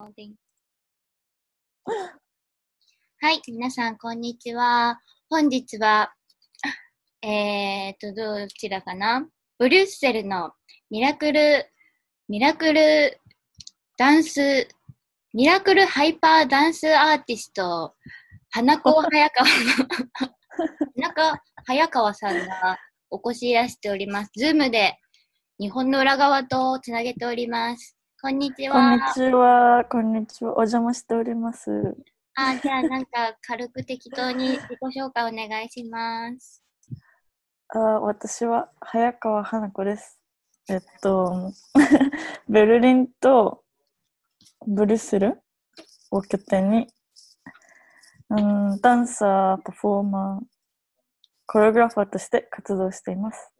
はい、皆さん、こんにちは。本日は、えーと、どちらかな？ブリュッセルのミラクル、ミラクルダンス、ミラクルハイパーダンスアーティスト、花子早川、花子早川さんがお越しいらしております。ズームで日本の裏側とつなげております。こんにちは。こんにちは、こんにちは。お邪魔しております。あ、じゃあなんか軽く適当に自己紹介お願いします。あ私は早川花子です。えっと、ベルリンとブリュッセルを拠点に、うん、ダンサー、パフォーマー、コレオグラファーとして活動しています。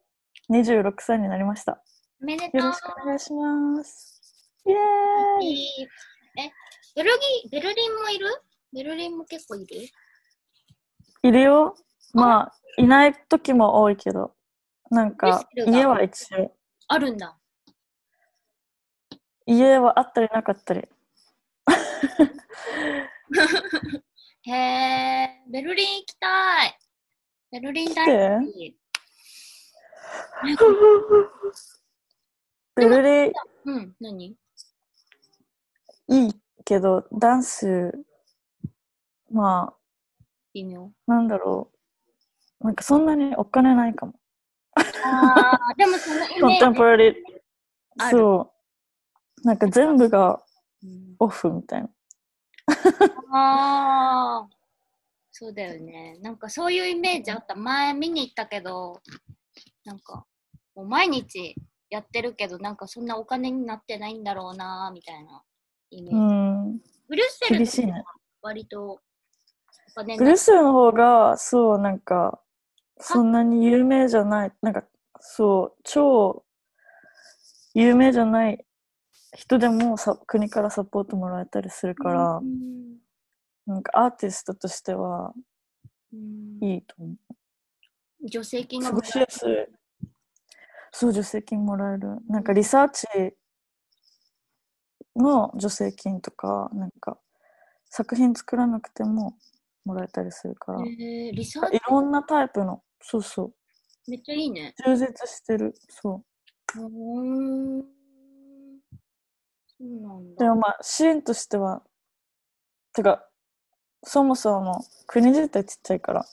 26歳になりました。おめでとうよろしくお願いします。イエーイえ、ベルギー、ベルリンもいる？ベルリンも結構いる？いるよ。まあ、いない時も多いけど、なんか、家は一応、あるんだ。家はあったりなかったり。へえ、ベルリン行きたい。ベルリン大好き。ベルリンうん、何？いいけど、ダンス、ま微妙。あ、なんだろう。なんかそんなにお金ないかも。ああ、でもその イコンテンメージポラリー。そう。なんか全部がうんオフみたいな。ああ、そうだよね。なんかそういうイメージあった。前見に行ったけど、なんか、もう毎日やってるけど、なんかそんなお金になってないんだろうな、みたいなイメージ。うん。ブリュッセル厳しいね割とお金ブリュッセルの方が、そう、なんか、そんなに有名じゃない。なんか、そう、超有名じゃない人でもさ国からサポートもらえたりするから、うんなんかアーティストとしてはうんいいと思う。助成金が過ごしやすい。そう、助成金もらえる。なんかリサーチの助成金とか、なんか作品作らなくてももらえたりするから、いえー、リサーチろんなタイプの、そうそう、めっちゃいいね。充実してる。そうーん。そうなんう。だ。でもまあ、シーンとしては、てか、そもそも国自体ちっちゃいから、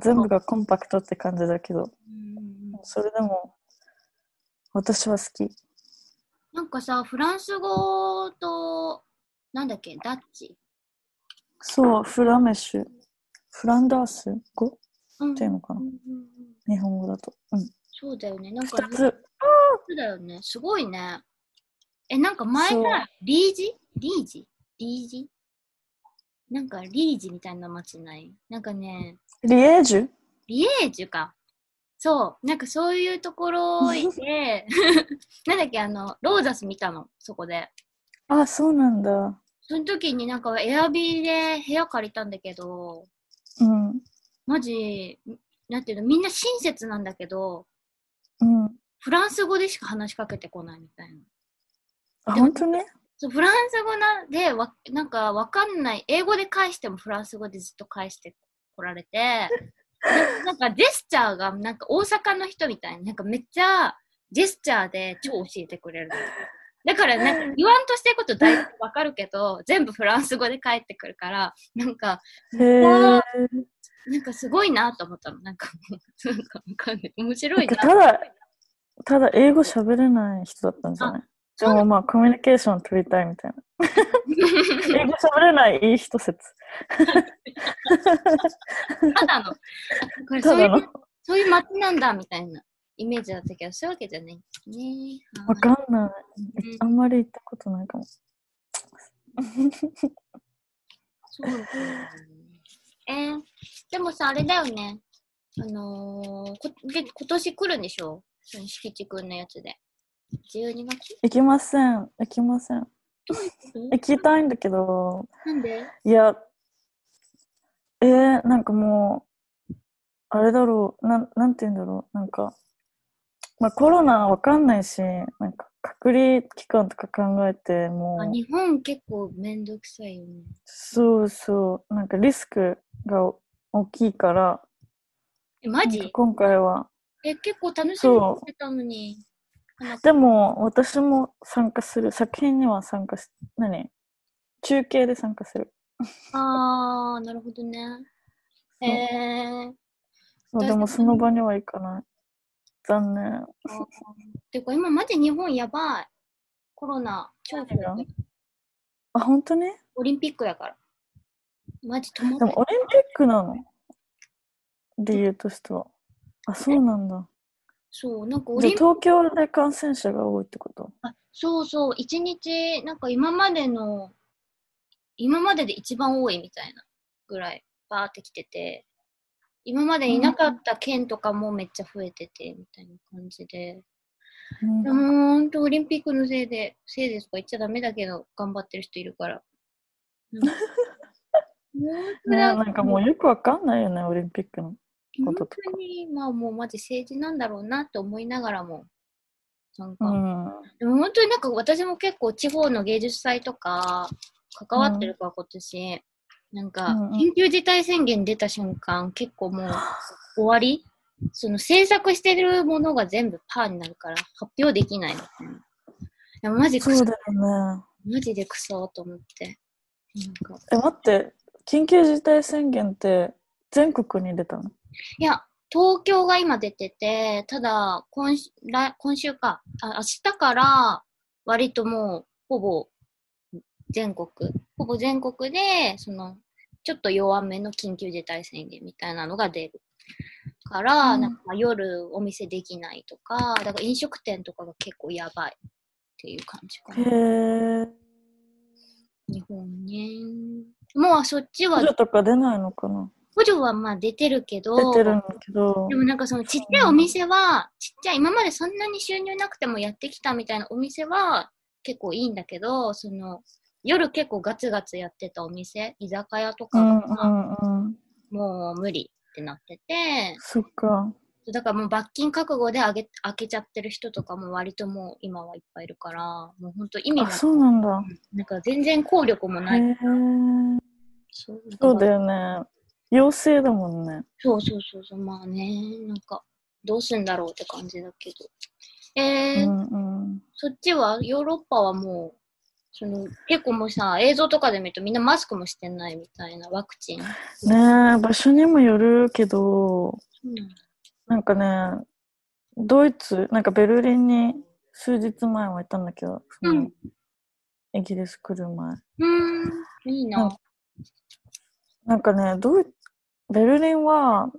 全部がコンパクトって感じだけど、それでも私は好き。なんかさ、フランス語と、なんだっけ、ダッチ？そう、フラメッシュ、フランダース語？うんっていうのかな？うんうんうん日本語だと。うん。そうだよね。なんか、二つ。そうだよね。すごいね。え、なんか前さ、リージ？リージ？リージ？なんかリージみたいな街ない？なんかね、リエージ？ュリエージュか。そう。なんかそういうところいて、なんだっけ、あの、ローザス見たの、そこで。あ、そうなんだ。その時になんかエアビーで部屋借りたんだけど、うん。マジ、なんていうの、みんな親切なんだけど、うん。フランス語でしか話しかけてこないみたいな。あ、本当に？そうフランス語なでわ、なんかわかんない、英語で返してもフランス語でずっと返してこられて、な なんかジェスチャーがなんか大阪の人みたいに、なんかめっちゃジェスチャーで超教えてくれるの。だからなんか言わんとしてること大体わかるけど、全部フランス語で返ってくるから、なんか。なんかすごいなと思ったの。なんかなんかわかんない。面白いな。ただ、ただ英語喋れない人だったんじゃない？でもまあ、コミュニケーション取りたいみたいな。英語喋れないいい人説。ただの、これそういう。そういう街なんだみたいなイメージだったけど、そういうわけじゃないんですね。わかんない。うんあんまり行ったことないかも。そうだよねえー、でもさ、あれだよね。あのー、こで今年来るんでしょ？その敷地くんのやつで。12月行きません。行きません。行きたいんだけど、なんで？いや、えー、なんかもう、あれだろう、なん、なんて言うんだろう、なんか、まあコロナわかんないし、なんか隔離期間とか考えて、もう、あ日本結構めんどくさいよね。そうそう、なんかリスクが大きいから、え、マジ？今回は、え、結構楽しみにしてたのに。でも私も参加する、作品には参加し、何？中継で参加する。あー、なるほどね。へー。そうでもその場には行かない。残念。てか今マジ日本やばい。コロナ、超増えて何がるあ、本当に？オリンピックやから。マジ止まってでもオリンピックなの？理由としては。あ、そうなんだ。そう、なんか東京で感染者が多いってこと？あそうそう、一日、なんか今までの、今までで一番多いみたいなぐらい、バーって来てて、今までいなかった県とかもめっちゃ増えてて、みたいな感じで。うんでもほんとオリンピックのせいで、せいですとか言っちゃダメだけど、頑張ってる人いるから。うんなんかもうよくわかんないよね、オリンピックの。こ本ととか当に、まあもうマジ政治なんだろうなって思いながらも、なんか、うん。でも本当になんか私も結構地方の芸術祭とか関わってるから今年、なんかうんうん緊急事態宣言出た瞬間結構もう終わり？その制作してるものが全部パーになるから発表できないみたいな。いやマジクソそうだよね。マジでクソと思って。なんかえ、待って、緊急事態宣言って全国に出たの？いや、東京が今出てて、ただ今今週か、あ明日から割ともうほぼ全国、ほぼ全国で、その、ちょっと弱めの緊急事態宣言みたいなのが出る。から、うんなんか夜お店できないとか、だから飲食店とかが結構やばいっていう感じかへな。え。日本ね。もうそっちはとか出ないのかな？補助はまあ出てるけど、出てるんだけどで。もなんかそのちっちゃいお店は、ちっちゃい、今までそんなに収入なくてもやってきたみたいなお店は結構いいんだけど、その夜結構ガツガツやってたお店、居酒屋とかうんがうんうん。もう無理ってなってて、そっか。だからもう罰金覚悟であげ開けちゃってる人とかも割ともう今はいっぱいいるから、もう本当意味あ、がそうなんだ。なんか全然効力もない。そうだよね。陽性だもんね。そうそうそうそう、まあね、なんかどうすんだろうって感じだけど。えー、うんうん。そっちは、ヨーロッパはもう、その結構もうさ、映像とかで見るとみんなマスクもしてないみたいなワクチン。ねえ、場所にもよるけど、そうなんだなんかね、ドイツ、なんかベルリンに数日前はいたんだけど、うんイギリス来る前。うーん、いいな。なんかね、ドイベルリンは、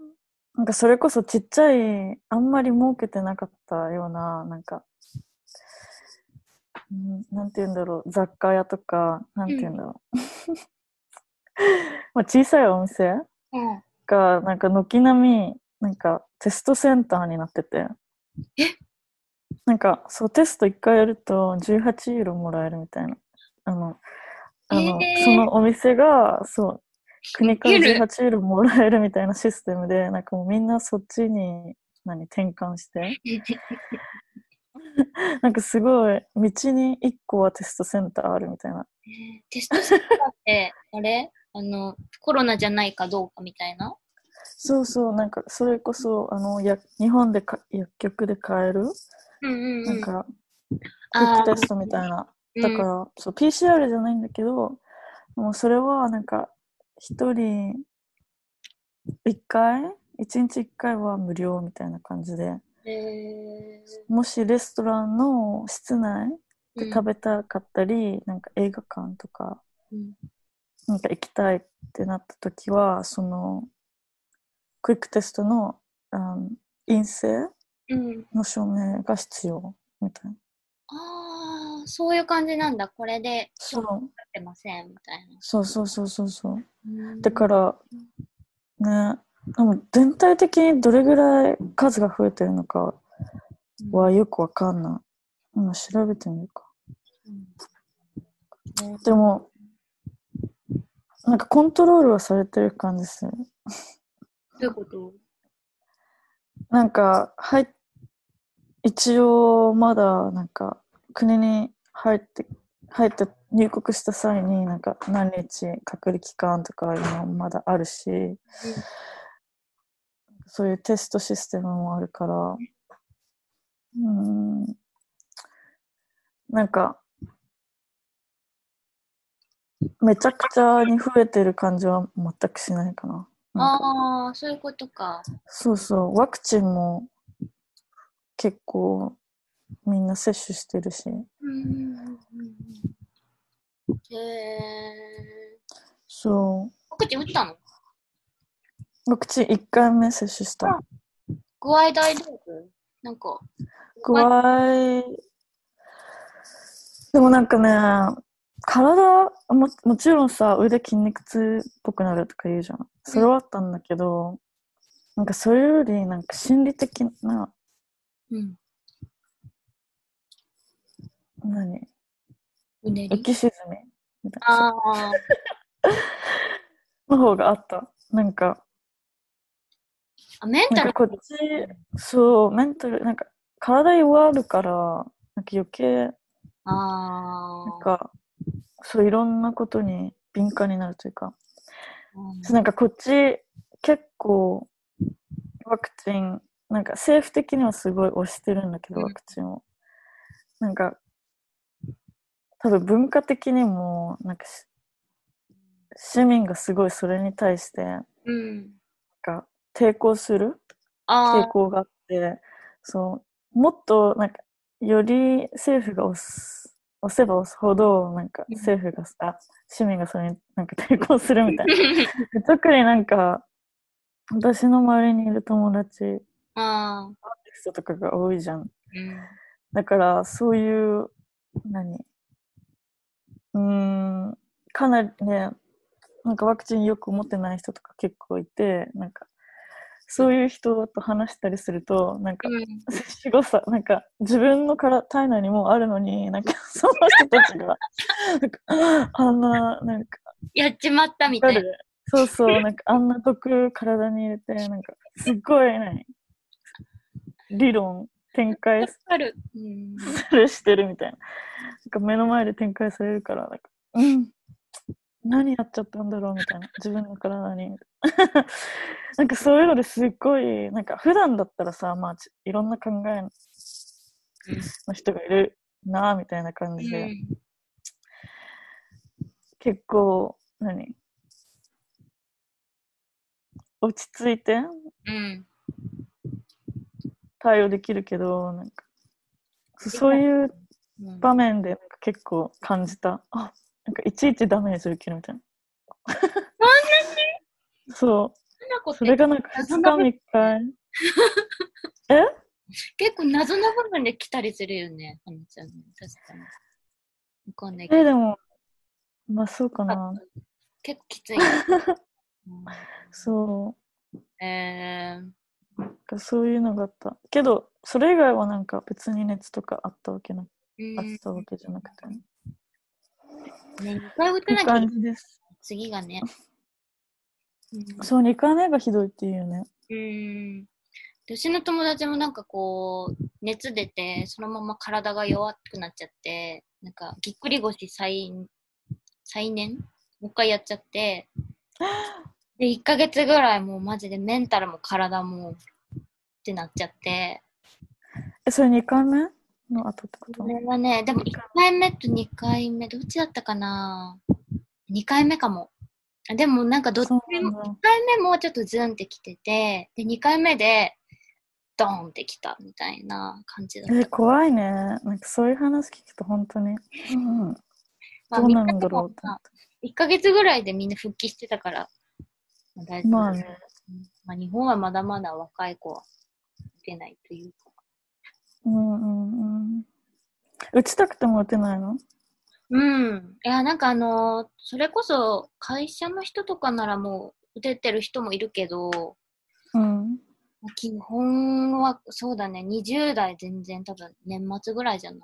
なんかそれこそちっちゃい、あんまり儲けてなかったような、なんか、うんなんて言うんだろう、雑貨屋とか、なんて言うんだろう。まあ小さいお店うん。が、なんか軒並み、なんかテストセンターになってて。え？なんか、そう、テスト1回やると18ユーロもらえるみたいな。あの、あの、えーそのお店が、そう、国からウケる18ユーロもらえるみたいなシステムで、なんかもうみんなそっちに、何、転換して。なんかすごい、道に1個はテストセンターあるみたいな。テストセンターって、あれ？あの、コロナじゃないかどうかみたいな？そうそう、なんかそれこそ、あの、や日本でか薬局で買える、うんうんうん。なんか、クイッあクテストみたいな。ーだから、そう、PCR じゃないんだけど、もうそれはなんか、一人、一回？一日一回は無料みたいな感じで、うんえもしレストランの室内ーで食べたかったり、なんか映画館とか、うん。なんか行きたいってなった時は、その、クイックテストの、あの陰性うん。の証明が必要みたいな。ああ、そういう感じなんだ。これで、そうなってませんみたいな。そうそうそうそうそう。うんだから、ね、でも全体的にどれぐらい数が増えてるのかはよくわかんない。今調べてみるか。うんでも、なんかコントロールはされてる感じする。どういうこと？なんか、はい、一応まだなんか国に入って入って入国した際になんか何日隔離期間とかいうのもまだあるし、そういうテストシステムもあるからうんなんかめちゃくちゃに増えてる感じは全くしないかな。なああ、そういうことか。そうそう、ワクチンも結構みんな接種してるし、うんうんうんうん。へえ。そワクチン打ったの？う、ワクチン1回目接種した。具合大丈夫？なんか。具合、でもなんかね、体も、もちろんさ、腕筋肉痛っぽくなるとか言うじゃん。それはあったんだけど、なんかそれよりなんか心理的な、うん。何？うねり浮き沈みみたいな。ああ。の方があった。なんか、あ、メンタル？こっち、そう、メンタル、なんか体弱るから、なんか余計、ああ。なんか、そういろんなことに敏感になるというか、うんそうなんかこっち結構ワクチン、なんか政府的にはすごい推してるんだけど、うんワクチンを。なんか、多分文化的にも、なんかし市民がすごいそれに対して、なんうん。か抵抗する？あ傾向があって、そう、もっとなんか、より政府が押す、押せば押すほど、なんかうん政府が、あ、市民がそれになんか抵抗するみたいな。で 特になんか、私の周りにいる友達、あ。ああ。人とかが多いじゃん。うん。だから、そういう、何？うーん、かなりね、なんかワクチンよく持ってない人とか結構いて、なんか、そういう人と話したりすると、なんか、うん。接種後さ、なんか、自分のから体内にもうあるのに、なんか、その人たちが、なんか、あんな、なんか、やっちまったみたいな。そうそう、なんか、あんな毒体に入れて、なんか、すっごい、何理論展開わかる。うん。してるみたいな。なんか目の前で展開されるから、なんか、うん、何やっちゃったんだろうみたいな。自分の体に。なんかそういうのですっごい、なんか普段だったらさ、まあ、ちいろんな考えの人がいるなぁみたいな感じで、結構、何？落ち着いてうん。対応できるけど、なんか、そそういううん。場面で結構感じた。あ、なんかいちいちダメージ受けるみたいな。そう。それがなんか2日3日。え？結構謎の部分で来たりするよね、はなちゃんね。確かに。わかんないけえ、ど。でも、まあそうかな。結構きつい、ね そうん。えー、そういうのがあった。けど、それ以外はなんか別に熱とかあったわけな、うんあったわけじゃなくて。ね、2回打っててなきゃ。次がね。うんそう、2回目がひどいっていうよね。うん。で私の友達もなんかこう、熱出て、そのまま体が弱くなっちゃって、なんかぎっくり腰再、再燃？もう一回やっちゃって、で、1ヶ月ぐらいもうマジでメンタルも体もってなっちゃって、え、それ2回目の後ってこと？これはね、でも1回目と2回目、どっちだったかな ?2 回目かも。あでもなんかどっちも、そうなんだ1回目もちょっとズンってきてて、で、2回目でドーンってきたみたいな感じだった。え、怖いね。なんかそういう話聞くと本当に。うん。まあどうなるんだろうってみんなでもまあ1ヶ月ぐらいでみんな復帰してたから、まあ大丈夫まあね。うんまあ、日本はまだまだ若い子は打てないというか。うんうんうん。打ちたくても打てないの？うん。いや、なんかあのーそれこそ会社の人とかならもう打ててる人もいるけど、うん。基本はそうだね、20代全然多分年末ぐらいじゃない？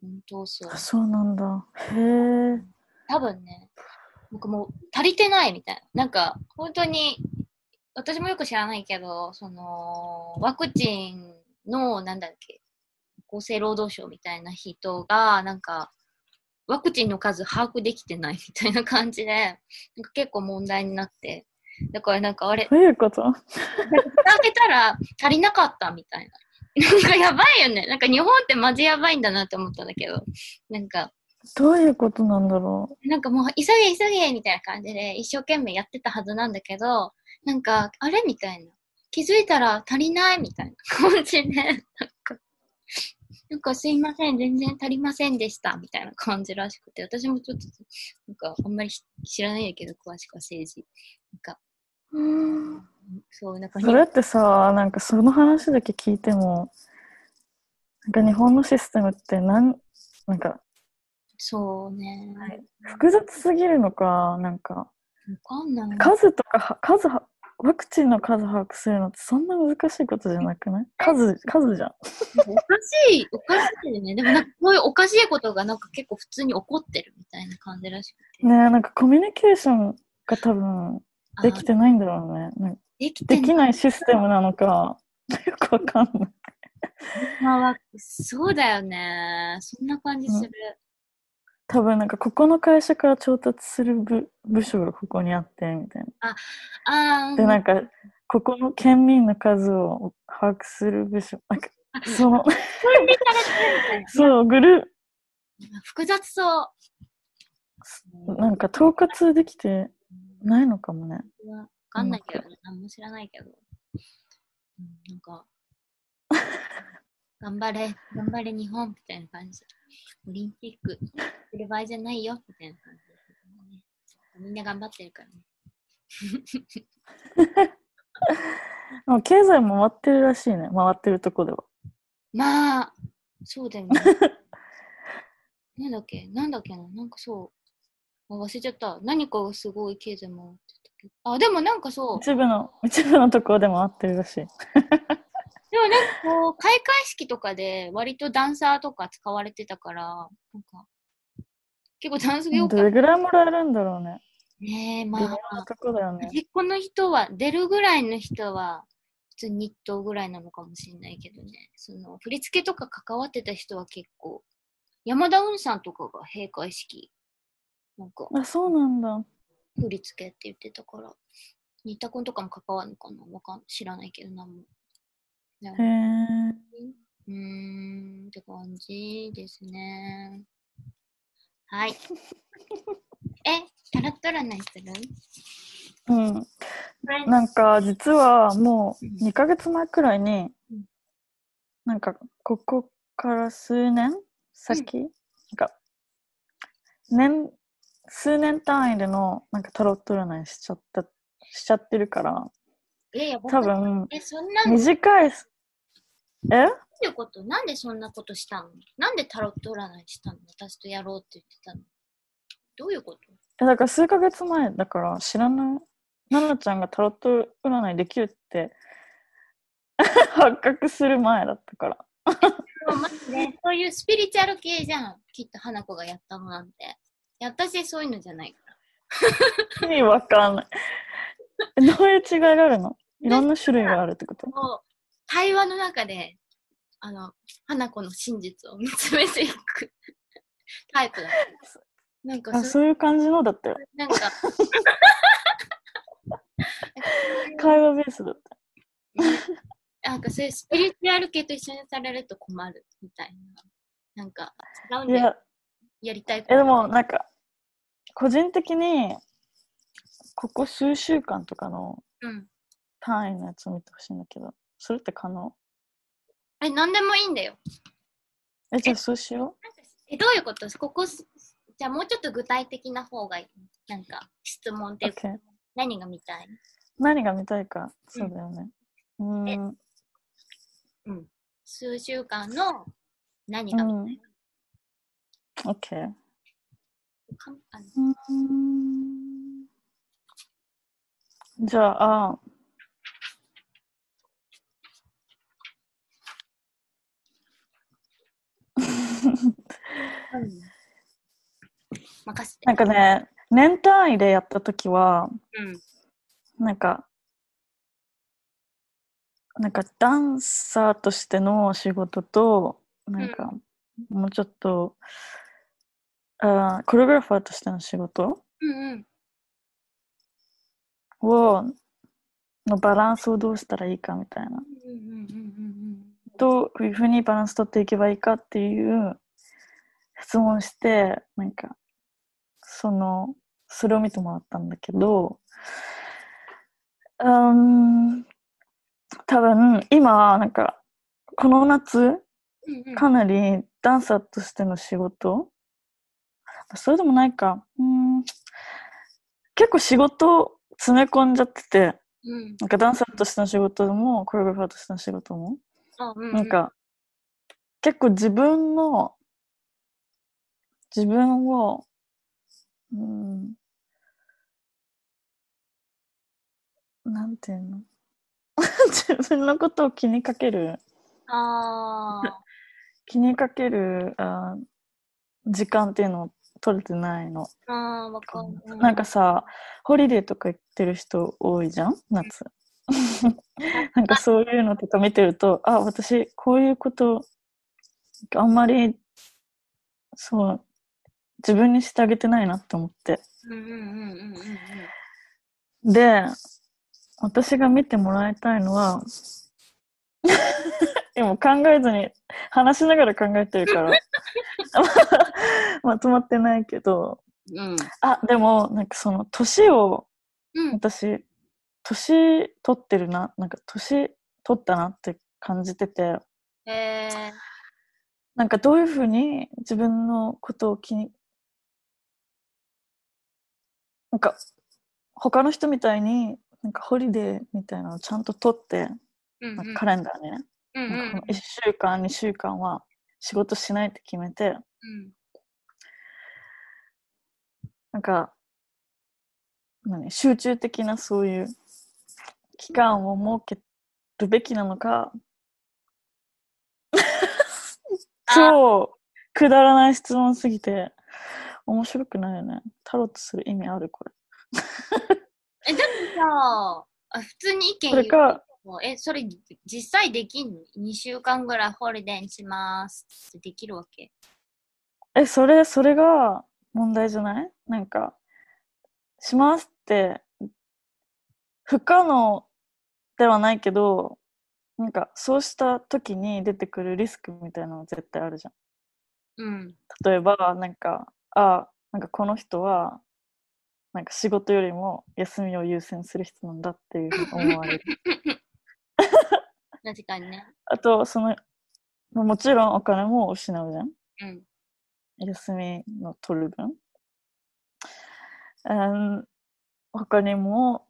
本当そうあ、。そうなんだ。へえ。多分ね、なんかもう足りてないみたいな。なんか本当に、私もよく知らないけど、その、ワクチンの、なんだっけ、厚生労働省みたいな人が、なんか、ワクチンの数把握できてないみたいな感じで、なんか結構問題になって、だからなんかあれ、どういうこと？あげたら足りなかったみたいな。なんかやばいよね。なんか日本ってマジやばいんだなって思ったんだけど、なんか、どういうことなんだろなんかもう急げ急げみたいな感じで一生懸命やってたはずなんだけど、なんか、あれみたいな。気づいたら足りないみたいな感じで、なんか、なんかすいません、全然足りませんでしたみたいな感じらしくて、私もちょっと、なんかあんまり知らないけど、詳しくは政治。なんか、う。そう、なんかそれってさ、なんかその話だけ聞いても、なんか日本のシステムってなん、なんかそうね。複雑すぎるのか、なんかわかんない。数とかは、数は、ワクチンの数把握するのってそんな難しいことじゃなくない？数、数じゃん。おかしい、おかしいよね。でもなんかこういうおかしいことがなんか結構普通に起こってるみたいな感じらしくて。ねえ、なんかコミュニケーションが多分できてないんだろうね。なんかできてできないシステムなのか、よくわかんない。まあ、そうだよね。そんな感じする。多分なんかここの会社から調達する部部署がここにあってみたいあな。あ、でなんかここの県民の数を把握する部署なんかそのそう グル複雑そう。なんか統括できてないのかもね。わかんないけどね。何も知らないけど。うんなんか、頑張れ、頑張れ日本みたいな感じ。オリンピックする場合じゃないよみたいな感じね。みんな頑張ってるからね。でも経済も回ってるらしいね。回ってるとこでは。まあ、そうだよね。なんだっけ？なんだっけな？なんかそう。あ忘れちゃった。何かがすごい経済回ってたけど。あ、でもなんかそう。一部の一部のところで回ってるらしい。でもなんかこう、開会式とかで割とダンサーとか使われてたから、なんか、結構ダンス業界どれぐらいもらえるんだろうね。ねえ、まあ、とこだよね。この人は、出るぐらいの人は、普通に日当ぐらいなのかもしれないけどね。その、振り付けとか関わってた人は結構、山田雲さんとかが閉会式、なんか、あ、そうなんだ。振り付けって言ってたから、新田くんとかも関わるのかなわかん知らないけど、なんも。なんかへえ。うーん、って感じですね。はい。え、タロット占いする？うん。なんか実はもうん。う2ヶ月前くらいにうん、なんかここから数年先、なんか年数年単位でのなんかタロット占いしちゃったしちゃってるから。え、やば多分え、そんな短いすえういうこと？なんでそんなことしたの？なんでタロット占いしたの？私とやろうって言ってたの？どういうこと？えだから数ヶ月前だから知らない奈々ちゃんがタロット占いできるって 発覚する前だったから。でもマジでそういうスピリチュアル系じゃん。きっと花子がやったのなんて。私そういうのじゃないから。意味わかんない。えどういう違いがあるの？いろんな種類があるってこと？対話の中で、あの、花子の真実を見つめていくタイプだった。なんかあそそういう感じのだったよなんか、会話ベースだった なんかそういうスピリチュアル系と一緒にされると困るみたいな。なんか、違うんだややりたいえでもなんか個人的にここ数週間とかのうん。単位のやつを見てほしいんだけどそれって可能？え、なんでもいいんだよ。えじゃあそうしよえ、どういうこと？ここす、じゃあもうちょっと具体的な方がいい？なんか、質問っうていうか。何が見たい？何が見たいか。そうだよね。うーん。うん。数週間の何が見たい？うん。OK かん。じゃあ 任せて。なんかね年単位でやった時はうん。なんか、なんかダンサーとしての仕事と、なんか、もうちょっと、あーコレオグラファーとしての仕事うんうん。を、のバランスをどうしたらいいかみたいな。うんうんうんうんどういうふうにバランス取っていけばいいかっていう質問して、なんか、その、それを見てもらったんだけど、うーん、多分、今、なんか、この夏。かなりダンサーとしての仕事それでもないか。うーん結構仕事詰め込んじゃってて、うんなんかダンサーとしての仕事も、コレオグラファーとしての仕事も、あうんうんなんか、結構自分の、自分を、うん、なんていうの？自分のことを気にかける、ああ。気にかけるあー時間っていうのを取れてないの。ああ、わかる。うなんかさ、ホリデーとか行ってる人多いじゃん？夏。なんかそういうのとか見てると、あ、私、こういうこと、あんまり、そう、自分にしてあげてないなって思って。で、私が見てもらいたいのは、でも考えずに、話しながら考えてるから、まとまってないけど、うん。あ、でも、なんかその、年を、うん。私、年取ってるな、なんか年取ったなって感じてて、えー、なんかどういうふうに自分のことを気に、なんか他の人みたいに、なんかホリデーみたいなのをちゃんと取って、うんなんかカレンダーにね、うんうん。なんかこの1週間、2週間は仕事しないって決めて、うん。なんか、何集中的なそういう期間を設けるべきなのか、超くだらない質問すぎて、面白くないよね。タロットする意味あるこれ。え、でもさ、あ普通に意見それか、言うえ、それ実際できんの ?2 週間ぐらいホリデーにしますってできるわけ？え、それ、それが問題じゃない？なんか、しますって、不可能ではないけど、なんか、そうした時に出てくるリスクみたいなの絶対あるじゃん。うん。例えば、なんか、あ、なんかこの人は、なんか仕事よりも休みを優先する人なんだっていうふうに思われる。確かにね。あと、その、もちろんお金も失うじゃん。うん。休みの取る分。うん、他にも、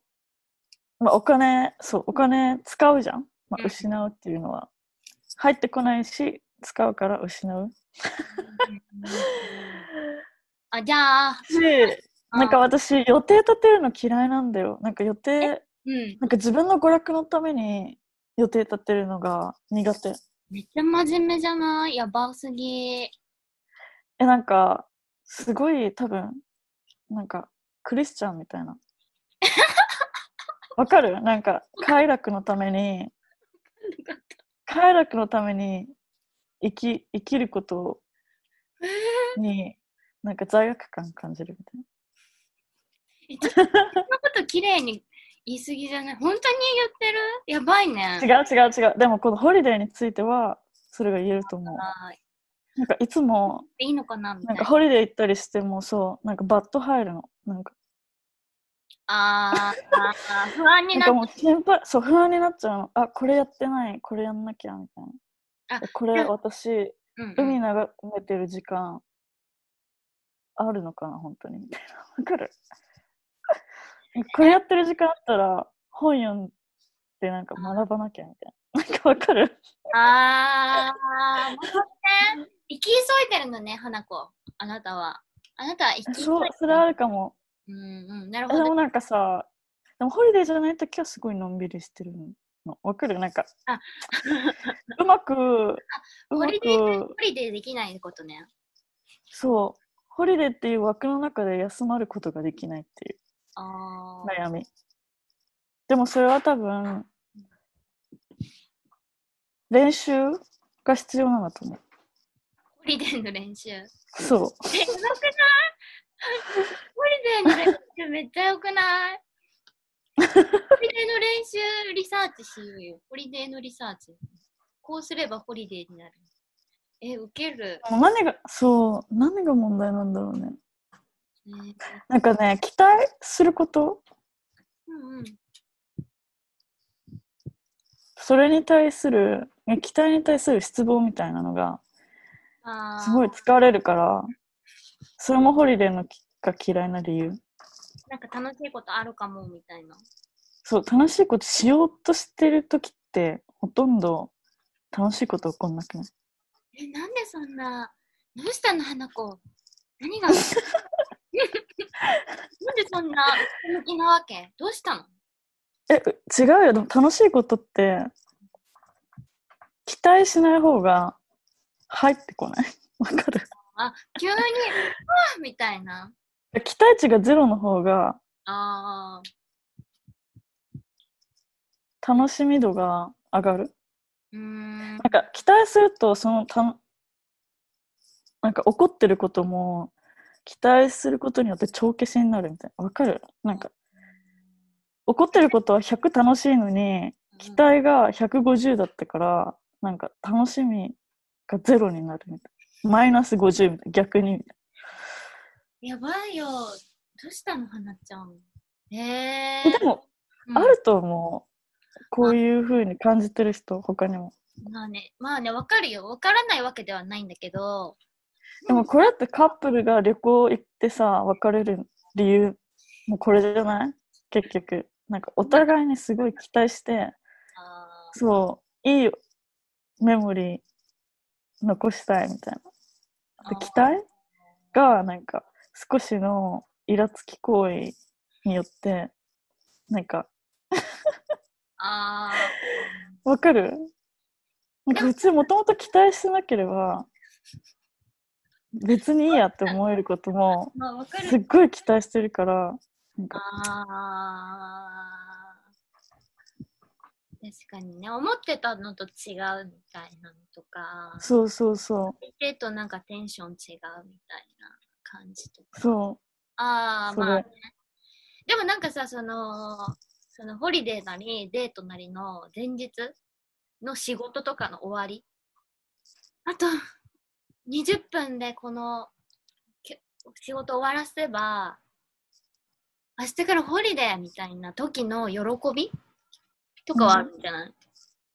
まあ、お金、そう、お金使うじゃん。まあ、うん失うっていうのは、入ってこないし、使うから失う。あ、じゃあ、し、なんか私、予定立てるの嫌いなんだよ。なんか予定、うん。なんか自分の娯楽のために予定立てるのが苦手。めっちゃ真面目じゃない？やばすぎ。え、なんか、すごい多分、なんか、クリスチャンみたいな。わかる？なんか、快楽のために、快楽のために生き、生きることに、なんか罪悪感感じるみたいな。そんなこと綺麗に言い過ぎじゃない？本当に言ってる？やばいね。違う違う違う。でもこのホリデーについては、それが言えると思う。あなんかいつも、いいのかな？みたないんかな。ホリデー行ったりしてもそう、なんかバッド入るの。なんか、あーあー、不安になっなんかもうそう、不安になっちゃうの。あ、これやってない、これやんなきゃ、みたいな。あえこれうん私、うん海眺めてる時間、あるのかな、本当に、みたいな。わかる これやってる時間あったら、本読んでなんか学ばなきゃ、みたいな。なんかわかる？ああ、もうね、生き急いでるのね、花子。あなたは。あなたは生き急いでそう、それあるかも。うんうん、なるほど。えでもなんかさ、でもホリデーじゃないときはすごいのんびりしてるの。わかる？なんかあ、うまく、うまホリデー、ホく、リデーできないことね。そう、ホリデーっていう枠の中で休まることができないっていう。悩み。でもそれは多分、練習が必要なんだと思う。ホリデーの練習。え、そう。よくない？ホリデーの練習めっちゃよくない？ホリデーの練習リサーチしようよ。ホリデーのリサーチ。こうすればホリデーになる。え、ウケる。何が、そう、何が問題なんだろうね。ねなんかね、期待すること、うんうん。それに対する、え期待に対する失望みたいなのが、すごい疲れるから、それもホリデーのきが嫌いな理由？なんか楽しいことあるかもみたいな。そう、楽しいことしようとしてる時って、ほとんど楽しいこと起こんなくない？え、なんでそんな、どうしたの、花子？何が なんでそんな向きなわけ？どうしたの？え、違うよ。でも楽しいことって、期待しない方が入ってこない？わかる？あ、急に、あーみたいな。期待値がゼロの方があ楽しみ度が上がる。ー、うーん。なんか期待するとそのたなんか怒ってることも期待することによって帳消しになるみたいなわかる？なんか怒ってることは100楽しいのに期待が150だったからなんか楽しみがゼロになるみたいなマイナス50みたいな逆に。みたいやばいよ。どうしたの、花ちゃん。えー。なでも、うん。あると思う。こういう風に感じてる人他にも。まあね、まあね、わかるよ。わからないわけではないんだけど、でもこれってカップルが旅行行ってさ別れる理由もうこれじゃない？結局。なんかお互いにすごい期待してそういいメモリー残したいみたいなで期待がなんか少しのイラつき行為によってなんかあ わかる？なんか普通もともと期待してなければ別にいいやって思えることも すっる。ごい期待してるからなんか確かにね、思ってたのと違うみたいなのとか、そうそうそう見てとなんかテンション違うみたいな感じとか。そああ、それまあね。でもなんかさ、その、そのホリデーなりデートなりの前日の仕事とかの終わり。あと20分でこのけ仕事終わらせば、明日からホリデーみたいな時の喜びとかはあるんじゃない、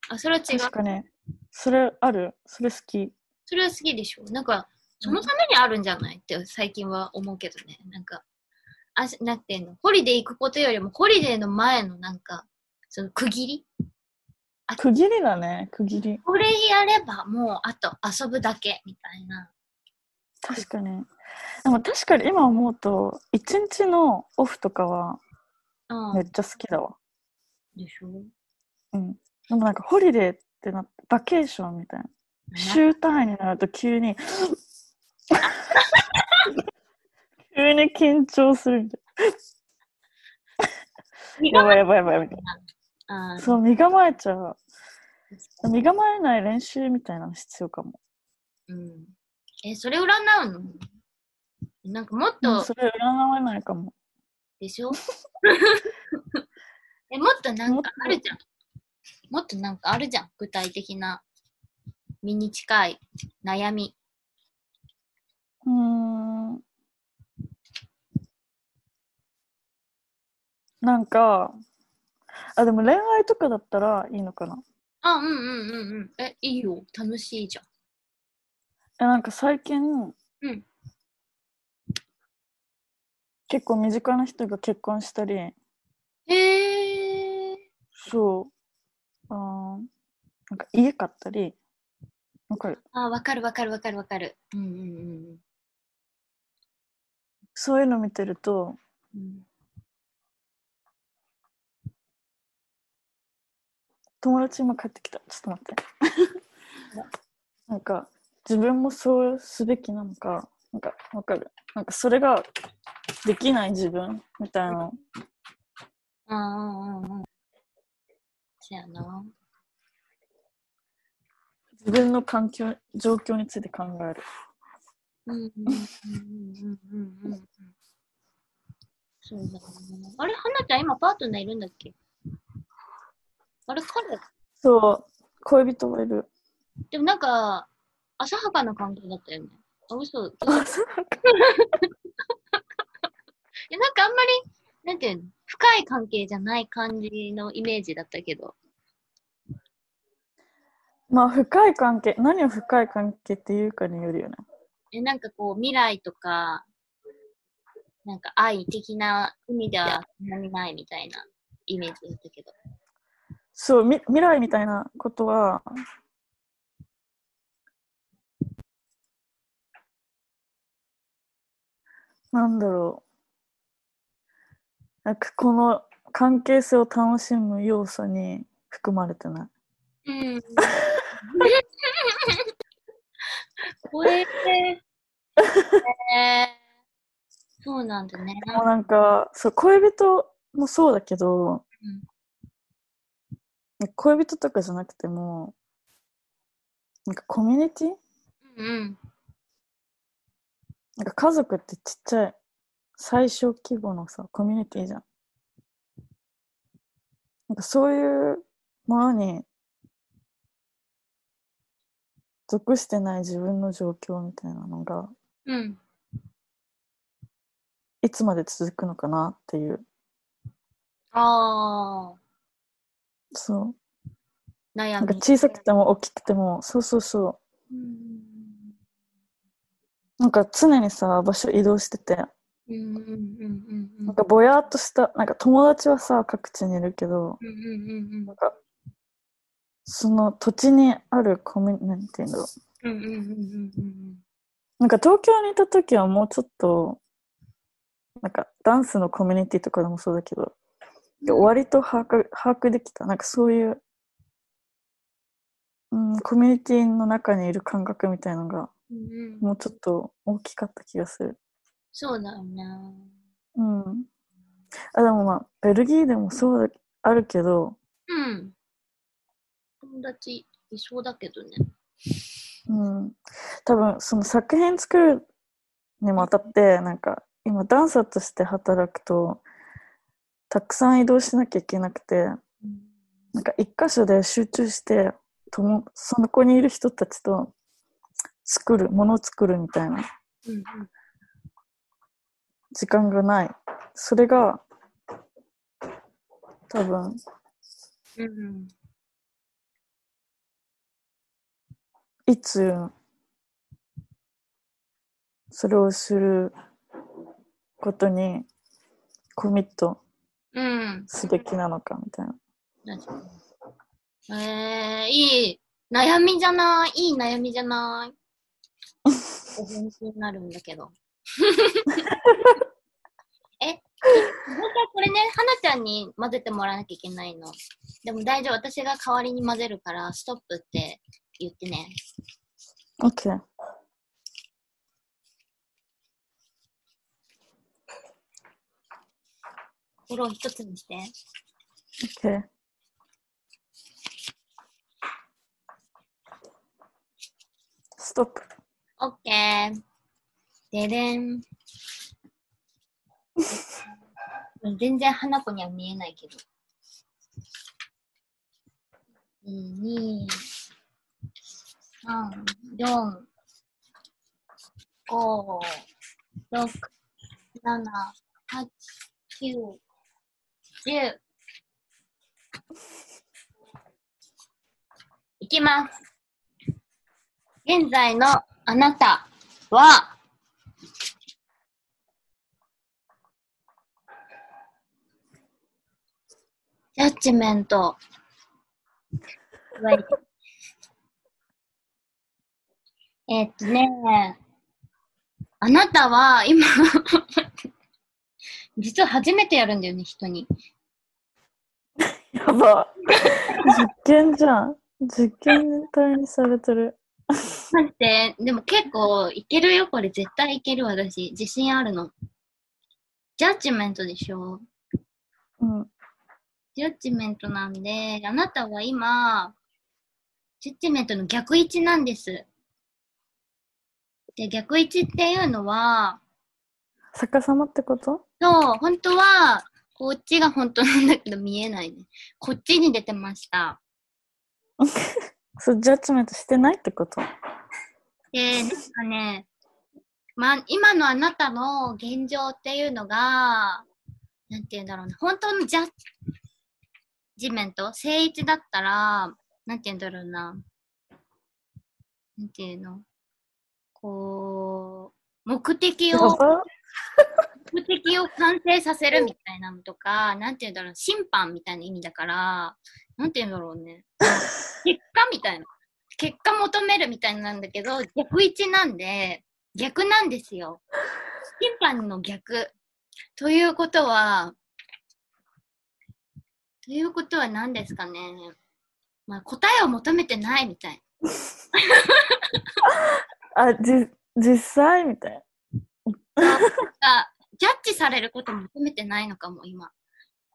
あ、それは違う。確かに。それある？それ好き。それは好きでしょ。なんか、そのためにあるんじゃない？って最近は思うけどね。なんか、あ、なんていうの、ホリデー行くことよりも、ホリデーの前のなんか、その区切り？区切りだね。区切り。これやればもうあと遊ぶだけみたいな。確かに。でも確かに今思うと一日のオフとかはうん。めっちゃ好きだわ。でしょ？うん。でもなんかホリデーってなバケーションみたいな。週単位になると急に 急に緊張するみたいな。やばいやばいやばいみたい。あなそう身構えちゃう。身構えない練習みたいなの必要かも。うん。え、それ占うの？なんかもっうんとそれ占えないかも。でしょ？え、もっとなんかあるじゃん。もっとなんかあるじゃん。具体的な身に近い悩み。うーんなんかあでも恋愛とかだったらいいのかな？あ、うんうんうんうん。え、いいよ。楽しいじゃん。えなんか最近、うん結構身近な人が結婚したりへえ。そうあーなんか家買ったりわかる？あ、わかるわかるわかるわかる。うんうんうんそういうの見てるとうん。友達今帰ってきたちょっと待って なんか自分もそうすべきなのかなんかわかる？なんかそれができない自分みたいなのうんうんうんうん。そやな。自分の環境、状況について考える。うんうんうんうんうんうんうん。そうだね。あれ、花ちゃん今パートナーいるんだっけ？あれ、彼、そう、恋人がいる。でもなんか、浅はかな関係だったよね。あ、嘘。いや、なんかあんまり、なんていうの、深い関係じゃない感じのイメージだったけど。まあ、深い関係、何を深い関係っていうかによるよね。え、なんかこう、未来とか、なんか愛的な意味ではそんなにないみたいなイメージだったけど。そう、み未来みたいなことは、なんだろう。なんかこの関係性を楽しむ要素に含まれてない。うん。これ、えー、そうなんだね。もうなんか、そう、恋人もそうだけど、うん恋人とかじゃなくても、なんかコミュニティ？うん。なんか家族ってちっちゃい、最小規模のさ、コミュニティじゃん。なんかそういうものに、属してない自分の状況みたいなのが、うん。いつまで続くのかなっていう。ああ、そう。悩み。なんか小さくても大きくても、そうそうそう。うん。なんか常にさ、場所移動してて、うんうんうんうんうん。なんかぼやっとした、なんか友達はさ、各地にいるけど、なんか、その土地にあるコミュニ、なんていうんだろう。うん。うんうんうんうんうんなんか東京にいた時はもうちょっと、なんかダンスのコミュニティとかでもそうだけど、割と把握把握できた。なんかそういう、うん、コミュニティの中にいる感覚みたいのが。もうちょっと大きかった気がする。そうだよね。うん。あ、でもまあ、ベルギーでもそうだ、あるけど、うん。友達いそうだけどね。うん。多分、その作品作るにもあたって、なんか、今ダンサーとして働くと、たくさん移動しなきゃいけなくて、なんか一箇所で集中して、ともその子にいる人たちと作る、ものを作るみたいなうんうん。時間がない。それが、多分、うんうん。いつ、それをすることにコミットうん。すべきなのかみたいな。確かにえー、いい悩みじゃない。いい悩みじゃない。お返事になるんだけど。え、もう一回これね、はなちゃんに混ぜてもらわなきゃいけないの。でも大丈夫。私が代わりに混ぜるから、ストップって言ってね。OK。フォロー一つにして。OK。ストップ。オッケー。ででん。全然花子には見えないけど。1、2、3、4、5、6、7、8、9、10。いきます。現在のあなたは、ジャッジメント。はいえっとね、あなたは今、実は初めてやるんだよね、人に。やば。実験じゃん。実験体にされてる。待って、でも結構いけるよ、これ絶対いける私。自信あるの。ジャッジメントでしょうん。ジャッジメントなんで、あなたは今、ジャッジメントの逆位置なんです。で、逆位置っていうのは、逆さまってこと？そう、本当は、こっちが本当なんだけど見えないね。こっちに出てました。そう、ジャッジメントしてないってこと？で、なんかね、まあ、今のあなたの現状っていうのが、なんて言うんだろうな、本当のジャッジメント、正位置だったら、なんて言うんだろうな、なんていうの、こう、目的を、目的を完成させるみたいなのとか、なんて言うんだろう、審判みたいな意味だから、なんて言うんだろうね、結果みたいな。結果求めるみたいなんだけど、逆位置なんで、逆なんですよ。審判の逆。ということは、ということは何ですかね。まあ、答えを求めてないみたい。あ、じ、実際みたいあジャッジされることを求めてないのかも、今。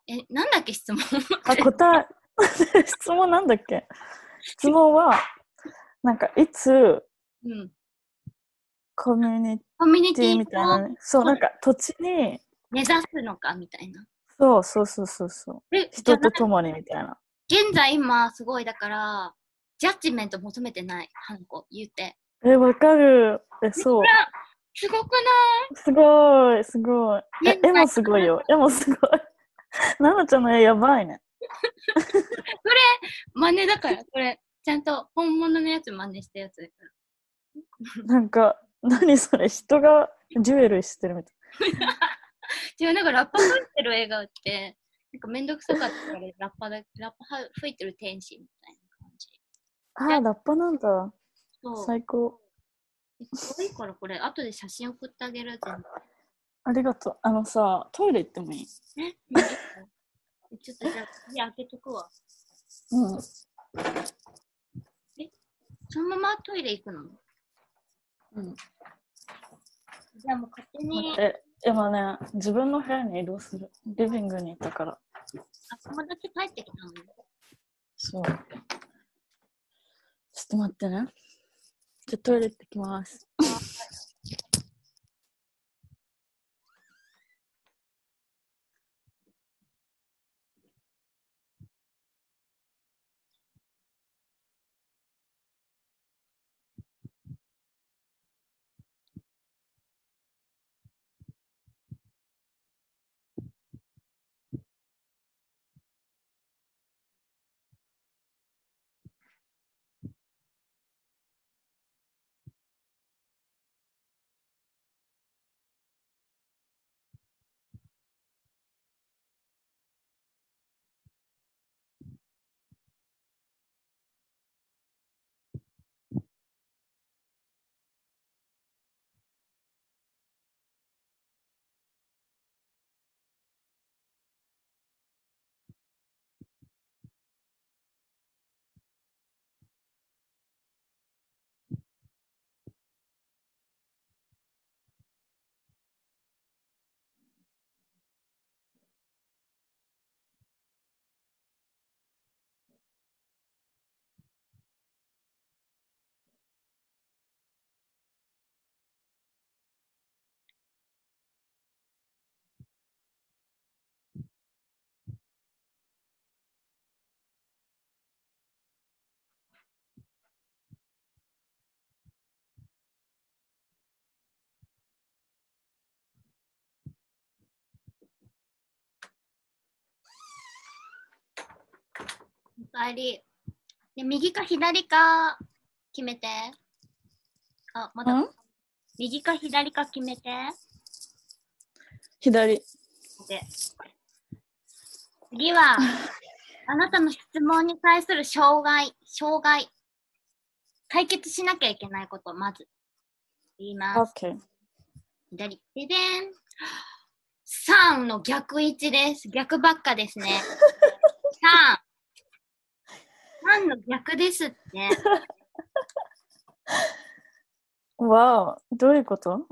え、なんだっけ、質問。な。あ、答え、質問なんだっけ？質問は、なんか、いつ、うん。コミュニティみたいなをね。そう、なんか、土地に、目指すのかみたいな。そうそうそうそうそう。人と共にみたいな。現在今すごいだから、ジャッジメント求めてない、ハンコ、言って。え、わかる。え、そうすごくない？すごい、すごい。え絵もすごいよ。絵もすごい。ななちゃんの絵やばいね。真似だから、これ、ちゃんと本物のやつ真似したやつだから。なんか、何それ？人がジュエルしてるみたい。違う、なんかラッパ吹いてる笑顔って、なんかめんどくさかったから、ラッパだ、ラッパは吹いてる天使みたいな感じ。あー、ラッパなんだ。そう。最高。すごいから、これ、後で写真送ってあげる全部。ありがとう。あのさ、トイレ行ってもいい？え、ちょっとじゃあ、次開けとくわ。うん。そのままトイレ行くの？うん。じゃあもう勝手に待っ、て、今ね、自分の部屋に移動する。リビングにいたから。あ、友達帰ってきたの？そう。ちょっと待ってね。じゃあトイレ行ってきます。おかえり。で、右か左か決めて。あ、まだん？右か左か決めて。左。で次は、あなたの質問に対する障害、障害。解決しなきゃいけないこと、まず。言います。OK。左。ででん。3の逆位置です。逆ばっかですね。3。3の逆ですって。わお、どういうこと？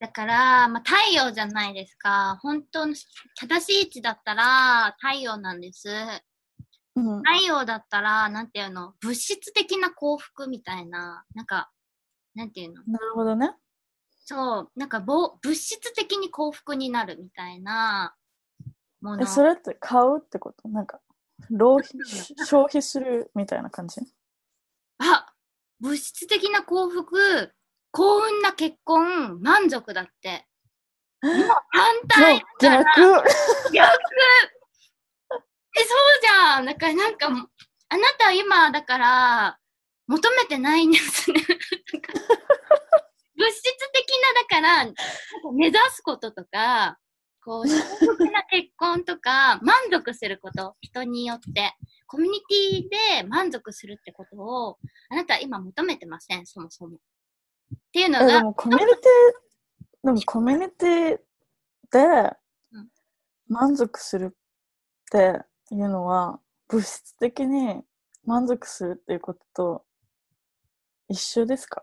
だから、まあ、太陽じゃないですか。本当の正しい位置だったら太陽なんです。うん。太陽だったら、なんていうの、物質的な幸福みたいな、なんか、なんていうの、なるほどね。そう、なんかぼ物質的に幸福になるみたいなもの。え、それって買うってこと？なんか、浪費、消費するみたいな感じ？あ物質的な幸福、幸運な結婚、満足だって。反対逆逆え、そうじゃん。だからなんか、あなたは今、だから、求めてないんですね。物質的な、だから、目指すこととか、こう、幸福な結婚とか、満足すること、人によって、コミュニティで満足するってことを、あなたは今求めてません、そもそも。っていうのえ、でが、もコミュニティ、でもコミュニティでうん。満足するっていうのは、物質的に満足するっていうことと一緒ですか？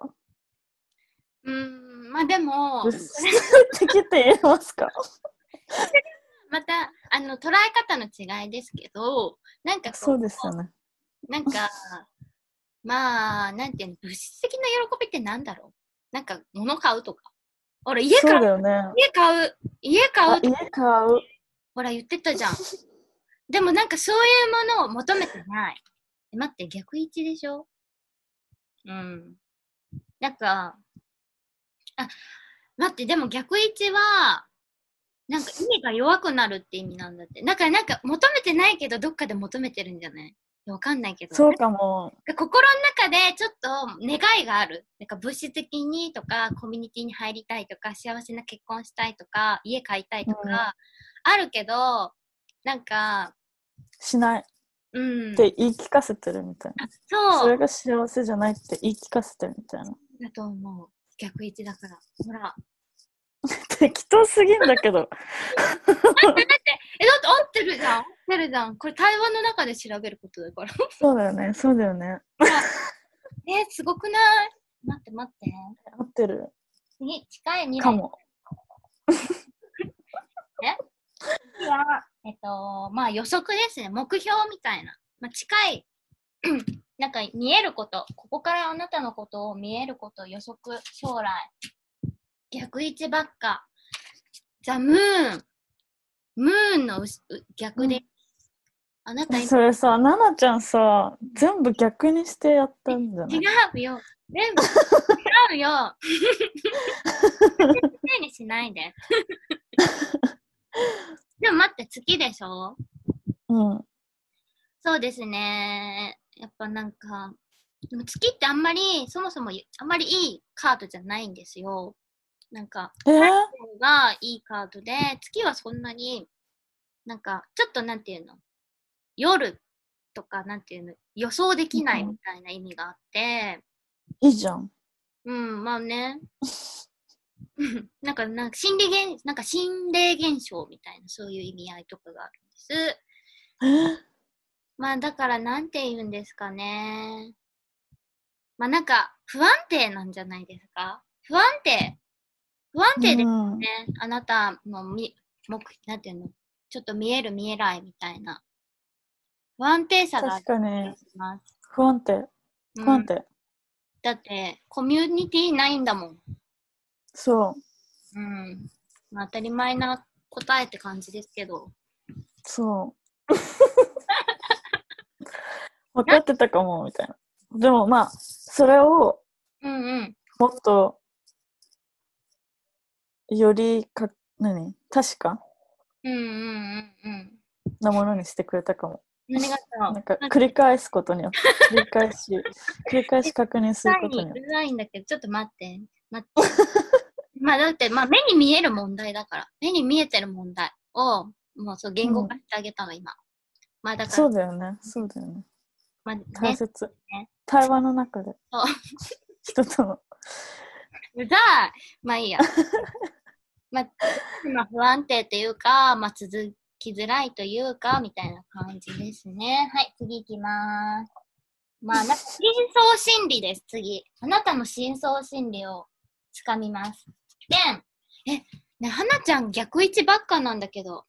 うーん、まあでも、物質的って言えますか？また、あの、捉え方の違いですけど、なんかこそうですよね。なんか、まあ、なんていうの、物質的な喜びってなんだろう？なんか、物買うとか。俺、家買う、そうね。家買う、家買あう、と家買う。ほら言ってたじゃん。でもなんかそういうものを求めてない。え待って、逆位置でしょ？うん。なんか、あ、待って、でも逆位置は、なんか意味が弱くなるって意味なんだって。だからなんか求めてないけどどっかで求めてるんじゃない？わかんないけど。そうかも。心の中でちょっと願いがある。なんか物質的にとか、コミュニティに入りたいとか、幸せな結婚したいとか、家買いたいとか、うんあるけど、なんか、しないっうん。て言い聞かせてるみたいな。そそうれが幸せじゃないって言い聞かせてるみたいな。だと思う。逆位置だから。ほら。適当すぎんだけど。え、だって合ってるじゃん合ってるじゃん。これ対話の中で調べることだから。そうだよね。そうだよね。え、すごくない？待って待って。合ってる次、近い未来。かも。次は、えっと、まあ予測ですね。目標みたいな。まあ、近い、なんか見えること、ここからあなたのことを見えること、予測、将来。逆位置ばっか。ザ・ムーン。ムーンの逆で、うんあなた今それさ、ななちゃんさ、全部逆にしてやったんじゃない？違うよ。全部違うよ。せいにしないで。でも待って、月でしょ？うん。そうですね。やっぱなんか、でも月ってあんまり、そもそもあんまりいいカードじゃないんですよ。なんか、えー、がいいカードで、月はそんなに、なんか、ちょっとなんていうの、夜とかなんていうの、予想できないみたいな意味があって、いいじゃん。うん、まあね。う んなんか、なんか心理現、なんか心霊現象みたいな、そういう意味合いとかがあるんです。えー？まあ、だから、なんて言うんですかね。まあ、なんか、不安定なんじゃないですか？不安定。不安定ですうんね。あなたのみ、目、なんていうの？ちょっと見える見えないみたいな。不安定さがあ気がに、します。不安定。うん不安定。だって、コミュニティないんだもん。そう。うん。まあ、当たり前な答えって感じですけど。そう。分かってたかも、みたいな。でもまあ、それをうんうん。もっと、よりか、何？確か？うんうんうんうん。なものにしてくれたかも。何がそうなんか繰り返すことによって、繰り返し、繰り返し確認するうことによって。るさいんだけど、ちょっと待って。待って。まあだって、まあ目に見える問題だから。目に見えてる問題を、もうそう言語化してあげたの、今。まあだから、そうだよね。そうだよね。まあね、大切ね。対話の中でそう。人との。うざいまあいいや。まあ、まあ不安定っていうか、まあ続きづらいというか、みたいな感じですね。はい、次行きまーす。まあ、な深層心理です、次。あなたの深層心理をつかみます。で、え、ね、はなちゃん逆位置ばっかなんだけど。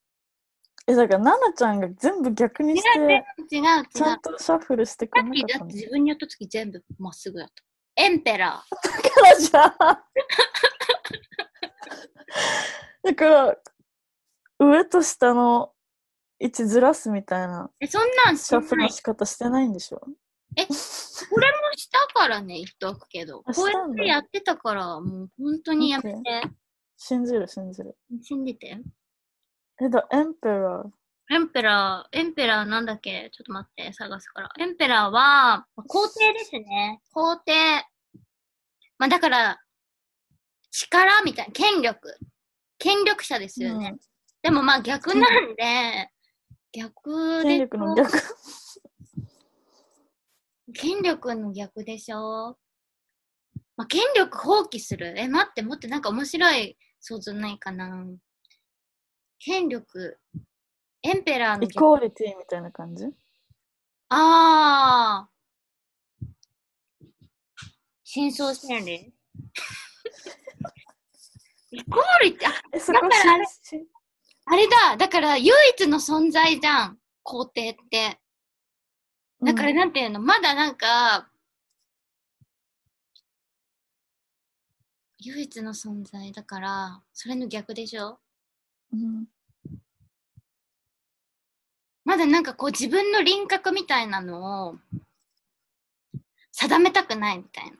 え、だから、奈々ちゃんが全部逆にし違う違うて、違う違う。ちゃんとシャッフルしてくれなかったの？って自分にやった時全部まっすぐだった。エンペラー。だからじゃあ。だから、上と下の位置ずらすみたいなえ、そんなんしシャッフルない。の仕方してないんでしょ？これもしたからね、言っておくけど。あこうやってやってたから、もう本当にやめて。信じる信じる。信じて。え、だ、エンペラー。エンペラー、エンペラーなんだっけ？ちょっと待って、探すから。エンペラーは、皇帝ですね。皇帝。まあだから、力みたいな、権力。権力者ですよね。でもまあ逆なんで、逆で権力の逆。権力の逆でしょ？まあ、権力放棄する？え、待って、もっとなんか面白い想像ないかな？権力。エンペラーのイ逆。コーリティみたいな感じ？ああ。真相心理？イコーリティ、あえ、そこだからあれあれだ。だから唯一の存在じゃん。皇帝って。だからうんなんていうの、まだなんか、唯一の存在だから、それの逆でしょ？うんまだなんかこう自分の輪郭みたいなのを定めたくないみたいな。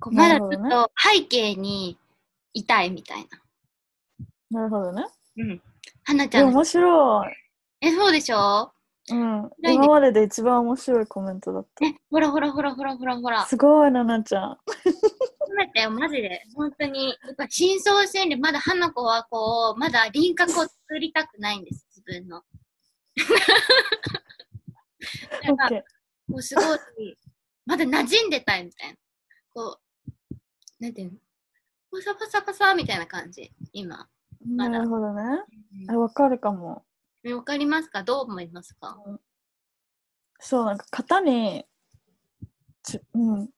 こうまだちょっと背景にいたいみたいな。なるほどね。うん。はなちゃん。え面白い。え、そうでしょ？うん。今までで一番面白いコメントだっえ、ほらほらほらほらほらほらた。。すごい、ななちゃん。褒めてよ、マジで。本当に。やっぱ真相心理、まだ花子はこう、まだ輪郭を作りたくないんです、自分の。なんかオッケー。こうすごい、まだ馴染んでたいみたいな。こう、なんていうの？パサパサパサみたいな感じ、今。まだなるほどね。え、わかるかも。えわかりますか？どう思いますか？そう、なんか型に、ちうん。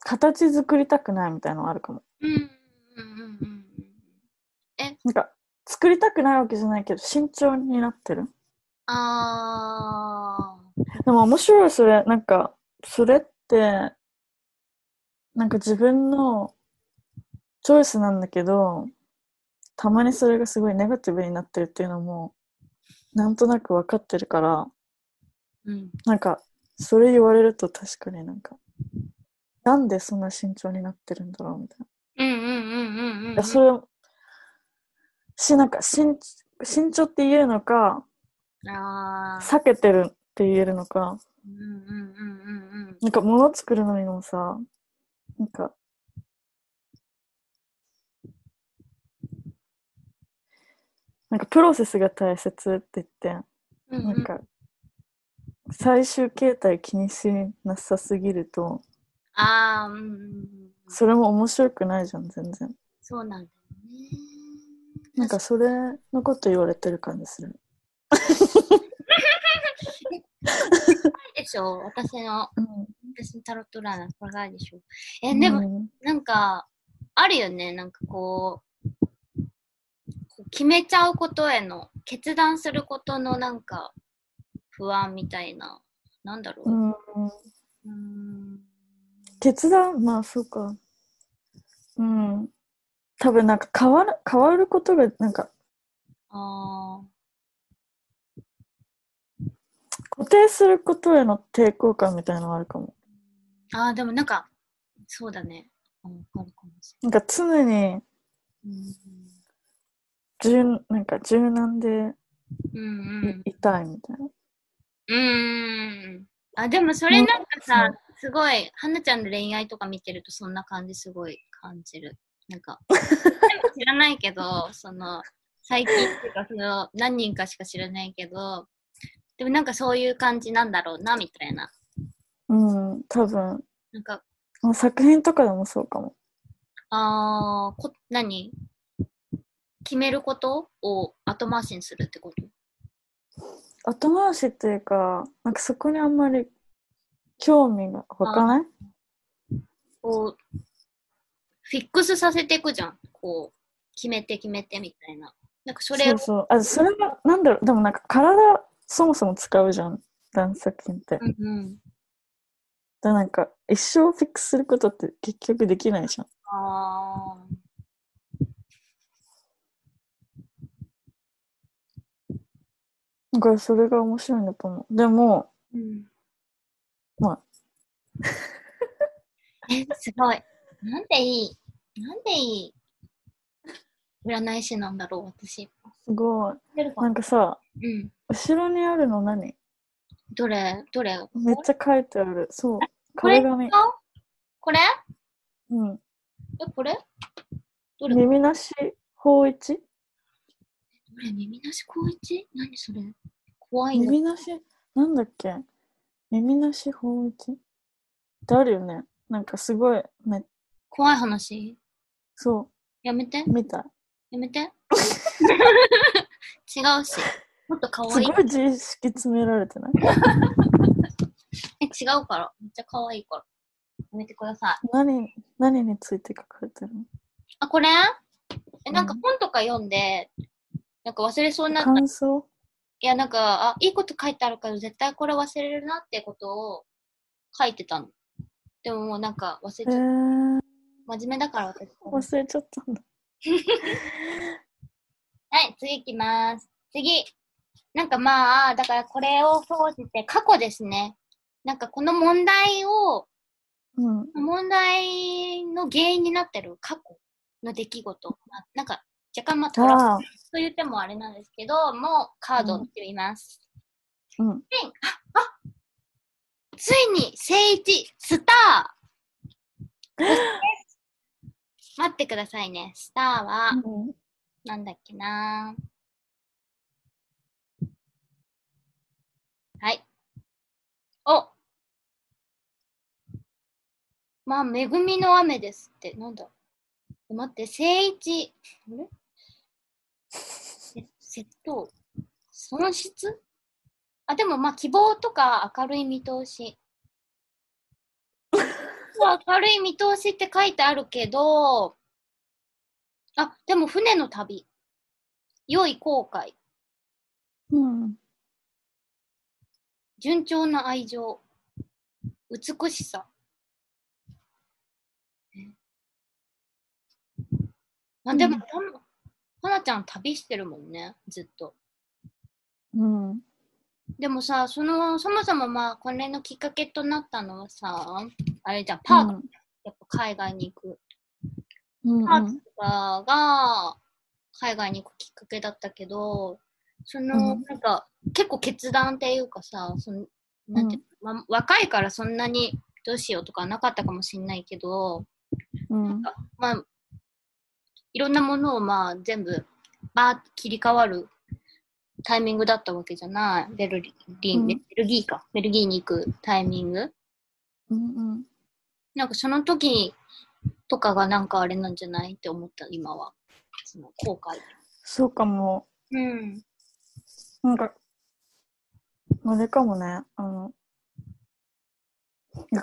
形作りたくないみたいなのあるかも。うん、うん、うん、うん。なんか、作りたくないわけじゃないけど、慎重になってる？あでも面白い、それ。なんか、それって、なんか自分のチョイスなんだけど、たまにそれがすごいネガティブになってるっていうのも、なんとなく分かってるから、ー。うん。なんか、それ言われると確かになんか、なんでそんな慎重になってるんだろうみたいな。うん、うん、うん、うん、うん。いやそれ、し、なんか、慎慎重って言えるのか、ああ。避けてるって言えるのか、うん、うん、うん、うん、うん。なんか物作るのにもさ、なんか、なんかプロセスが大切って言って、うんなんか、最終形態気にしなさすぎると、ああ、うん。それも面白くないじゃん、全然。そうなんだよね。なんかそれのこと言われてる感じする。でしょ私の、うん。私のタロット占い、これがでしょえ、でも、うんなんか、あるよね。なんかこう、こう決めちゃうことへの、決断することのなんか、不安みたいな。なんだろう。うん。決断？まあそうか。うん。多分なんか変わる、変わることがなんかあ固定することへの抵抗感みたいなのあるかも。ーあー、でもなんか、そうだね。あわかるかもしなんか常にれない。柔なんか柔軟でうん。うんうん。いみたいな。うーん。あ、でもそれなんかさ、すごい、はなちゃんの恋愛とか見てるとそんな感じすごい感じる。なんか、でも知らないけど、その、最近っていうか、その、何人かしか知らないけど、でもなんかそういう感じなんだろうな、みたいな。うん、多分。なんか、作品とかでもそうかも。あー、こ、何？決めることを後回しにするってこと？後回しっていうか、なんかそこにあんまり興味が湧かない？こう、フィックスさせていくじゃん。こう、決めて決めてみたいな。なんかそれをそうそう。あ、それは、なんだろう、でもなんか体、そもそも使うじゃん。ダンス作品って。うんうん。だなんか、一生フィックスすることって結局できないじゃん。ああ。だからそれが面白いんだと思う。でも、うん。まあ、え、すごい。なんでいい？なんでいい？占い師なんだろう、私。すごい。なんかさ、うん。後ろにあるの何？どれ？どれ？めっちゃ書いてある。そう。これ？壁紙。これ？うん。え、これ？どれ？ど耳なし法一？れ耳なし高一？何それ？怖いの。耳なし、なんだっけ？耳なし法一？ってあるよね？なんかすごい、ね、怖い話？そやめてう、見た。やめて。違うし。もっと可愛い。すごい自意識詰められてない？え、違うから。めっちゃ可愛いから。やめてください。何、何について書かれてるの？あ、これ？え、なんかうん本とか読んで、なんか忘れそうになった。い感想？や、なんか、あ、いいこと書いてあるから絶対これ忘れるなってことを書いてたの。でももうなんか忘れちえゃった。ー、真面目だから私。忘れちゃったんだ。はい、次行きます。次。なんかまあ、だからこれを総じて過去ですね。なんかこの問題を、うん。問題の原因になってる過去の出来事。まあなんか若干まあトラウマああ、と言ってもあれなんですけど、もうカードを見てみます。うん。ついに、聖一、スター 待ってくださいね。スターは、うんなんだっけなはい。おまあ、恵みの雨ですって。なんだ？待って、聖一、あれ？せ窃盗？損失？あ、でもまあ、希望とか明るい見通し。明るい見通しって書いてあるけど、あ、でも船の旅。良い航海。うん。順調な愛情。美しさ。えあでも、うんはなちゃん旅してるもんね、ずっと。うん。でもさ、その、そもそもまあ、これのきっかけとなったのはさ、あれじゃん、パーク、やっぱ海外に行く。うん。パークとかが海外に行くきっかけだったけど、その、うんなんか、結構決断っていうかさ、そのなんていうのまあ、若いからそんなにどうしようとかなかったかもしれないけど、うん。まあ、いろんなものをまあ全部バーッと切り替わるタイミングだったわけじゃない。ベルリン、うんベルギーか。ベルギーに行くタイミング。うん。なんかその時とかがなんかあれなんじゃないって思った、今は。その後悔。そうかも。うん。なんか、あれかもね。あの、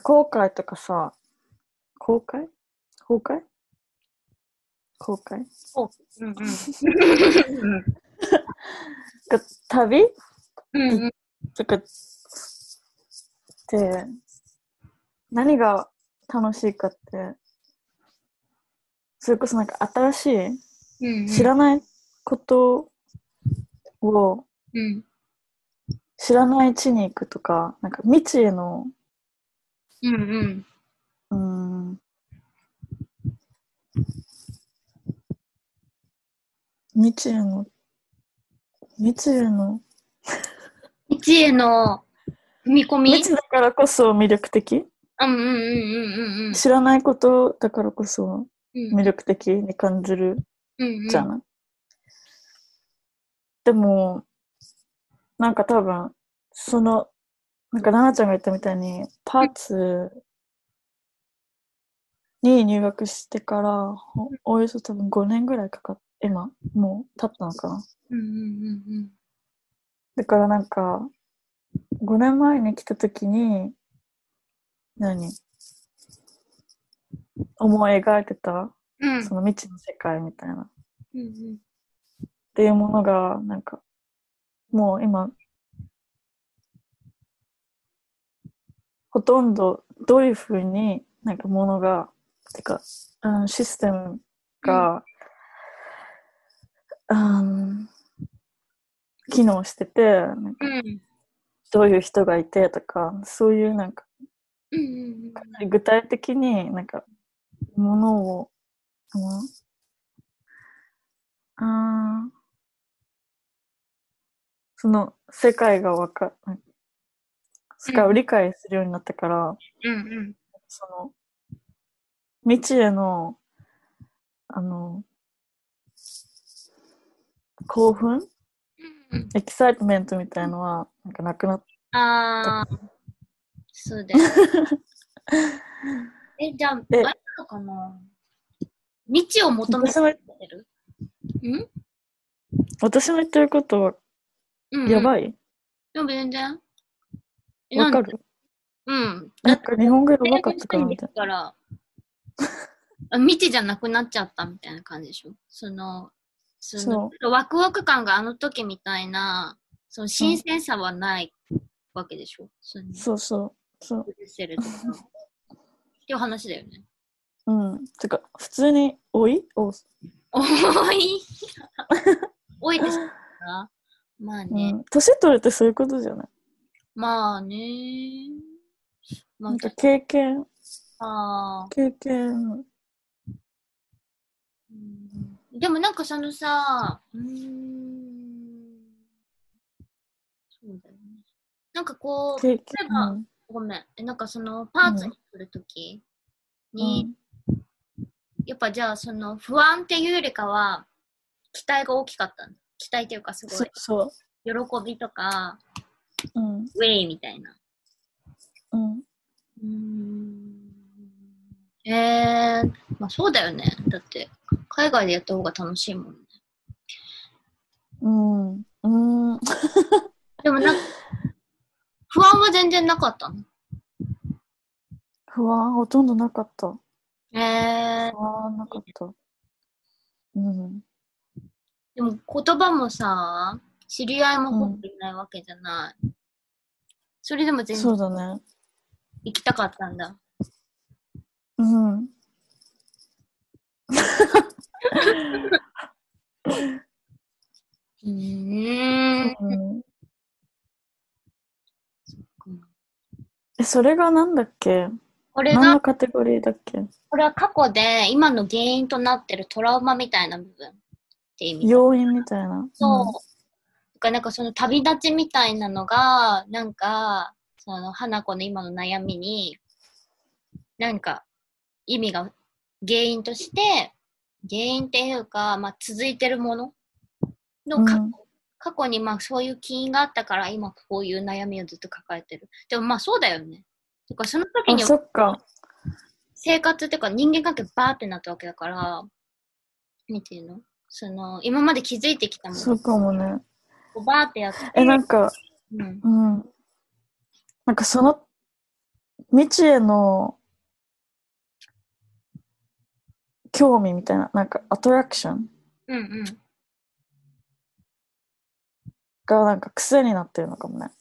後悔とかさ、公開公開公開うんうん。が旅？うんうん。とかって、何が楽しいかって、それこそなんか新しい、うんうん。知らないことをうん。知らない地に行くとか、なんか未知への、うんうん。うーん、未知への、未知への、道への踏み込み？未知だからこそ魅力的？うんうんうんうんうん知らないことだからこそうん。魅力的に感じるうんうん。じゃない、でも、なんか多分、その、なんか、奈々ちゃんが言ったみたいに、パーツに入学してから、ほおよそ多分5年ぐらいかかっ今、もう経ったのかな。うんうんうんだからなんか、5年前に来た時に、何？思い描いてた、うん。うんその未知の世界みたいなうんっていうものが、なんか、もう今、ほとんどどういうふうになんかものが、てか、うん、システムが、うん、機能してて、なんかうん。どういう人がいてとか、そういうなんか、うんうんかなり具体的になんか、ものを、うん、あーその世界がわか、世界を理解するようになったから、うんうん。その、未知への、あの、興奮？うんエキサイトメントみたいのは、なんかなくなっああ、そうだよ。え、じゃあ、あえれなのかな？未知を求めてる？ん？私の言ってることはうん、い。やばいでも全然。えわ、かなんで？るうん。なんか日本語やばかったからみたいだから、あ未知じゃなくなっちゃったみたいな感じでしょ？その、そのワクワク感があの時みたいな、その新鮮さはないわけでしょ、そのな。そうそう。そう。っていう話だよね。うん。てか、普通に、おい？お おい？おいですかまあうね。ん。年取るってそういうことじゃない？まあね。まなんか経験、あ、あ経験、うんでもなんかそのさ、うーん。そうだよね。なんかこう、例え。ばうんごめん。えなんかそのパーツに来るときに、やっぱじゃあその不安っていうよりかは、期待が大きかったんだ。期待っていうかすごそいそう。喜びとか、うん。ウェイみたいな。うん。うーん。えー、まあそうだよね。だって、海外でやった方が楽しいもんね。うん。うん。でもなんか、不安は全然なかったの？不安ほとんどなかった。えー、不安なかった。うん。でも言葉もさ、知り合いもほぼいないわけじゃない。それでも全そう然だね。行きたかったんだ。うん。うーん。それがなんだっけ？これが、何のカテゴリーだっけ？これは過去で今の原因となってるトラウマみたいな部分って意味。要因みたいな。そう。だからなんかその旅立ちみたいなのが、なんか、その花子の今の悩みに、なんか意味が原因として、原因っていうか、まあ続いてるものの過,、うん過去にまあそういう起因があったから今こういう悩みをずっと抱えてる。でもまあそうだよね。とかその時うん。にあ、そっか。生活っていうか人間関係バーってなったわけだから、なんていうの？その、今まで気づいてきたものそうかもね。をバーってやって、え、なんか、うん、うん。なんかその、未知への興味みたいな、なんかアトラクションうんうん。がなんか癖になってるのかもね。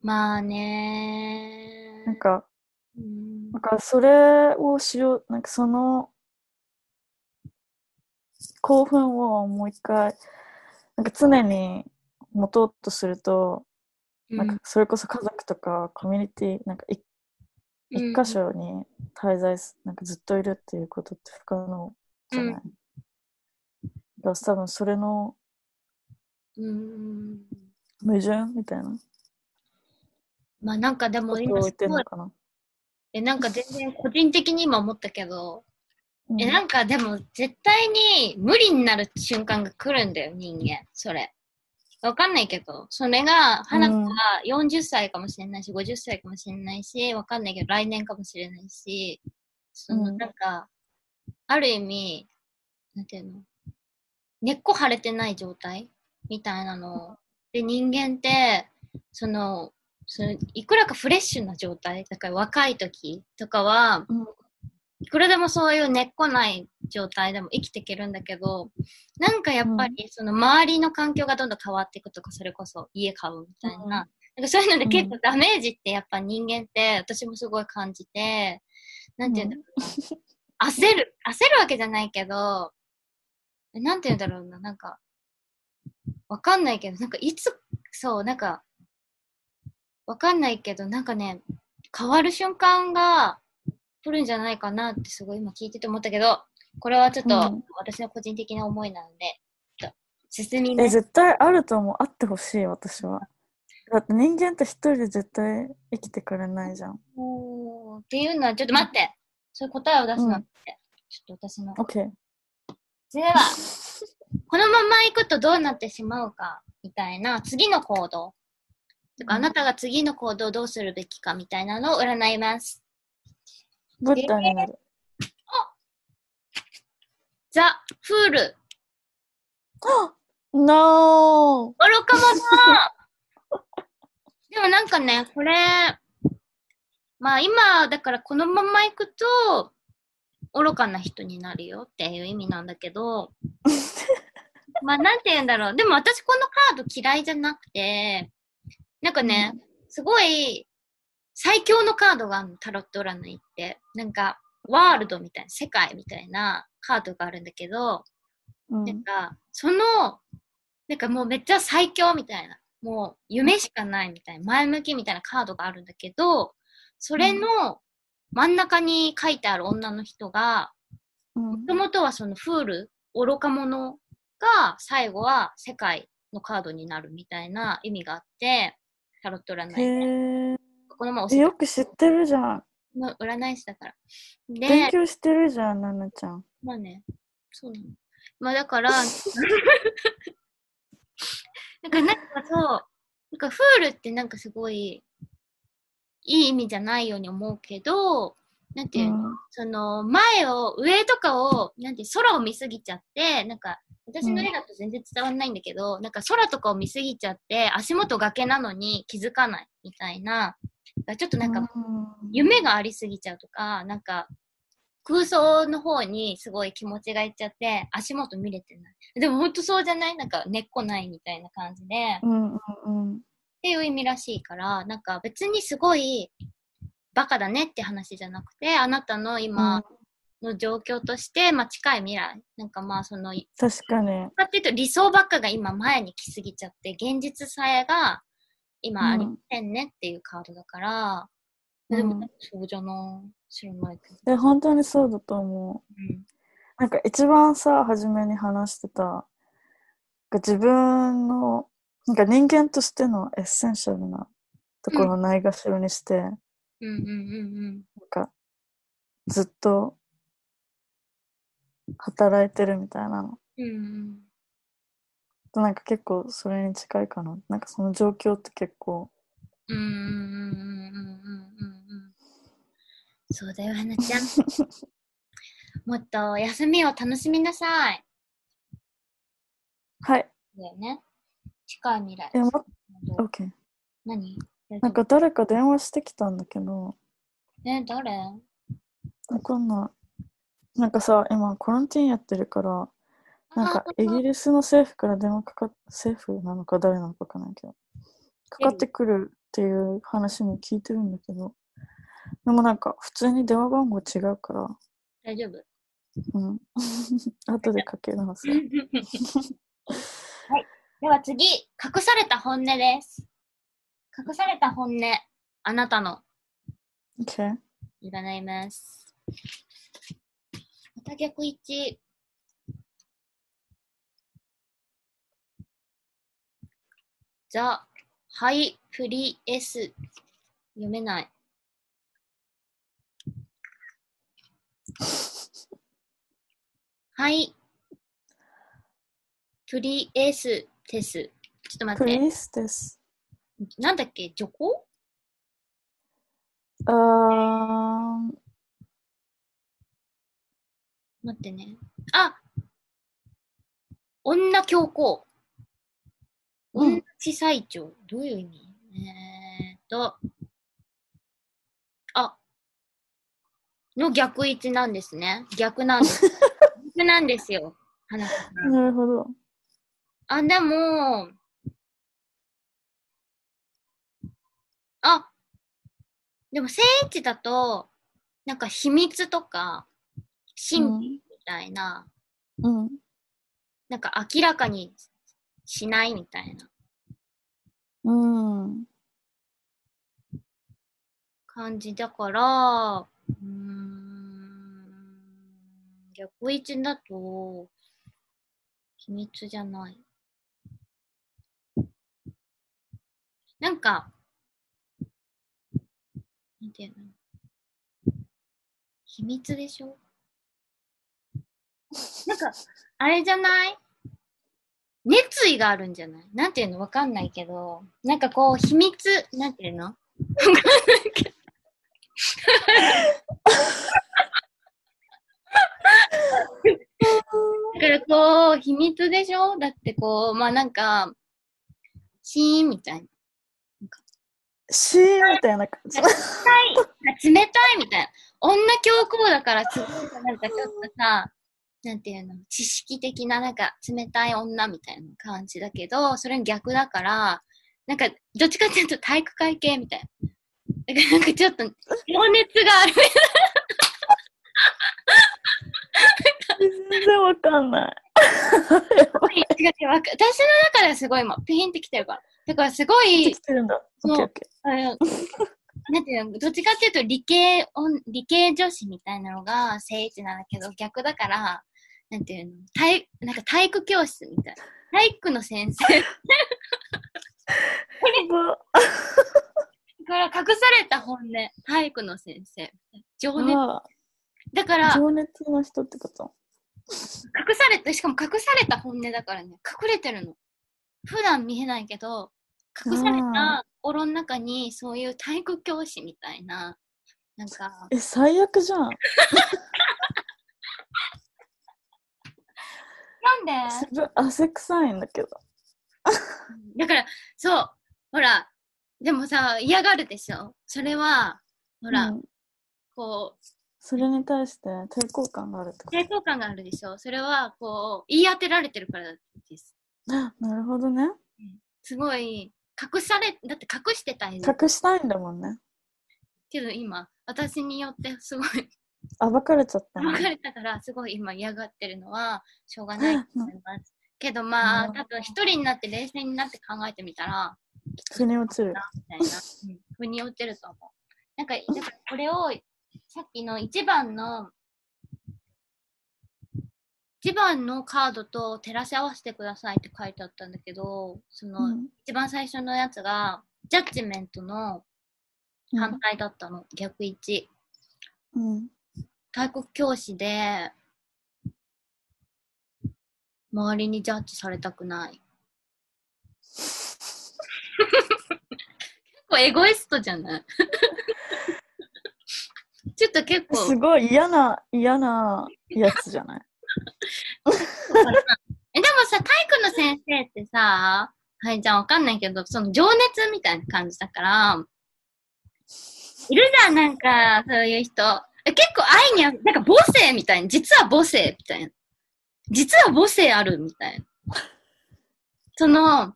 まあねなんか、うんなんかそれをしよう、なんかその興奮をもう一回、なんか常に持とうとすると、なんかそれこそ家族とかコミュニティ、なんか一一箇所に滞在す、なんかずっといるっていうことって不可能じゃない？だから多分それのうん。矛盾みたいな？まあなんかでも今すごい。え、なんか全然個人的に今思ったけど、うんえ、なんかでも絶対に無理になる瞬間が来るんだよ、人間。それ。わかんないけど、それが、花子が40歳かもしれないし、50歳かもしれないし、わかんないけど、来年かもしれないし、その、うん。なんか、ある意味、なんていうの、根っこ腫れてない状態？みたいなの。で、人間って、その、そのいくらかフレッシュな状態、だから若い時とかは、うんいくらでもそういう根っこない状態でも生きていけるんだけど、なんかやっぱりその周りの環境がどんどん変わっていくとか、それこそ家買うみたいな、うん。なんかそういうので結構ダメージってやっぱ人間って私もすごい感じて、なんていうんだろうな、焦る、焦るわけじゃないけど、なんていうんだろうな、なんか、わかんないけど、なんかいつ、そう、なんか、わかんないけど、なんかね、変わる瞬間が来るんじゃないかなってすごい今聞いてて思ったけど、これはちょっとうん私の個人的な思いなので、進みえ、ます。絶対あると思う。あってほしい、私は。だって人間って一人で絶対生きてくれないじゃん。おーっていうのは、ちょっと待って。そういう答えを出すのって、ちょっと私の。OK。では、このまま行くとどうなってしまうか、みたいな、次の行動。てかあなたが次の行動をどうするべきか、みたいなのを占います。ブッダになる。ザ・フール。No! 愚か者でもなんかね、これ、まあ今、だからこのまま行くと、愚かな人になるよっていう意味なんだけど、まあなんて言うんだろう。でも私このカード嫌いじゃなくて、なんかね、すごい最強のカードがあるの、タロット占いって。なんか、ワールドみたいな、世界みたいなカードがあるんだけど、うん。なんか、その、なんかもうめっちゃ最強みたいな、もう夢しかないみたいな、前向きみたいなカードがあるんだけど、それの真ん中に書いてある女の人が、うん。もともとはそのフール、愚か者が最後は世界のカードになるみたいな意味があって、タロット占い。このまま教ええよく知ってるじゃん。もう占い師だから。勉で、強してるじゃん、ななちゃん。まあね、そうなの。まあだから、なんかなんかそう、なんかフールってなんかすごいいい意味じゃないように思うけど、なんていうの、うんその前を、上とかを、なんて空を見すぎちゃって、なんか私の絵だと全然伝わんないんだけど、なんか空とかを見すぎちゃって、足元崖なのに気づかないみたいな、ちょっとなんかうん夢がありすぎちゃうとか、なんか空想の方にすごい気持ちがいっちゃって、足元見れてない。でも本当そうじゃない？なんか根っこないみたいな感じで、っうんうんうん。ていう意味らしいから、なんか別にすごいバカだねって話じゃなくて、あなたの今の状況として、まあ近い未来、なんかまあその、確かに。かっていうと理想ばっかが今前に来すぎちゃって、現実さえが今ありませんねっていうカードだから、でもうんそうじゃない。知らないけど。で、本当にそうだと思う。うんなんか一番さ、初めに話してた、自分の、なんか人間としてのエッセンシャルなところをないがしろにして、なんうんうんうんかずっと働いてるみたいなの。うん。なんか結構それに近いかな。なんかその状況って結構。うんうんうんうんうん。うんそうだよはなちゃん。もっと休みを楽しみなさい。はい。だよね。近い未来え、ま、OK 何？なんか誰か電話してきたんだけど。え誰？わかんない。なんかさ今コロンティーンやってるからなんか、イギリスの政府から電話かかっ、政府なのか誰なのかわかんないけど、かかってくるっていう話も聞いてるんだけど、でもなんか、普通に電話番号違うから、大丈夫うん。後でかけ直す。はい。では次、隠された本音です。隠された本音、あなたの OK? 占います。また逆位置。ザ・ハイ・プリエス。読めない。ハイ・プリエステス。ちょっと待って。プリスです。なんだっけ？女皇あー待ってね。あ女教皇。うん女地裁長。どういう意味？えーっと。あの逆位置なんですね。逆なんです。密なんですよ、花子さん。なるほど。あ、でも、あ、でも、聖地だと、なんか秘密とか、神秘みたいな、うん。なんか明らかにしないみたいなうん。感じだから、うーん、逆位置だと、秘密じゃない。なんか、なんていうの？秘密でしょ？なんか、あれじゃない？熱意があるんじゃない？なんていうの？わかんないけど、なんかこう、秘密、なんていうの？わかんないけど。だからこう、秘密でしょ？だってこう、まあなんか、シーンみたいな。シーンみたいな。感じ。冷たい、冷たいみたいな。女教皇だから、すごいなんかちょっとさ、なんていうの、知識的ななんか冷たい女みたいな感じだけど、それに逆だから、なんか、どっちかっていうと体育会系みたいな。だからなんかちょっと、情熱がある。全然わかんない。違う違う私の中ではすごい今、ピンってきてるから。だからすごいそうなんていうの、どっちかっていうと理系理系女子みたいなのが聖一なんだけど、逆だから、なんていうの、体なんか体育教室みたいな。体育の先生。ー。から隠された本音、体育の先生。情熱。だから、情熱の人ってこと？隠されて、しかも隠された本音だからね、隠れてるの。普段見えないけど、隠された心の中にそういう体育教師みたいな、なんか、え、最悪じゃん。なんで？汗臭いんだけど。だから、そう、ほら、でもさ、嫌がるでしょ？それは、ほら、うんこう、それに対して抵抗感があるってこ抵抗感があるでしょ？それは、こう、言い当てられてるからです。となるほどね。すごい、隠され、だって隠してたんだ隠したいんだもんね。けど今、私によってすごい、暴かれちゃった分のかれたから、すごい今嫌がってるのは、しょうがないと思います。けどまあ、うん多分一人になって冷静になって考えてみたら、腑に落ちる。みたいな、うん、腑に落ちると思う。なんか、だからこれを、さっきの一番の、一番のカードと照らし合わせてくださいって書いてあったんだけど、その、うん一番最初のやつが、ジャッジメントの反対だったの、逆位置。うん。体育教師で、周りにジャッジされたくない。結構エゴイストじゃない？ちょっと結構、すごい嫌な、嫌なやつじゃない？え、でもさ、体育の先生ってさ、はい、じゃあわかんないけど、その情熱みたいな感じだから、いるじゃん、なんか、そういう人。え結構愛にあなんか母性みたいな、実は母性みたいな。実は母性あるみたいな。その、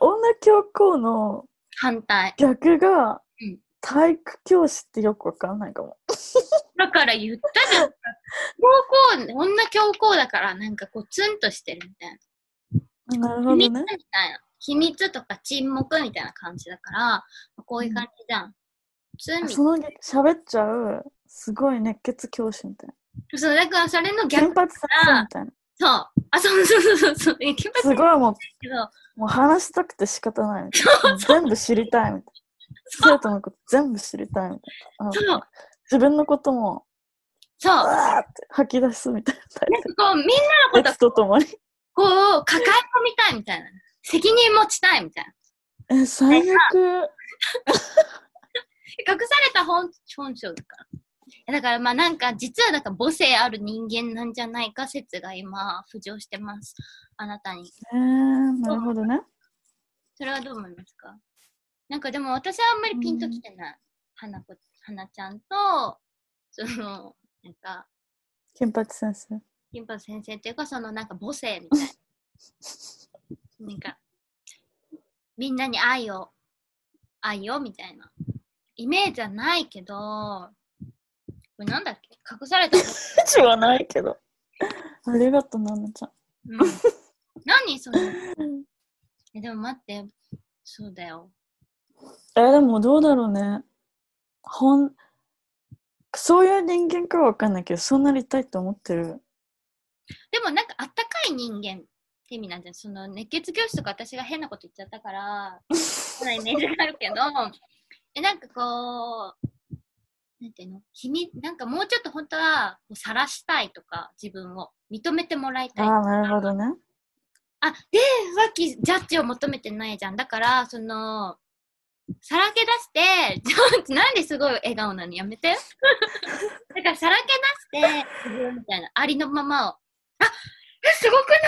女教皇の反対。逆がうん体育教師ってよくわかんないかも。だから言ったじゃん。教皇、女教皇だから、なんかこう、ツンとしてるみたいな。なるほど秘密みね。たいな。秘密とか沈黙みたいな感じだから、こういう感じじゃん。ツンみたいその喋っちゃう、すごい熱血教師みたいな。な。そう、だからそれの逆金、髪先生みたいな。そう。あ、そうそうそうそうそう。すすごいもう、けど、もう話したくて仕方ないみたいな。全部知りたいみたいな。生徒のこと全部知りたいみたいな。あそう。自分のことも、そう。わーって吐き出すみたいなタイプ。かこう、みんなのこと熱とともに。こう、抱え込みたいみたいな。責任持ちたいみたいな。え、最悪。隠された本本性だから。だからまあなんか実はなんか母性ある人間なんじゃないか説が今浮上してます。あなたに。えー、なるほどね。それはどう思いますか？なんかでも私はあんまりピンときてない。花子、花ちゃんと、その、なんか、金八先生。金八先生っていうか、そのなんか母性みたいな。なんか、みんなに愛を、愛をみたいな。イメージはないけど、これなんだっけ？隠された知 はないけど。ありがとう、ななちゃん。うん、何そのえでも待ってそうだよえ、でもどうだろうね。ほん、そういう人間かはわかんないけど、そうなりたいと思ってる。でもなんかあったかい人間って意味なんじゃんその熱血教師とか私が変なこと言っちゃったから そんなイメージがあるけどえなんかこうなんていうの？秘密なんかもうちょっと本当はこう晒したいとか自分を認めてもらいたいああ、なるほどね。あ、で、さっきジャッジを求めてないじゃん。だから、その、さらけ出して、ちょなんですごい笑顔なのやめて。だから、さらけ出して、みたいな、ありのままを。あ、え、すごくない？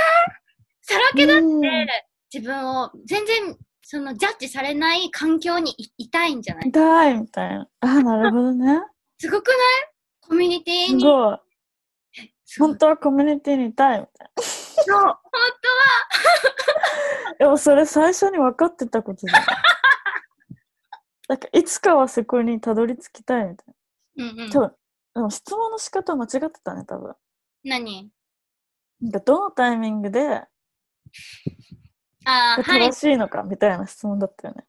さらけ出うんして、自分を全然、その、ジャッジされない環境にいいたいんじゃない？痛いみたいな。ああ、なるほどね。すごくない？コミュニティすに。すごい本当はコミュニティにいたいみたいな。そう。本でもそれ最初に分かってたことじゃん。なんかいつかはそこにたどり着きたいみたい当は。うんうんな。多。分、でも質問の仕方間違ってたね、多分。何？なんかどのタイミングであ正。しいのかみたいな質問だったよね。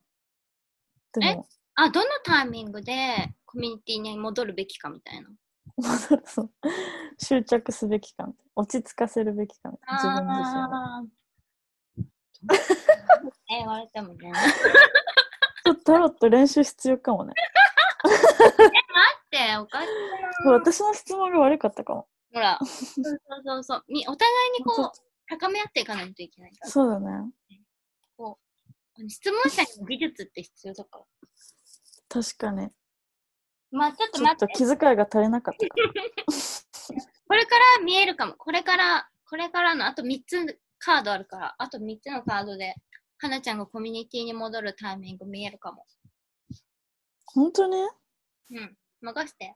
でも、あ、どのタイミングでコミュニティに戻るべきかみたいな？戻るそう執着すべきかみたいな。落ち着かせるべきかみたいな。自分自身を。え、言われてもね。ちょっとタロット練習必要かもね。って、おかしいな。私の質問が悪かったかも。ほら。そ うそうそうそう。みお互いにこう、高め合っていかないといけないから。そうだね。質問者にも技術って必要だから。確かに。まあちょっとちょっと待って。気遣いが足りなかったか これから見えるかも。これから、これからのあと3つカードあるから、あと3つのカードで、はなちゃんがコミュニティに戻るタイミング見えるかも。本当にうん。任して。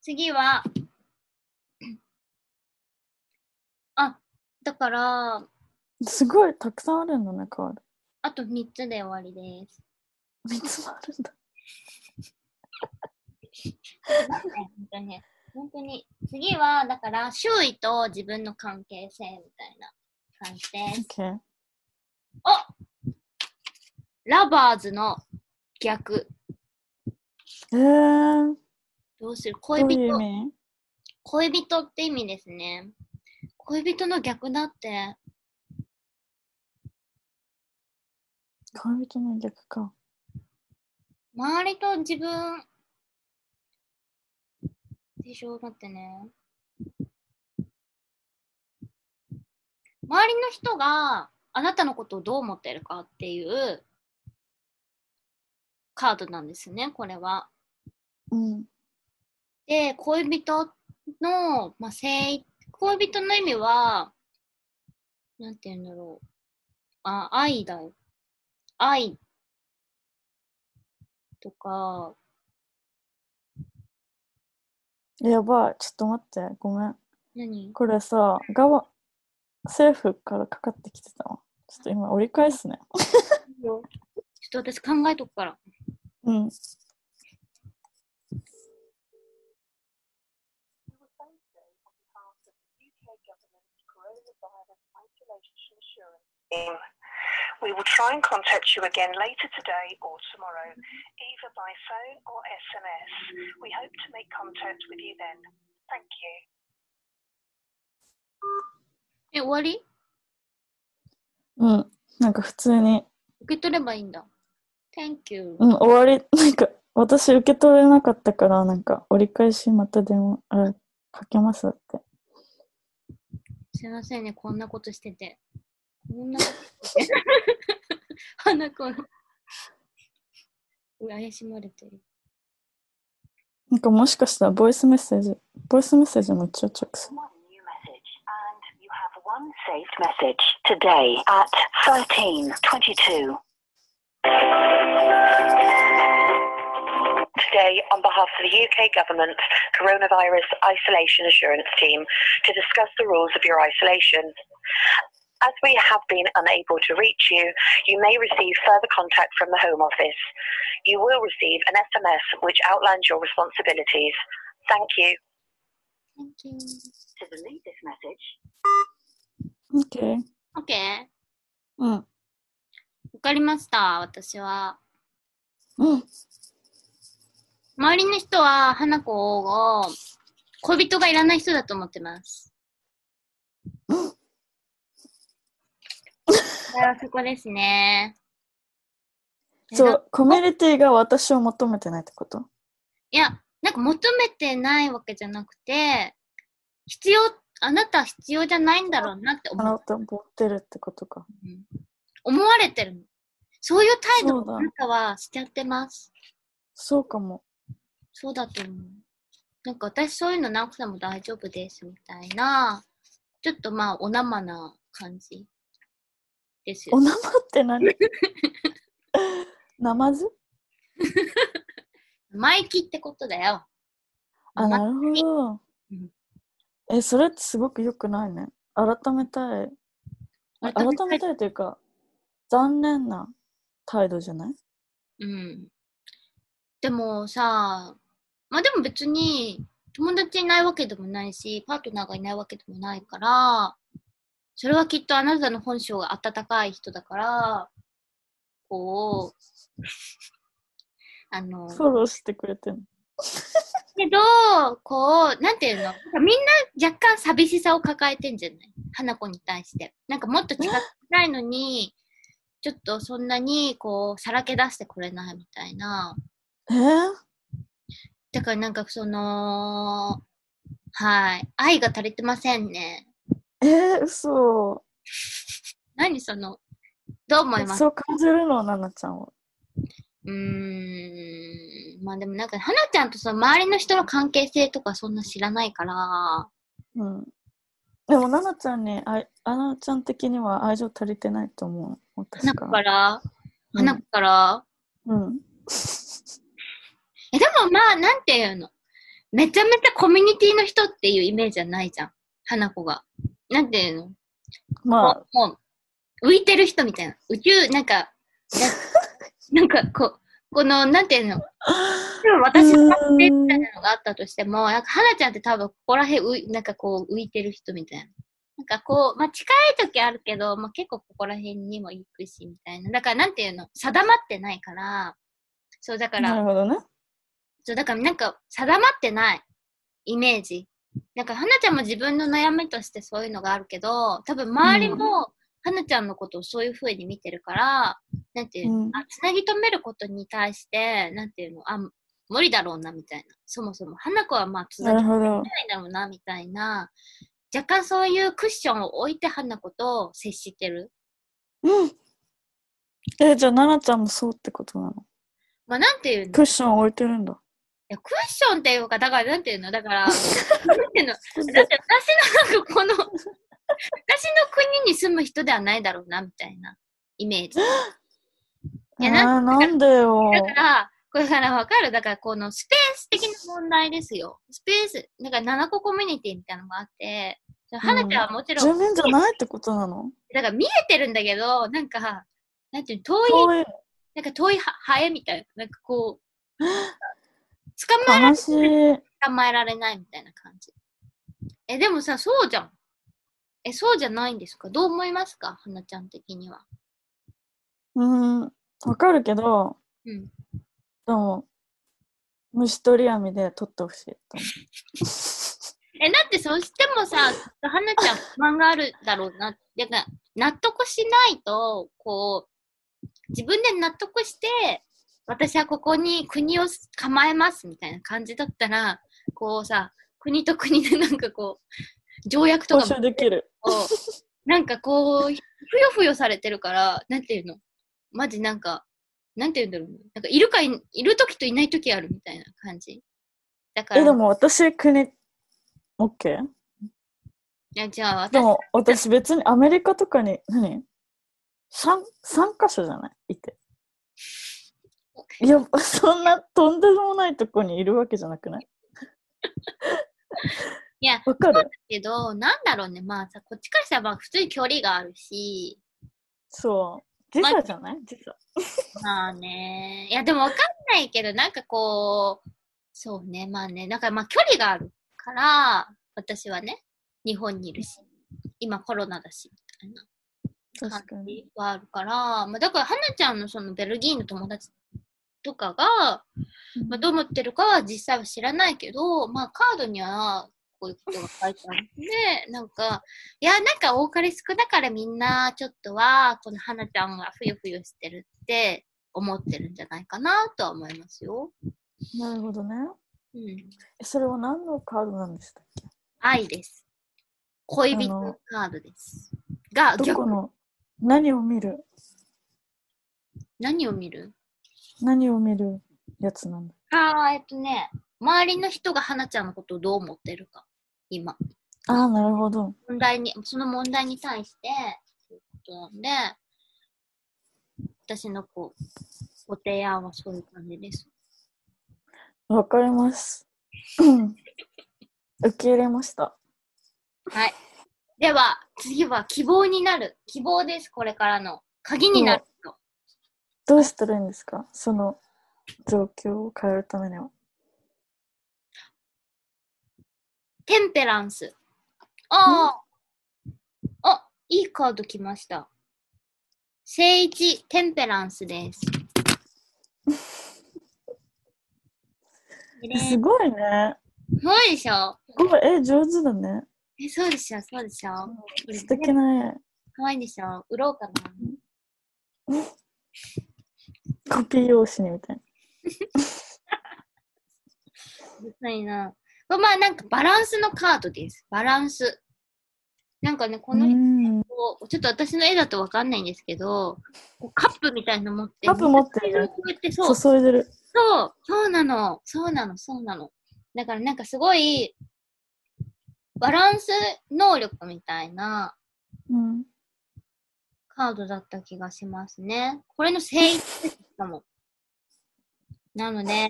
次は、あ、だから、すごいたくさんあるんだね、カード。あと3つで終わりです。3つもあるんだ。本当に。本当に。次は、だから、周囲と自分の関係性みたいな感じです。OK。おラバーズの逆。えー、どうする？ど恋人。味恋人って意味ですね。恋人の逆だって。恋人の逆か。周りと自分。でしょ待ってね。周りの人があなたのことをどう思ってるかっていうカードなんですね、これは。うん。で、恋人の、まあ、性、恋人の意味は、なんて言うんだろう。あ、愛だよ。愛とか、やばい。ちょっと待って。ごめん。何？これさ、側、政府からかかってきてたわ。ちょっと今折り返すね。ちょっと私考えとくから。うん。We will try and contact you again later today or tomorrow, either by phone or SMS. We hope to make contact with you then. Thank you. え、終わりうん。なんか普通に、受け取ればいいんだ。Thank you. うん、終わり、なんか私受け取れなかったから、なんか折り返しまた電話、あれ、かけますって。すいませんね、こんなことしてて。こんなことしてて。花子の。怪しまれてる。なんかもしかしたらボイスメッセージ、ボイスメッセージも一応チェックする。 One new message, and you have one saved message today at 1322. today on behalf of the UK government's coronavirus isolation assurance team to discuss the rules of your isolation. As we have been unable to reach you, you may receive further contact from the Home Office. You will receive an SMS which outlines your responsibilities. Thank you. Thank you. To delete this message, OK。OK? うん。わかりました、私は。うん。周りの人は、花子を恋人がいらない人だと思ってます。それはそこですね。そう、コミュニティが私を求めてないってこと？いや、なんか求めてないわけじゃなくて、必要、あなたは必要じゃないんだろうなって思うあなた持ってるってことか。うん思われてるの。そういう態度をあなたはしちゃってます。そうかも。そうだと思う。なんか私そういうのなくても大丈夫ですみたいな、ちょっとまあお生な感じですよお。生って何？ナマズ生意気ってことだよ。あ、なるほどうん。え、それってすごく良くないね。改めたい。あ改めい。たいというか、残念な態度じゃない？うん。でもさ、まあでも別に友達いないわけでもないし、パートナーがいないわけでもないから、それはきっとあなたの本性が温かい人だから、こう、あの、フォローしてくれてんの？けど、こう、なんていうの？みんな若干寂しさを抱えてんじゃない？花子に対して。なんかもっと近づきたいのに、ちょっとそんなに、こう、さらけ出してくれないみたいな。え？ー、だからなんかその、はい。愛が足りてませんね。えー、嘘。何その、どう思います？そう感じるの、ナナちゃんは。うーん。まあでもなんか、花ちゃんとその周りの人の関係性とかそんな知らないから、うん。でも、ナナちゃんに、あい、ナナちゃん的には愛情足りてないと思う。私花子から。から、うん花子から、うん。え、でもまあ、なんていうの？めちゃめちゃコミュニティの人っていうイメージはないじゃん。花子が。なんていうの？まあ、もう、浮いてる人みたいな。宇宙、なんか、な なんかこう、この、なんていうの？でも私の学生みたいなのがあったとしても、なんか、花ちゃんって多分ここら辺、うなんかこう、浮いてる人みたいな。なんかこう、まあ近い時あるけど、まあ結構ここら辺にも行くし、みたいな。だからなんていうの？定まってないから、そう、だからな、るほどね。そう、だからなんか定まってないイメージ。なんか、花ちゃんも自分の悩みとしてそういうのがあるけど、多分周りも、花ちゃんのことをそういう風に見てるから、なんていうの、うんあ、つなぎ止めることに対して、なんていうの、あ、無理だろうな、みたいな。そもそも、花子はまあ、つなぎ止めないだろうな、みたいな。若干そういうクッションを置いて花子と接してる？うん。え、じゃあ、ナナちゃんもそうってことなの？まあ、なんていうの？クッション置いてるんだ。いや、クッションっていうか、だから、なんていうのだから、なんていうのだって私のなんかこの、私の国に住む人ではないだろうな、みたいなイメージ。いやなあーなんでよ。だから、これからわかるだから、このスペース的な問題ですよ。スペース、だから7個コミュニティみたいなのがあって、花ちゃんはもちろん、住民じゃないってことなの？だから見えてるんだけど、なんか、なんていうの、遠い、遠い。なんか遠いはハエみたいな、なんかこう、捕まえられ悲しい。捕まえられないみたいな感じ。え、でもさ、そうじゃん。え、そうじゃないんですか？どう思いますか？花ちゃん的には。うん、わかるけど、うん。でも、虫取り網で取ってほしい え、だってそしてもさ、花ちゃん不満があるだろうな。だから、納得しないと、こう、自分で納得して、私はここに国を構えますみたいな感じだったら、こうさ、国と国でなんかこう、条約う。とかもできる。なんかこう、ふよふよされてるから、なんていうの？マジなんか、なんていうんだろうね。なんかいるかい、いる時といない時あるみたいな感じ。だから、え、でも私、国、OK? いやじゃあ私、でも私別にアメリカとかに、何 ?3、三箇所じゃない？いて。いや、そんなとんでもないとこにいるわけじゃなくない？いや、わかる？けど、なんだろうね。まあさ、こっちからしたらまあ普通に距離があるし、そう。時差じゃない？時差。まあね。いや、でもわかんないけど、なんかこう、そうね、まあね。なんかまあ距離があるから、私はね、日本にいるし、今コロナだし、みたいな感。じはあるから、まあだから、はなちゃんのそのベルギーの友達とかが、まあ、どう思ってるかは実際は知らないけど、まあカードにはこういうことが書いてあるんで、なんか、いや、なんか多かれ少なかれみんなちょっとは、この花ちゃんがふよふよしてるって思ってるんじゃないかなとは思いますよ。なるほどね。うん。えそれは何のカードなんでしたっけ？愛です。恋人あのカードです。が、逆どこの？何を見る？何を見る？何を見るやつなんだ？あー、えっとね、周りの人が花ちゃんのことをどう思ってるか、今。ああ、なるほど。問題に、その問題に対して、ということなんで、私のこう、ご提案はそういう感じです。わかります。う ん受け入れました。はい。では、次は希望になる。希望です、これからの。鍵になる人。どうしたらいいんですか？その状況を変えるためには。テンペランス。ああ。あ、いいカード来ました。聖一テンペランスです。え すごいね。そうでしょ？すごい。え、上手だね。え、そうでしょ？そうでしょ？素敵な絵。かわいいでしょ？売ろうかな。コピー用紙にみたいな。うるさいな。まあなんかバランスのカードです。バランス。なんかね、この人うん。こうちょっと私の絵だとわかんないんですけど、こうカップみたいなの持って、カップ持ってるそう、注いでる。そう、そうなの、そうなの、そうなの。だからなんかすごい、バランス能力みたいなうん。カードだった気がしますね。これの正位ですかも。なので、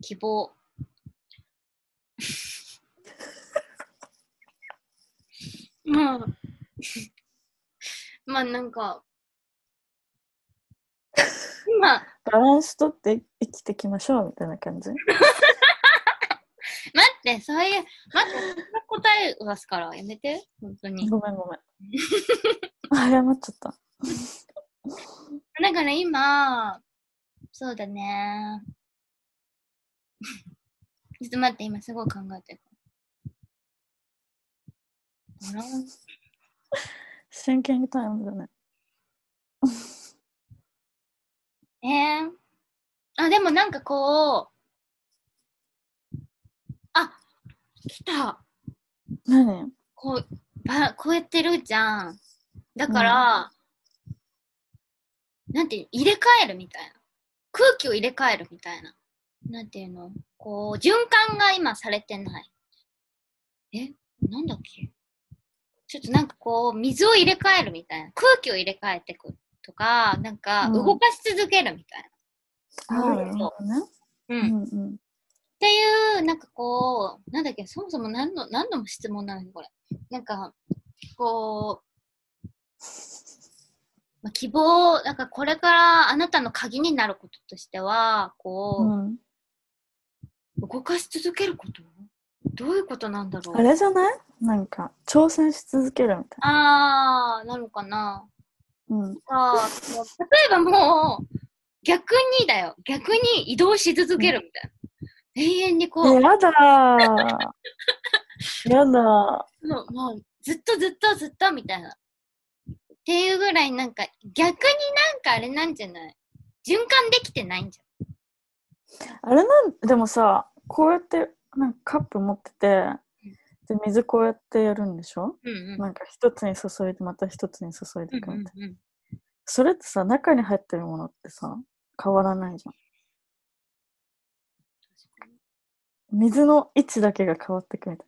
希望。まあ、まあなんか、今、バランスとって生きていきましょうみたいな感じ？待って、そういう、待って、そんな答え出すからやめて、本当に。ごめんごめん。あ謝っちゃった。だから今、そうだね。ちょっと待って、今すごい考えてる。バランスシンキングタイムだね。えー、あ、でもなんかこう、あ、来た。何？こう、ばこうやってるじゃん。だから、なんていう入れ替えるみたいな。空気を入れ替えるみたいな。なんていうの？こう、循環が今されてない。え？なんだっけ？ちょっとなんかこう、水を入れ替えるみたいな。空気を入れ替えてくとか、なんかうん動かし続けるみたいああ、なるほどね。な。うん。っうんうん。ていう、なんかこう、なんだっけ、そもそも何の、何の質問なのこれ。なんか、こう、まあ、希望、なんかこれからあなたの鍵になることとしては、こう、うん、動かし続けること？どういうことなんだろう？あれじゃない？なんか、挑戦し続けるみたいあー、なのかな？な。うん。あ例えばもう、逆にだよ。逆に移動し続けるみたいな。永遠にこう、えやだー。やだもうもうずっとずっとずっとみたいな。っていうぐらいなんか逆になんかあれなんじゃない？循環できてないんじあれなん、でもさ、こうやって、なんかカップ持ってて、で、水こうやってやるんでしょ？ゃん。うんうん。なんか一つに注いで、また一つに注いでいくみたいな。うんうんうんそれってさ、中に入ってるものってさ、変わらないじゃん。水の位置だけが変わってくみたい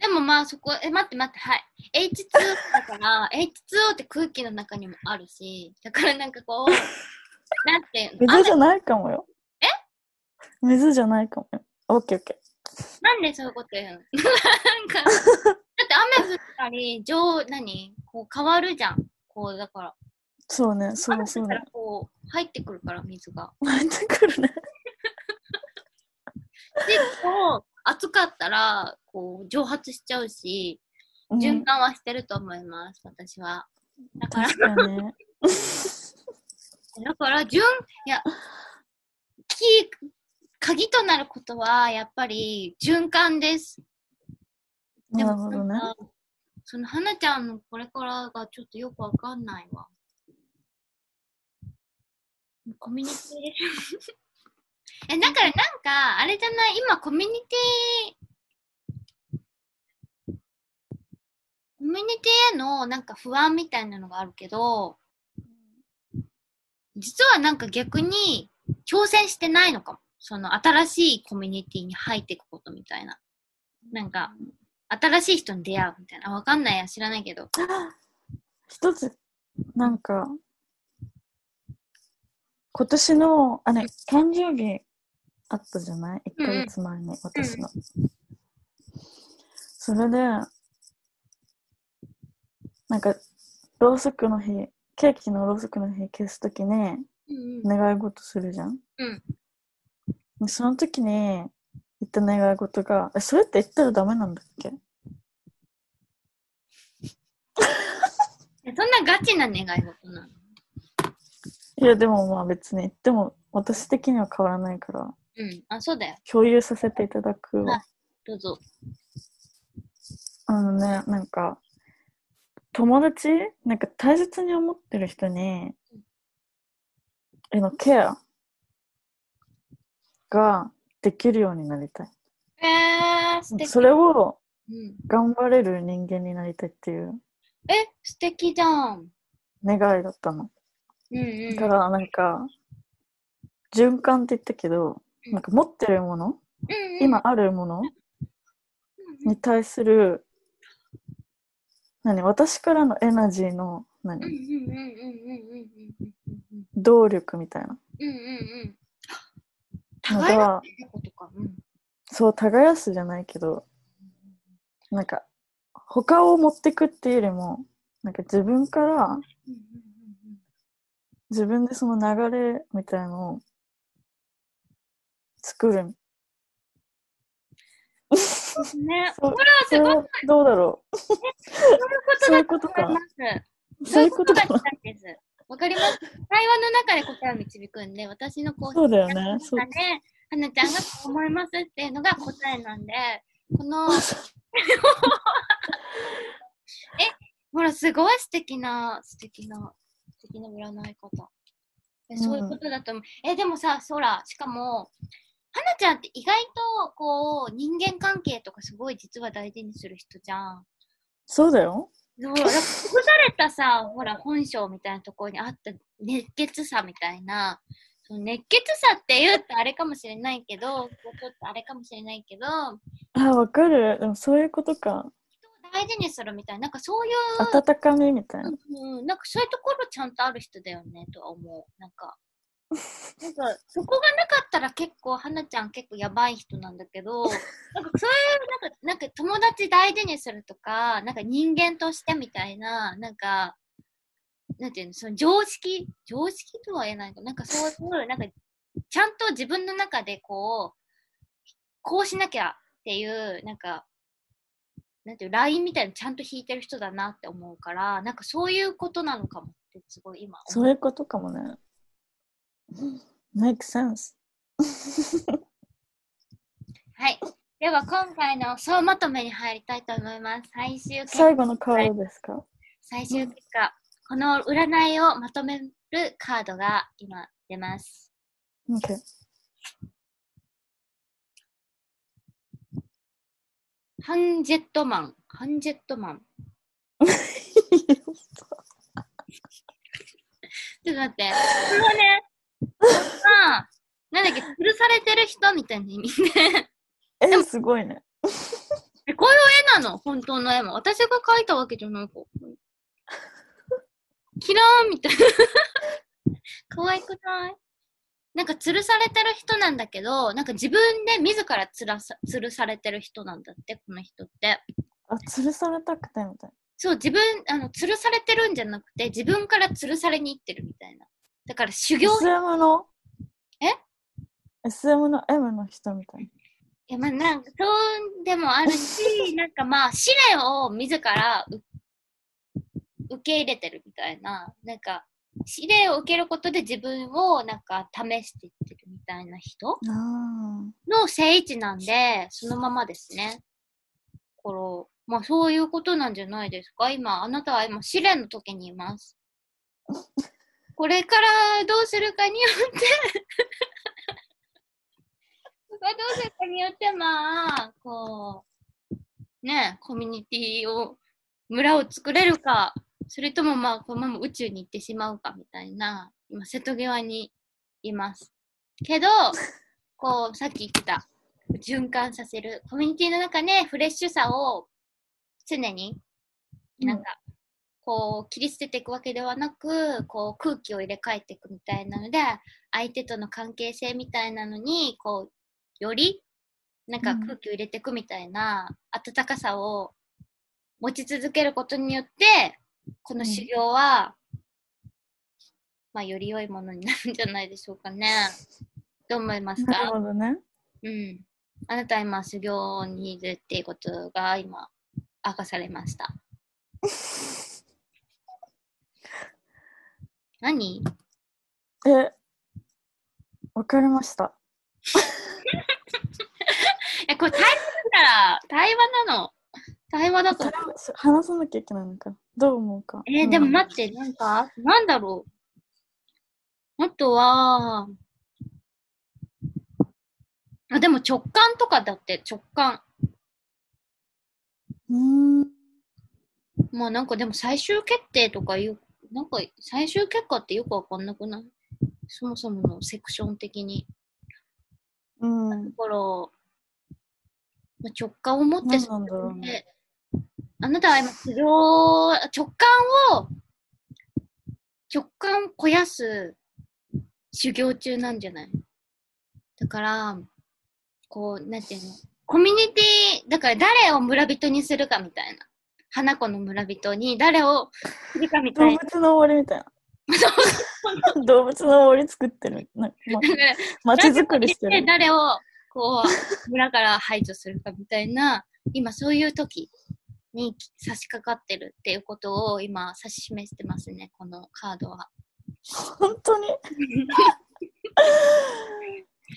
でもまあそこ、え、待って待って、はい。H2O だから、H2O って空気の中にもあるし、だからなんかこう、なんて、水じゃないかもよ。え？水じゃないかもよ。オッケーオッケなんでそういうこと言うの？なんか、だって雨降ったり、上、何？こう変わるじゃん。こう、だから。ー。そうね、そ雨降ったらうそうね。こう、入ってくるから、水が。入ってくるね。で、こう、暑かったら、こう、蒸発しちゃうし、うん循環はしてると思います、私は。だから。だから、順、いや、キー、鍵となることは、やっぱり、循環です。でなるもほどね。なんかその花ちゃんのこれからがちょっとよくわかんないわ。コミュニティでえ、だからなんか、あれじゃない、今コミュニティ、コミュニティへのなんか不安みたいなのがあるけど、実はなんか逆に挑戦してないのかも。その新しいコミュニティに入っていくことみたいな。なんか、新しい人に出会うみたいな。わかんないや、知らないけど。一つ、なんか、今年の、あれ、誕生日あったじゃない ?1 ヶ月前に、私の。それで、なんか、ろうそくの日、ケーキのろうそくの日消すときに、うん。願い事するじゃん？うん。でその時に言った願い事が、え、それって言ったらダメなんだっけ？えそんなガチな願い事なの？いや、でもまあ別に言っても私的には変わらないから、うん。あ、そうだよ。共有させていただくわ。どうぞ。あのね、なんか、友達？なんか大切に思ってる人に、へのケアができるようになりたい。えー、素敵。それをうん、頑張れる人間になりたいっていうえ、素敵じゃん。願いだったの。うんうん。だからなんか、循環って言ったけど、うんなんか持ってるもの、うんうん、今あるもの？に対する何？私からのエナジーの何？動力みたいな。うんうんうん。耕、そう耕すじゃないけどなんか他を持ってくっていうよりもなんか自分から自分でその流れみたいのを作る。うん。ね、そうこれはすごいどうだろうそういうことか思い。ます。そういうことかが。したいです。わかります。会話の中で答えを導くんで、私のこう、そうだよね。そう中で、はなちゃんがこう思いますっていうのが答えなんで、この、え、ほら、すごい素敵な、素敵な、素敵な占い方。えそういうことだと思う。え、でもさ、そら、しかも、はなちゃんって意外と、こう、人間関係とかすごい実は大事にする人じゃん。そうだよ。そう、だから隠されたさ、ほら、本性みたいなところにあった熱血さみたいな、その熱血さって言うとあれかもしれないけど、ちょっとあれかもしれないけど、あ、わかる。でもそういうことか。大事にするみたいな、なんかそういう、温かみみたいな。うん、なんかそういうところちゃんとある人だよね、とは思う。なんか、なんかそこがなかったら結構、はなちゃん結構やばい人なんだけど、なんかそういう、なんか、なんか友達大事にするとか、なんか人間としてみたいな、なんか、なんていうの、その常識、常識とは言えないけど、なんかそういう、なんか、ちゃんと自分の中でこう、こうしなきゃっていう、なんか、なんていう、ラインみたいなのちゃんと引いてる人だなって思うから、なんかそういうことなのかもってすごい今。そういうことかもね。make sense. はい。では今回の総まとめに入りたいと思います。最終結最後のカードですか？最終結果、この占いをまとめるカードが今出ます。?OK。ハンジェットマン。ハンジェットマン。ちょっと待って。これはね、あなんだっけ、吊るされてる人みたいな意味で。え、すごいね。え、こういう絵なの？本当の絵も。私が描いたわけじゃないか。キラーンみたいな。可愛くない？なんか吊るされてる人なんだけど、なんか自分で自ら吊らさ吊るされてる人なんだって、この人って。あ、吊るされたくてみたいそう、自分、あの、吊るされてるんじゃなくて、自分から吊るされに行ってるみたいな。だから修な。行 SM の？え ?SM の M の人みたいいや、まあ、なんか、そうでもあるし、なんかまあ、試練を自らう受け入れてるみたいな、なんか、試練を受けることで自分をなんか試していってるみたいな人の聖地なんで、そのままですね。この、まあそういうことなんじゃないですか？今、あなたは今試練の時にいます。これからどうするかによってどうするかによって、まあ、こう、ね、コミュニティを、村を作れるか、それともまあ、このまま宇宙に行ってしまうかみたいな、今、瀬戸際にいます。けど、こう、さっき言ってた、循環させる。コミュニティの中でフレッシュさを常に、なんか、こう、切り捨てていくわけではなく、こう、空気を入れ替えていくみたいなので、相手との関係性みたいなのに、こう、より、なんかうん空気を入れていくみたいな、温かさを持ち続けることによって、この修行は、まあ、より良いものになるんじゃないでしょうかね。どう思いますあ。なるかほどね。うん。あなたは今修行にいるっていうことが今明かされました。何？え、わかりました。え、これ対話だから、対話なの。対話だと。話さなきゃいけないのか。どう思うか。えーでも待って、なんか、なんだろう。あとは、あ、でも直感とかだって、直感。うん。まあなんかでも最終決定とかいう、なんか最終結果ってよくわかんなくない？そもそものセクション的に。うん。だから、まあ、直感を持って何なんだろうね。であなたは今、修行、直感を、直感を肥やす修行中なんじゃない？だから、こう、なんていうの？コミュニティ、だから誰を村人にするかみたいな。花子の村人に誰をするかみた動いな。物の森みたいな。動物の森作ってる。なま、だから街づくりしてる。誰を、こう、村から排除するかみたいな、今そういう時に差し掛かってるっていうことを今指し示してますね、このカードは。本当に？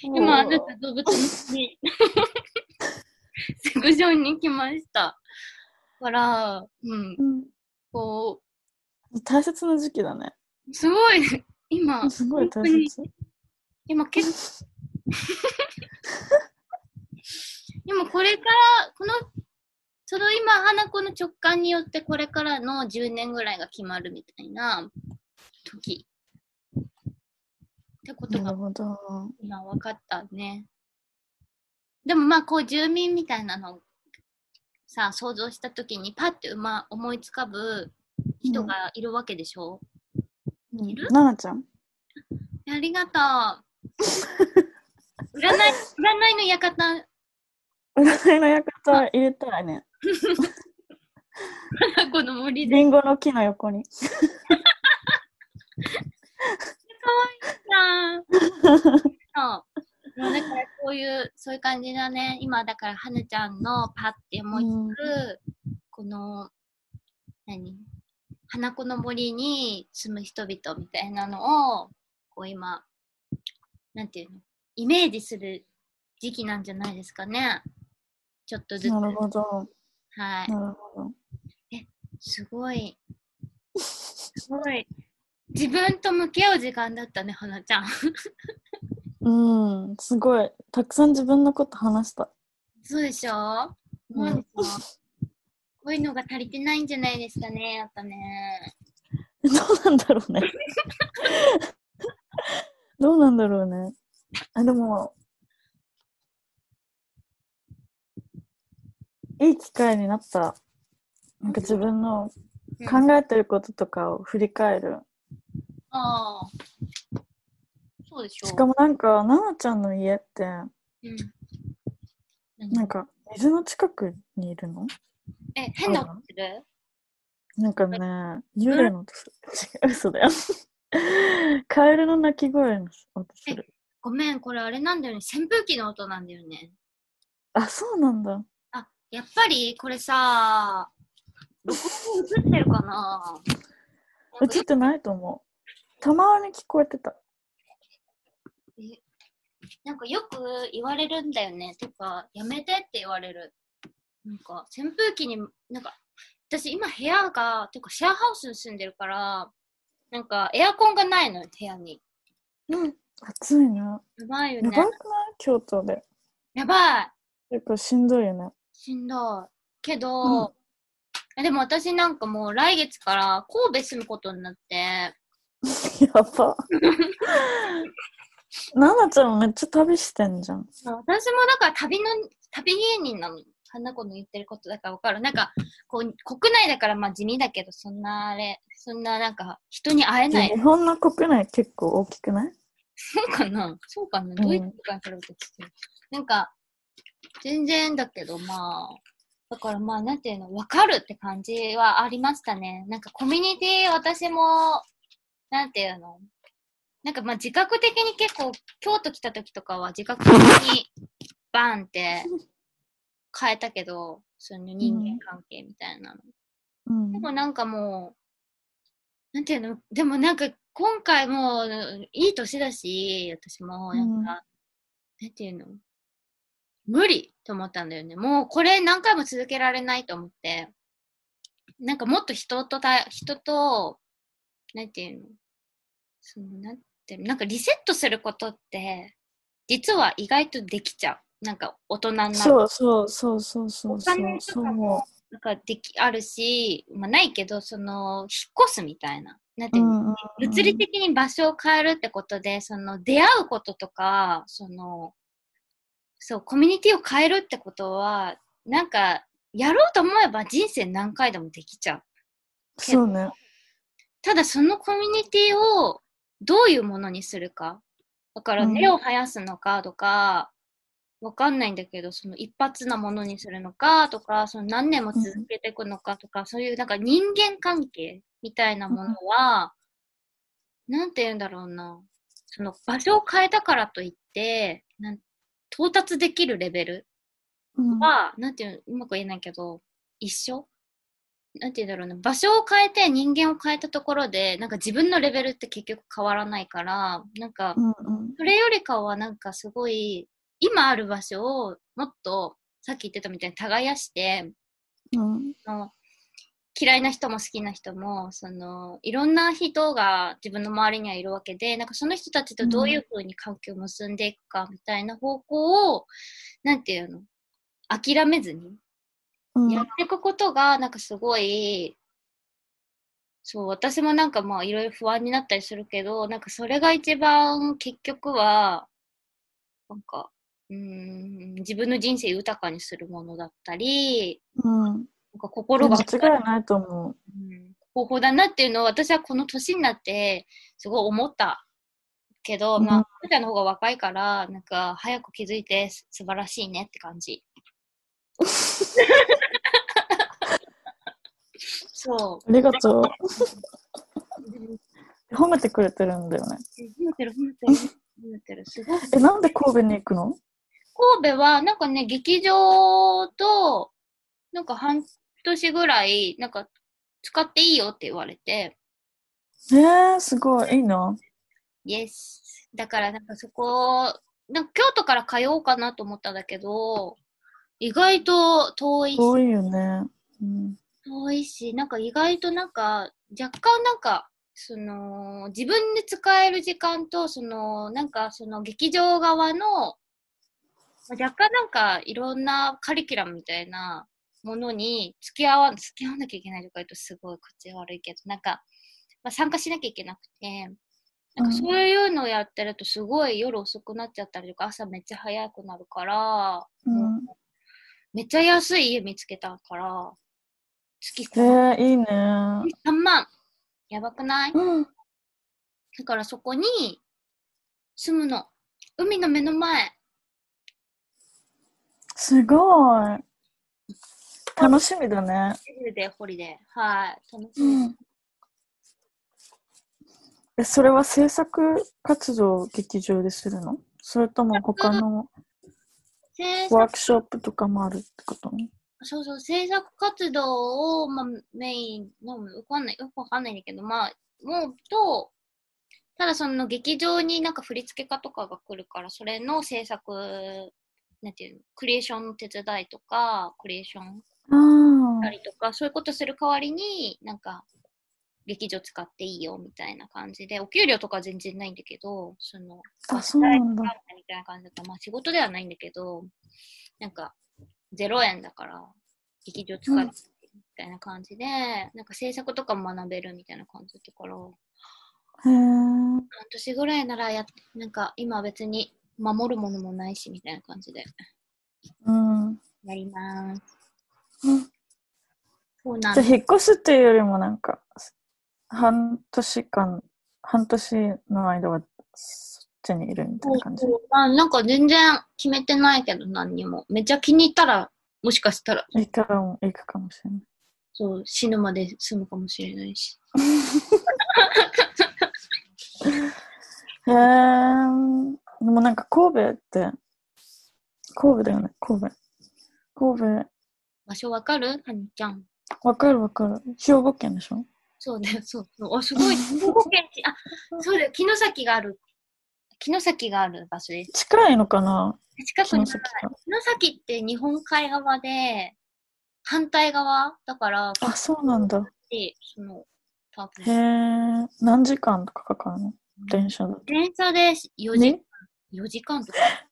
今、あなた動物の森セ クションに来ました。だから、うん、うんこ大切な時期だね。う、すごい、今、すごい大切。今結構、今これから、この、その今、花子の直感によってこれからの10年ぐらいが決まるみたいな時。ってことが。今分かったね。でもまあこう住民みたいなのをさ、想像した時にパッて、ま、思いつかぶ人がいるわけでしょ、うんいる？ななちゃん？ありがとう。占い、占いの館、占いの館入れたいね。花子の森でリンゴの木の横に。さ。そう。もうだからこういう、そういう感じだね。今だから、はなちゃんのパッて思いつく、この、何？花子の森に住む人々みたいなのを、こう今、なんていうの？イメージする時期なんじゃないですかね。ちょっとずつ。なるほど。はい。なるほど。すごい。すごい。自分と向き合う時間だったね、はなちゃん。うん、すごい。たくさん自分のこと話した。そうでしょ？うんなんでしょ？こういうのが足りてないんじゃないですかね、やっぱね。どうなんだろうね。どうなんだろうね。あ、でも、いい機会になった。なんか自分のうん考えてることとかを振り返る。ああ。そうでしょしかもなんか、ななちゃんの家って、うん。何なんか、水の近くにいるの？え、変な音する？なんかね、幽霊の音する。違う、嘘だよ。カエルの鳴き声の音する。ごめん、これあれなんだよね。扇風機の音なんだよね。あ、そうなんだ。あ、やっぱりこれさ、録音映ってるかな？映ってないと思う。たまに聞こえてた。なんかよく言われるんだよね。てか、やめてって言われる。なんか、扇風機に、なんか、私今部屋が、てかシェアハウスに住んでるから、なんかエアコンがないのよ、部屋に。うん。暑いな。やばいよねやばく。ない？京都で。やばい。結構しんどいよね。しんどい。けど、うんえでも私なんかもう来月から神戸住むことになって、やば。ななちゃんめっちゃ旅してんじゃん。私もだから旅の、旅芸人なの。花子の言ってることだから分かる。なんか、こう、国内だからまあ地味だけど、そんなあれ、そんななんか人に会えない日。本の国内結構大きくない？そうかな？そうかな？どういうことかに比べてちっちゃいなんか、全然だけどまあ、だからまあ、なんていうの、分かるって感じはありましたね。なんかコミュニティ、私も、なんていうの、なんかまあ自覚的に結構、京都来た時とかは自覚的にバーンって変えたけど、その人間関係みたいなの。うんで。もなんかもう、なんていうの、でもなんか今回もういい年だし、私もなんか、なんていうの、無理と思ったんだよね。もうこれ何回も続けられないと思って、なんかもっと人とた、人と、なんていうの、その、なんていうの、なんかリセットすることって、実は意外とできちゃう。なんか大人になるそうそうそうそうそうなんかでき、あるし、まあないけど、その、引っ越すみたいな。なんて物理的に場所を変えるってことで、その、出会うこととか、その、そう、コミュニティを変えるってことは、なんか、やろうと思えば人生何回でもできちゃう。そうね。ただそのコミュニティをどういうものにするか？だからうん根を生やすのかとか、わかんないんだけど、その一発なものにするのかとか、その何年も続けていくのかとか、そういうなんか人間関係みたいなものは、なんて言うんだろうな。その場所を変えたからといって、なん到達できるレベルうんは、なんていうの、うまく言えないけど、一緒？なんて言うんだろうな、場所を変えて人間を変えたところで、なんか自分のレベルって結局変わらないから、なんか、うんうん。それよりかはなんかすごい、今ある場所をもっと、さっき言ってたみたいに耕して、うん。嫌いな人も好きな人も、その、いろんな人が自分の周りにはいるわけで、なんかその人たちとどういうふうに関係を結んでいくかみたいな方向を、なんていうの、諦めずにうんやっていくことが、なんかすごい、そう、私もなんかまあいろいろ不安になったりするけど、なんかそれが一番結局は、なんか、うーん、自分の人生豊かにするものだったり、うん。なんか心が、間違いないと思う。うん方法だなっていうのを私はこの年になってすごい思ったけど、まあ、うんあなたの方が若いから、なんか早く気づいてす素晴らしいねって感じ。そう。ありがとう。褒めてくれてるんだよね。褒めてる、褒めてる、褒めてる。すごい。え、なんで神戸に行くの？神戸は、なんかね、劇場と、なんか半年ぐらい、なんか、使っていいよって言われて、えー、すごい。いいな。イエス。だから、なんかそこ、なんか京都から通おうかなと思ったんだけど、意外と遠いし、遠いよね。うん。遠いし、なんか意外となんか、若干なんか、その、自分で使える時間と、その、なんかその劇場側の、若干なんかいろんなカリキュラムみたいなものに付き合わ、付き合わなきゃいけないとか言うとすごい口悪いけど、なんか、まあ、参加しなきゃいけなくて、なんかそういうのをやってるとすごい夜遅くなっちゃったりとか朝めっちゃ早くなるから、うん。めっちゃ安い家見つけたから、月え3ー、いいね。3万。やばくない？うん。だからそこに住むの。海の目の前。すごい。楽しみだね。ホリデー、ホリデー。はい。楽しうみ。ん。え、それは制作活動を劇場でするの？それとも他の？ワークショップとかもあるってこと？そうそう、制作活動を、まあ、メインの、わかんない、よくわかんないんだけど、まあ、もうと、ただその劇場になんか振付家とかが来るから、それの制作、なんていうの、クリエーションの手伝いとか、クリエーションあしたりとか、そういうことする代わりに、なんか、劇場使っていいよみたいな感じで、お給料とかは全然ないんだけど、その、あ。あ、そうなんだ。みたいな感じだったら、まあ仕事ではないんだけど、なんか、0円だから、劇場使ってみたいな感じで、なんか制作とかも学べるみたいな感じだから。半年ぐらいならやっなんか今別に守るものもないし、みたいな感じで、うん。やりまーす。うんそうなんだじゃあ。引っ越すっていうよりもなんか、半年間、半年の間はそっちにいるみたいな感じ？まあなんか全然決めてないけど、何にも。めっちゃ気に入ったら、もしかしたら、行ったらも行くかもしれない。そう、死ぬまで済むかもしれないし。へえ。でもなんか神戸って、神戸だよね、神戸。神戸、場所わかる？はにちゃん。わかるわかる。兵庫県でしょ？そう だよ、そうそう。あ、すごい。あ、そうだよ。城崎がある。城崎がある場所です。近いのかな？近くに城崎が。城崎って日本海側で、反対側？だから、あ、そうなんだ。で、その、多へ分、え。何時間とかかかるの？電車だと。電車で4時、ね？4時間とか。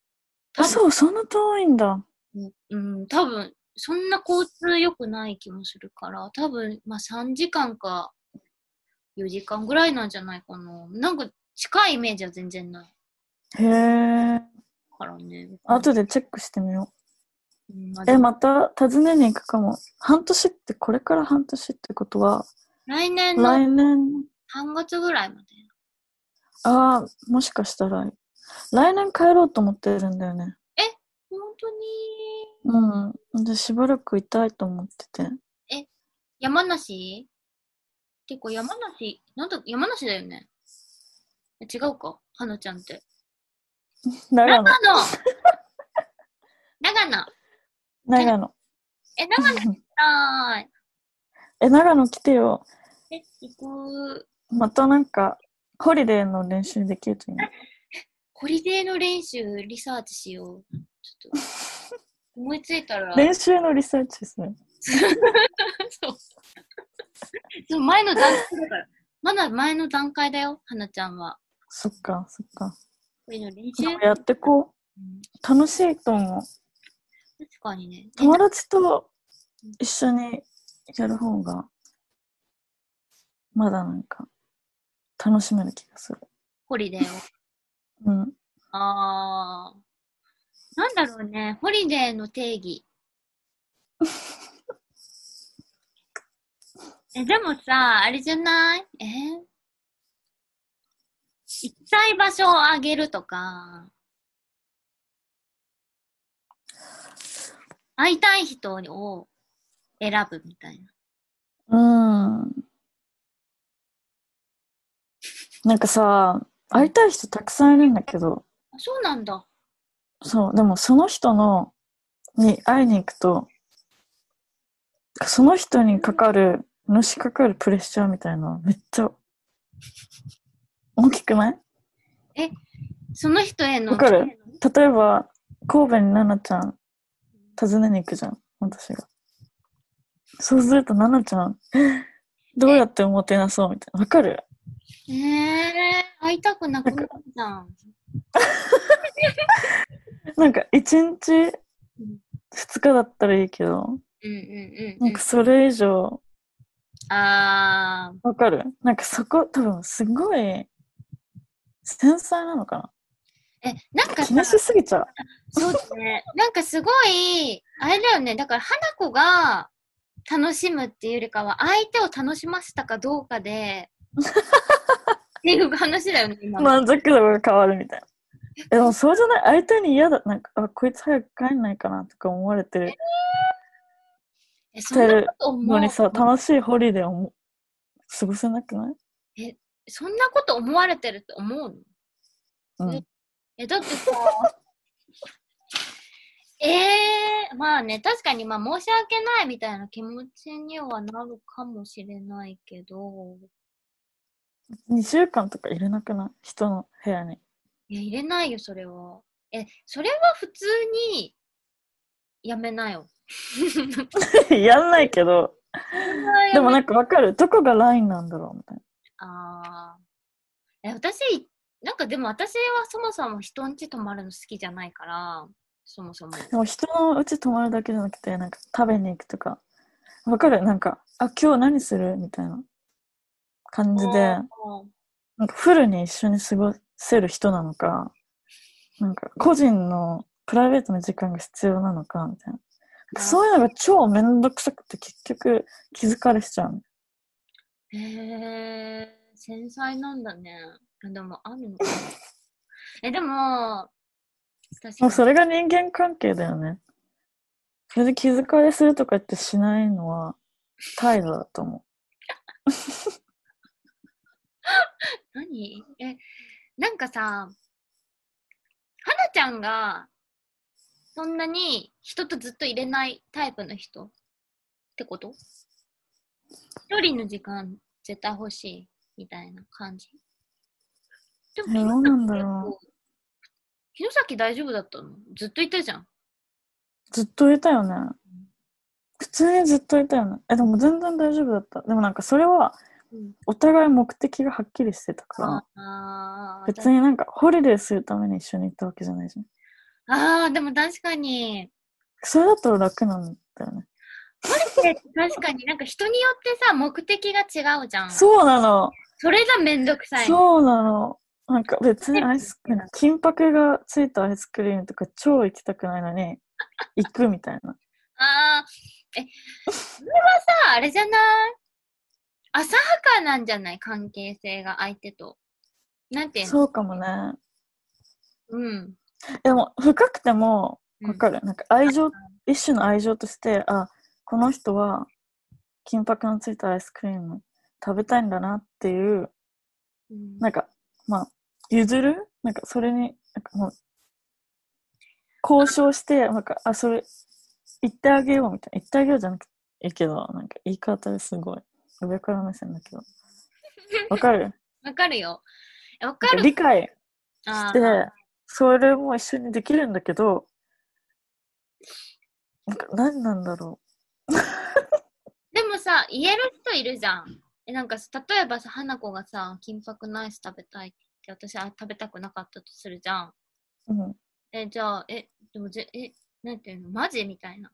あ、そう、そんな遠いんだ。うん、うん、多分、そんな交通良くない気もするから、多分、まあ3時間か4時間ぐらいなんじゃないかな。なんか近いイメージは全然ないへえ。からね。後でチェックしてみようんま。え、また訪ねに行くかも。半年って、これから半年ってことは、来年の来年、3月ぐらいまで。ああ、もしかしたら、来年帰ろうと思ってるんだよね。本当に？うん。で、しばらくいたいと思ってて。山梨？てか山梨、なんだ、山梨だよね。え違うか？花ちゃんって。長野。長野長野長野。え、長野行きたい。え、長野来てよ。え、行く。またなんか、ホリデーの練習できるといいね。ホリデーの練習リサーチしよう。ちょっと。思いついたら。練習のリサーチですね。そう。そう、前の段階だから。まだ前の段階だよ、花ちゃんは。そっか、そっか。これの練習でもやってこう。楽しいと思う。確かにね。え友達と一緒にやる方が、まだなんか、楽しめる気がする。ホリデーを。うん。あー。なんだろうね。ホリデーの定義。え、でもさ、あれじゃない？え？行きたい場所をあげるとか、会いたい人を選ぶみたいな。うん。なんかさ、会いたい人たくさんいるんだけど、あそうなんだ。そう、でもその人の、に会いに行くと、その人にかかる、のしかかるプレッシャーみたいな、めっちゃ、大きくない？その人への。わかる？例えば、神戸に奈々ちゃん、訪ねに行くじゃん、私が。そうすると奈々ちゃん、どうやっておもてなそうみたいな。わかる？ええー、会いたくなくなるじゃん。なんか、一日、うん二日だったらいいけど、うんうんうんうんなんか。それ以上、あー、わかるなんかそこ、多分すごい、繊細なのかなえ、なんかさ気に、しすぎちゃう。そうだね。なんかすごい、あれだよね。だから、花子が楽しむっていうよりかは、相手を楽しませたかどうかで、っていう話だよね、今の。満足度が変わるみたいな。えでもそうじゃない？相手に嫌だ。なんか、あ、こいつ早く帰んないかなとか思われてるえ、そんなこさ、楽しいホリデーをも過ごせなくない？そんなこと思われてるって思うの？うん。え、だってさ、ええまあね、確かにまあ申し訳ないみたいな気持ちにはなるかもしれないけど、2週間とか入れなくない？人の部屋に。いや、入れないよ、それは。え、それは普通に、やめなよ。やんないけど、でもなんか、かわかる。どこがラインなんだろうみたいああ。え、私、なんかでも私はそもそも人ん家泊まるの好きじゃないから、そもそも。な。でも人のうち泊まるだけじゃなくて、なんか食べに行くとか。わかる？なんか、あ、今日何する？みたいな感じで、うんなんかフルに一緒に過ごせる人なのか、なんか個人のプライベートの時間が必要なのか、みたいな。そういうのが超めんどくさくて結局気づかれしちゃう。へえ、繊細なんだね。あでも、あるのかな。え、でも。もうそれが人間関係だよね。それで気づかれするとか言ってしないのは態度だと思 何？え、なんかさ、はなちゃんが、そんなに人とずっと入れないタイプの人？ってこと？一人の時間絶対欲しいみたいな感じ？でう。どうなんだろ城崎大丈夫だったの？ずっといたじゃん。う。ずっといたよね。普通にずっといたよね。え、でも全然大丈夫だった。でもなんかそれはうん、お互い目的がはっきりしてたから、別になんかホリデーするために一緒に行ったわけじゃないじゃん。あー、でも確かに、それだったら楽なんだよね。確かになんか人によってさ、目的が違うじゃん。そうなの。それがめんどくさい。そうなの。なんか別にアイスクリーム、金箔がついたアイスクリームとか超行きたくないのに、行くみたいな。ああ、え、それはさ、あれじゃない？浅はかなんじゃない？関係性が相手と。なんていうの？そうかもね。うん。でも、深くても、うんわかる。なんか愛情、一種の愛情として、あ、この人は金箔のついたアイスクリーム食べたいんだなっていう、うんなんか、まあ、譲る？なんかそれに、なんかもう、交渉して、なんか、あ、それ、言ってあげようみたいな。言ってあげようじゃなくていいけど、なんか言い方ですごい。上から目線だけど。わかる？わかるよ。えわかる。理解してそれも一緒にできるんだけど、なんか何なんだろでもさ、言える人いるじゃん。え、なんかさ、例えばさ、花子がさ、金箔のアイス食べたいって、私は食べたくなかったとするじゃん。う。うん。え、じゃあ、え、でもぜ、え、なんていうの？マジ？みたいな。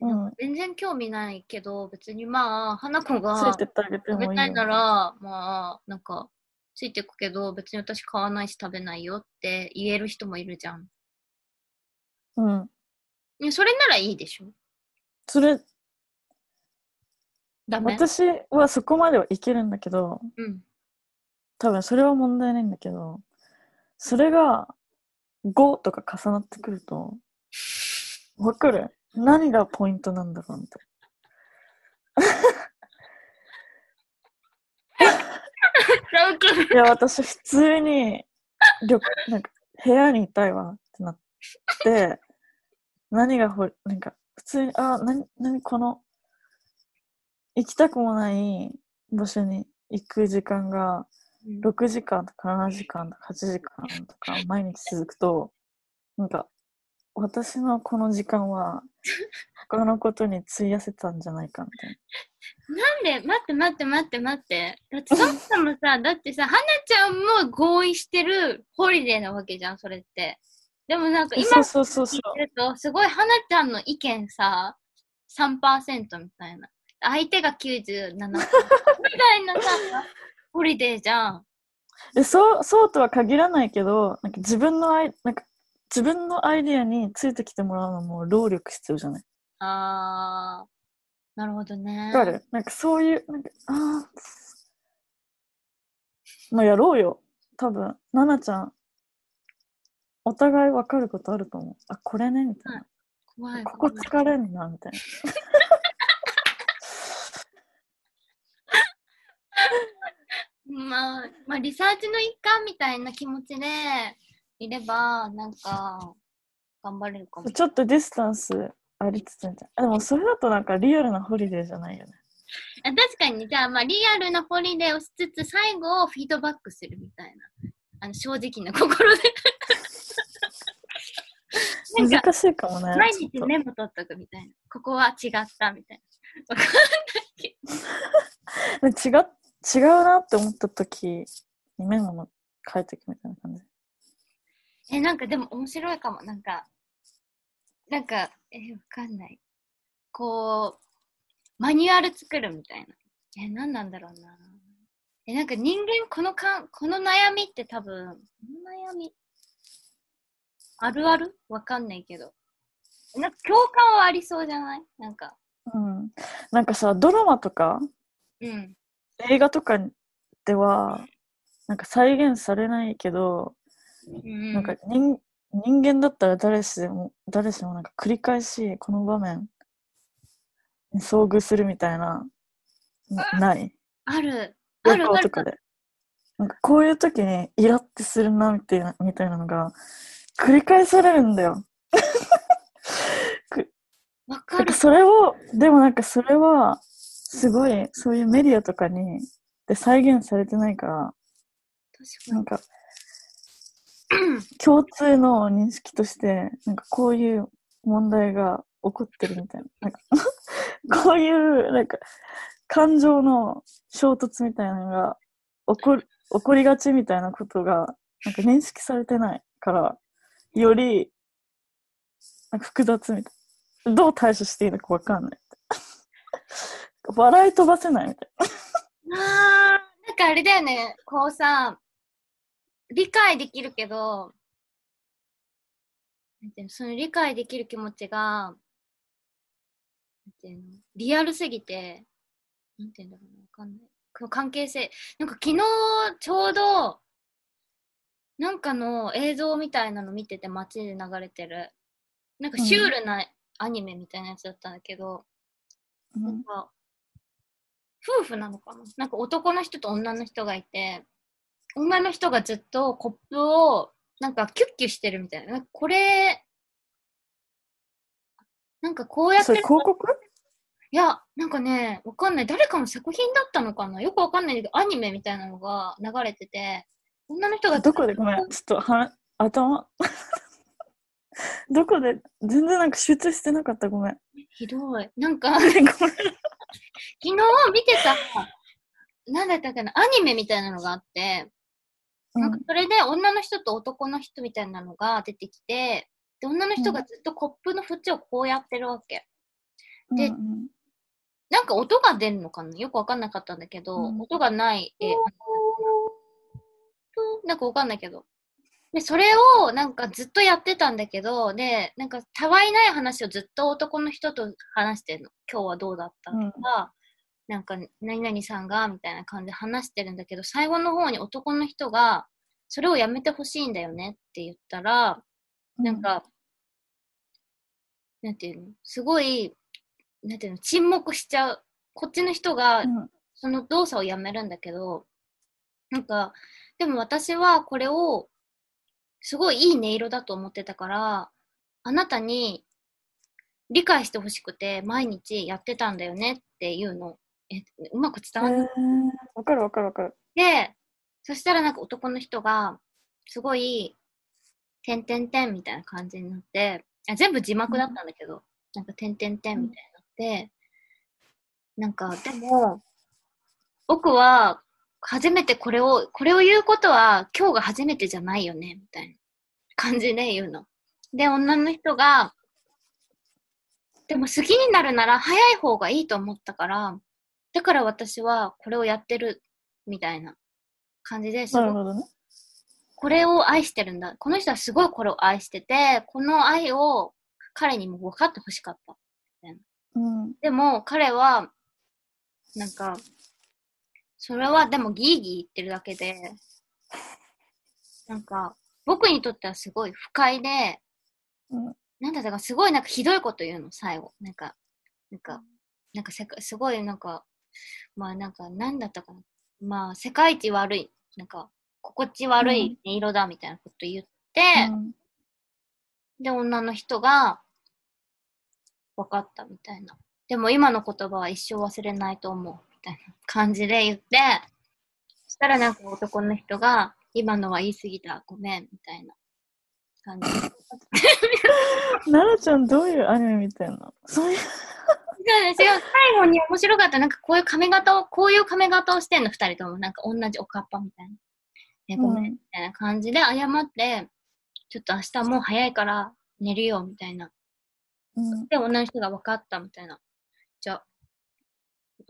うん。全然興味ないけど、別にまあ、花子つが。食べたいなら、まあ、なんか、ついてくけど、別に私買わないし食べないよって言える人もいるじゃん。うん。ねそれならいいでしょそれ、ダメ私はそこまではいけるんだけど、うん。多分それは問題ないんだけど、それが5とか重なってくると、わかる？何がポイントなんだろうみたいな。いや、私普通に、旅なんか部屋にいたいわってなって、何がほ、なんか普通に、あ、なに、なにこの、行きたくもない場所に行く時間が、6時間とか7時間とか8時間とか毎日続くと、なんか、私のこの時間は、他のことに費やせたんじゃないかみたいなんで待って待って待って待って。だってそもそもさ、だってさ、花ちゃんも合意してるホリデーなわけじゃん、それって。でもなんかな。今聞いてると、すごい花ちゃんの意見さ、3%みたいな。相手が97%みたいなさ、ホリデーじゃん。そうそうとは限らないけどなんか自分のアイなんか自分のアイディアについてきてもらうのも労力必要じゃない？あー、なるほどね。わかる？なんかそういうなんかああまあやろうよ。多分奈々ちゃんお互い分かることあると思う。あこれねみたいな、怖い。ここ疲れんなみたいな。まあ、まあ、リサーチの一環みたいな気持ちでいれば、なんか、頑張れるかも。ちょっとディスタンスありつつみたいな。でもそれだとなんかリアルなホリデーじゃないよね。あ確かに、じゃあ、まあ、リアルなホリデーをしつつ、最後をフィードバックするみたいな。あの、正直な心で。難しいかもね。毎日メモ取っとくみたいな。ここは違ったみたいな。わかんないけど。違う違うなって思った時にメモも書いていくみたいな感じ。え、なんかでも面白いかも。なんか、なんか、え、わかんない。こう、マニュアル作るみたいな。え、何なんだろうな。え、なんか人間、このかん、この悩みって多分、この悩み、あるある？わかんないけど。なんか共感はありそうじゃない？なんか、うん。なんかさ、ドラマとかうん。映画とかでは、なんか再現されないけど、うん、なんか人人間だったら誰しでも、誰しもなんか繰り返しこの場面に遭遇するみたいな、なないある。あ旅るある。行とかで。なんかこういう時にイラってするなみたいなみたいなのが繰り返されるんだよ。わかるなんか。それを、でもなんかそれは、すごい、そういうメディアとかに、で再現されてないから、確かに。なんか、共通の認識として、なんかこういう問題が起こってるみたいな。なんか こういう、なんか、感情の衝突みたいなのが起こる、起こりがちみたいなことが、なんか認識されてないから、より、なんか複雑みたいな。どう対処していいのかわかんない。笑い飛ばせないみたい あなんかあれだよね、こうさ、理解できるけど、なんていうのその理解できる気持ちが、なんていうのリアルすぎて、なんていうんだろうな、わかんない。この関係性。なんか昨日ちょうど、なんかの映像みたいなの見てて街で流れてる。なんかシュールなアニメみたいなやつだったんだけど、な。なんか、夫婦なのかななんか男の人と女の人がいて、女の人がずっとコップを、なんかキュッキュしてるみたいな。これ、なんかこうやってるそれ広告？いや、なんかね、わかんない。誰かの作品だったのかな？よくわかんないけど、アニメみたいなのが流れてて、女の人がどこで？ごめん、ちょっとは頭。どこで？全然なんか集中してなかった、ごめん。ひどい。なんか、ごめん。昨日見てた、なんだったかな、アニメみたいなのがあって、なんかそれで女の人と男の人みたいなのが出てきて、で、女の人がずっとコップの縁をこうやってるわけ。でうんうん。なんか音が出るのかな？よくわかんなかったんだけど、うん。音がない、え、なんかわかんないけど。で、それをなんかずっとやってたんだけど、で、なんかたわいない話をずっと男の人と話してるの。今日はどうだったとか、なんか何々さんがみたいな感じで話してるんだけど、最後の方に男の人が、それをやめてほしいんだよねって言ったら、なん、か、なんていうの？すごい、なんていうの？沈黙しちゃう。こっちの人がうんその動作をやめるんだけど、なんか、でも私はこれを、すごいいい音色だと思ってたから、あなたに理解してほしくて、毎日やってたんだよねっていうの。え、うまく伝わんないへーわかるわかるわかる。で、そしたらなんか男の人が、すごい、てんてんてんみたいな感じになって、あ全部字幕だったんだけど、なんかてんてんてんみたいになって、なんか、でも、僕は、初めてこれを、これを言うことは、今日が初めてじゃないよね、みたいな感じで言うの。で、女の人が、でも好きになるなら早い方がいいと思ったから、だから私はこれをやってる、みたいな感じですね。これを愛してるんだ。この人はすごいこれを愛してて、この愛を彼にも分かってほしかった。うん。でも彼は、なんか、それはでもギーギー言ってるだけで、なんか、僕にとってはすごい不快で、うんなんだったかすごいなんかひどいこと言うの、最後。なんか、なんか、なんかせかすごいなんか、まあなんか、なんだったかな。まあ、世界一悪い、なんか、心地悪い音色だみたいなこと言って、うんで、女の人が、分かったみたいな。でも今の言葉は一生忘れないと思うみたいな感じで言って、そしたらなんか男の人が、今のは言い過ぎた、ごめん、みたいな感じ。奈々ちゃんどういうアニメ見てんの？そういう。違う最後に面白かった。なんかこういう髪型を、こういう髪型をしてんの、二人とも。なんか同じおかっぱみたいな。ね、ごめん、うんみたいな感じで謝って、ちょっと明日もう早いから寝るよ、みたいな。うん。で、女の人が分かったみたいな。じゃあ、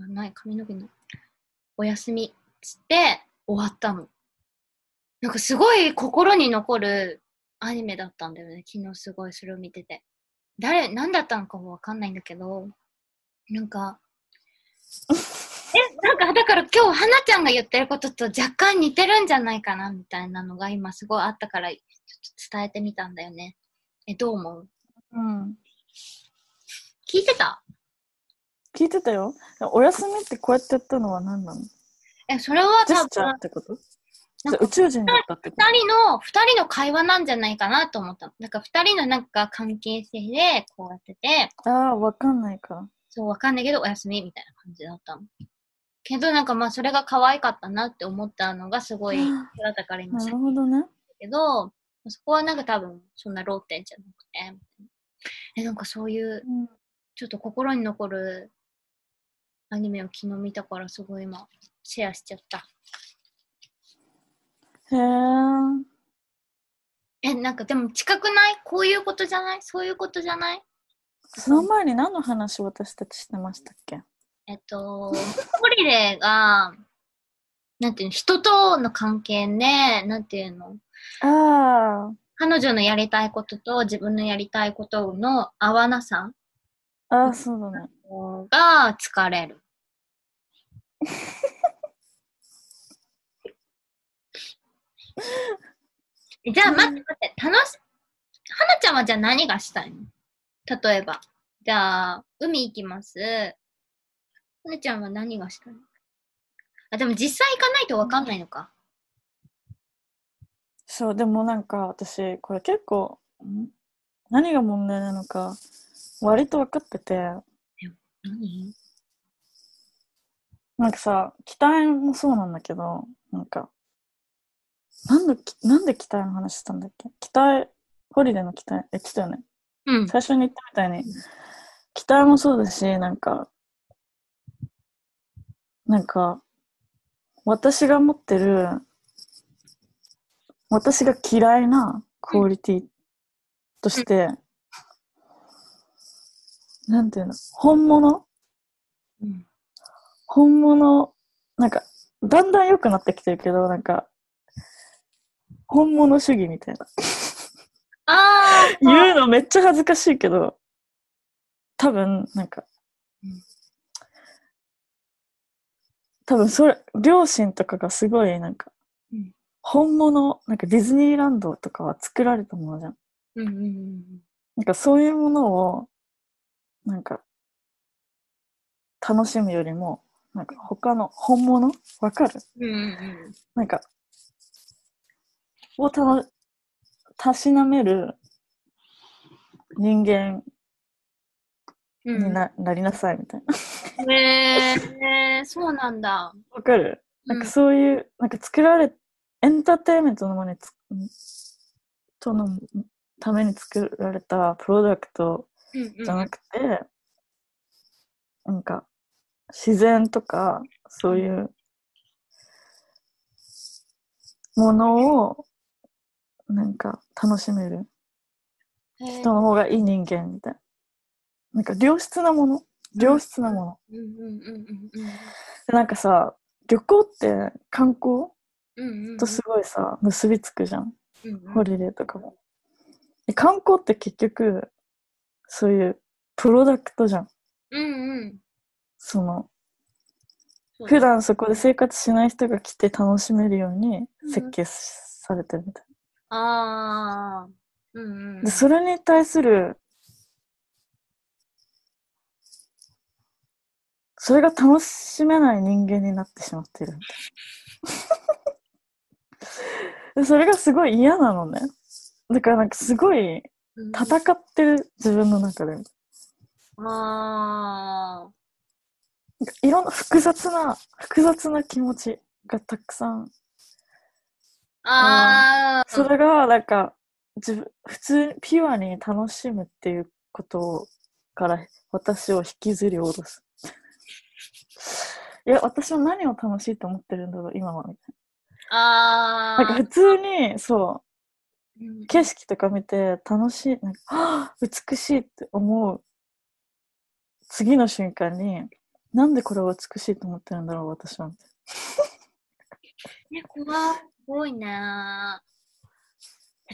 あない、髪の毛の？おやすみ、つって、終わったの。なんかすごい心に残るアニメだったんだよね。昨日すごいそれを見てて。誰、何だったのかもわかんないんだけど、なんか、え、なんか、だから今日、花ちゃんが言ってることと若干似てるんじゃないかな、みたいなのが今すごいあったから、ちょっと伝えてみたんだよね。え、どう思う？うん。聞いてた？聞いてたよ。お休みってこうやってやったのは何なの？え、それは多分っ、てこと？宇宙人だったってこと？二人の、二人の会話なんじゃないかなと思ったの。だから二人のなんか関係性でこうやってて、ああ、わかんないか。そうわかんないけどおやすみみたいな感じだったの。けどなんかまあそれが可愛かったなって思ったのがすごい、だったから今なるほどね。たけど、そこはなんか多分そんなローテンじゃなくて、え、なんかそういううんちょっと心に残るアニメを昨日見たからすごい今シェアしちゃった。へえ。え、なんかでも近くない？こういうことじゃない？そういうことじゃない？その前に何の話私たちしてましたっけ？えっと、ホリデーが、なんていうの、人との関係ね、なんていうの、あ彼女のやりたいことと自分のやりたいことの合わなさあ、ああ、そうだね。が疲れる。じゃあ待って待って、楽し、はなちゃんはじゃあ何がしたいの？例えば。じゃあ、海行きます。はなちゃんは何がしたいの？あ、でも実際行かないとわかんないのか。そう、でもなんか私、これ結構、ん何が問題なのか、割と分かってて、何？なんかさ、期待もそうなんだけど、なんか、なんで、なんで期待の話したんだっけ？期待、ホリデーの期待、え、来たよね？うん。最初に言ったみたいに、期待もそうだし、なんか、なんか、私が持ってる、私が嫌いなクオリティとして、なんていうの、本物うん。本物、なんか、だんだん良くなってきてるけど、なんか、本物主義みたいな。あー言うのめっちゃ恥ずかしいけど、多分、なんかうん、多分それ、両親とかがすごい、なんかうん、本物、なんかディズニーランドとかは作られたものじゃん。うんうんうんなんかそういうものを、なんか、楽しむよりも、なんか他の本物？わかる？うん。うんうんなんか、をたの、たしなめる人間うん。にな,、なりなさいみたいな。へえー、そうなんだ。わかる？なんかそういう、なんか作られ、エンターテインメントのものにつとのために作られたプロダクトうんうんじゃなくて、なんか自然とかそういうものをなんか楽しめる人の方がいい人間みたいな。なんか良質なもの良質なもの。なんかさ、旅行って観光うんうん。とすごいさ、結びつくじゃん。うんうんホリデーとかも。で観光って結局、そういうプロダクトじゃん。うんうん。その、普段そこで生活しない人が来て楽しめるようにうん設計されてるみたいああ。うんうんそれに対する、それが楽しめない人間になってしまってる それがすごい嫌なのね。だからなんかすごいうん。戦ってる自分の中で。ああ。いろんな複雑な、複雑な気持ちがたくさん。ああ。それが、なんか、自分、普通にピュアに楽しむっていうことから私を引きずり下ろす。いや、私は何を楽しいと思ってるんだろう、今は、みたいああ。な。なんか普通に、そう、うん景色とか見て楽しい、なんか、は ぁ美しいって思う次の瞬間に、なんでこれを美しいと思ってるんだろう、私は。みたいね、怖ごいね。な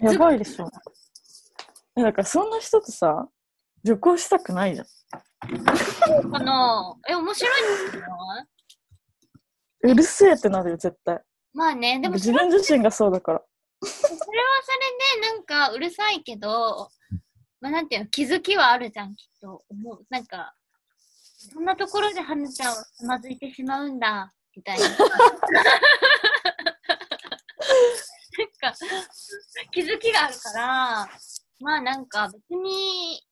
やばいでしょ。えだからそんな人とさ、旅行したくないじゃん。そうかなえ、面白いんじゃない？うるせえってなるよ、絶対。まあね、でもそ自分自身がそうだから。それはそれでなんかうるさいけど、まあなんていうの、気づきはあるじゃん、きっと。思う。なんか、そんなところではなちゃんはつまずいてしまうんだ、みたいな。なんか、気づきがあるから、まあなんか別に、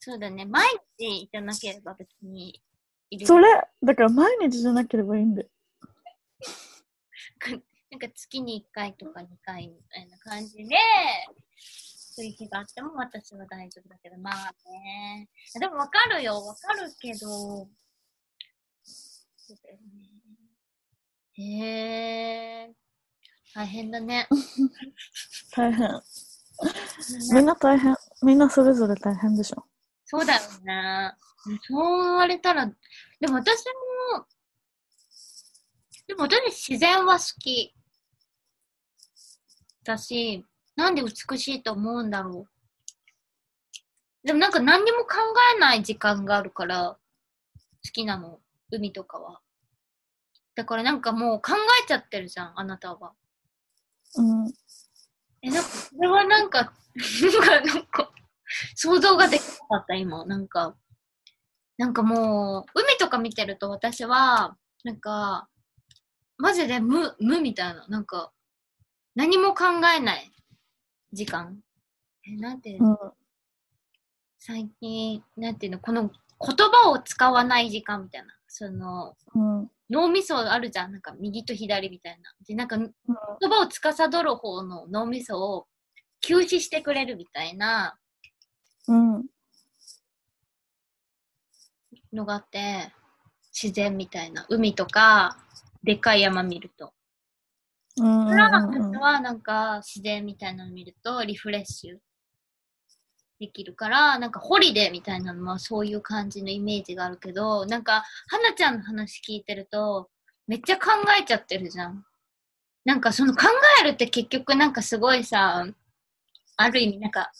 そうだね、毎日じゃなければ別にいる。それ、だから毎日じゃなければいいんだよ。なんか月に1回とか2回みたいな感じで、そういう日があっても私は大丈夫だけど、まあね。でもわかるよ、わかるけど、そうだよね。へえ、大変だね。大変。みんな大変。みんなそれぞれ大変でしょ。そうだよね。そう言われたら、でも私も、でも私自然は好き。だし、なんで美しいと思うんだろう。でもなんか何にも考えない時間があるから、好きなの。海とかは。だからなんかもう考えちゃってるじゃん、あなたは。うん。え、なんか、それは なんか、なんか、想像ができなかった、今。なんか、なんかもう、海とか見てると私は、なんか、マジで無、無みたいな。なんか、何も考えない時間。え、なんていうの、うん。最近、なんていうの、この言葉を使わない時間みたいな。その、うん。脳みそあるじゃん。なんか右と左みたいな。で、なんか言葉を司る方の脳みそを休止してくれるみたいなうん。のがあって、自然みたいな。海とか、でっかい山見ると。うん。うんうん私はなんか自然みたいなの見るとリフレッシュできるから、なんかホリデーみたいなのはそういう感じのイメージがあるけど、なんか、花ちゃんの話聞いてると、めっちゃ考えちゃってるじゃん。なんかその考えるって結局なんかすごいさ、ある意味なんか、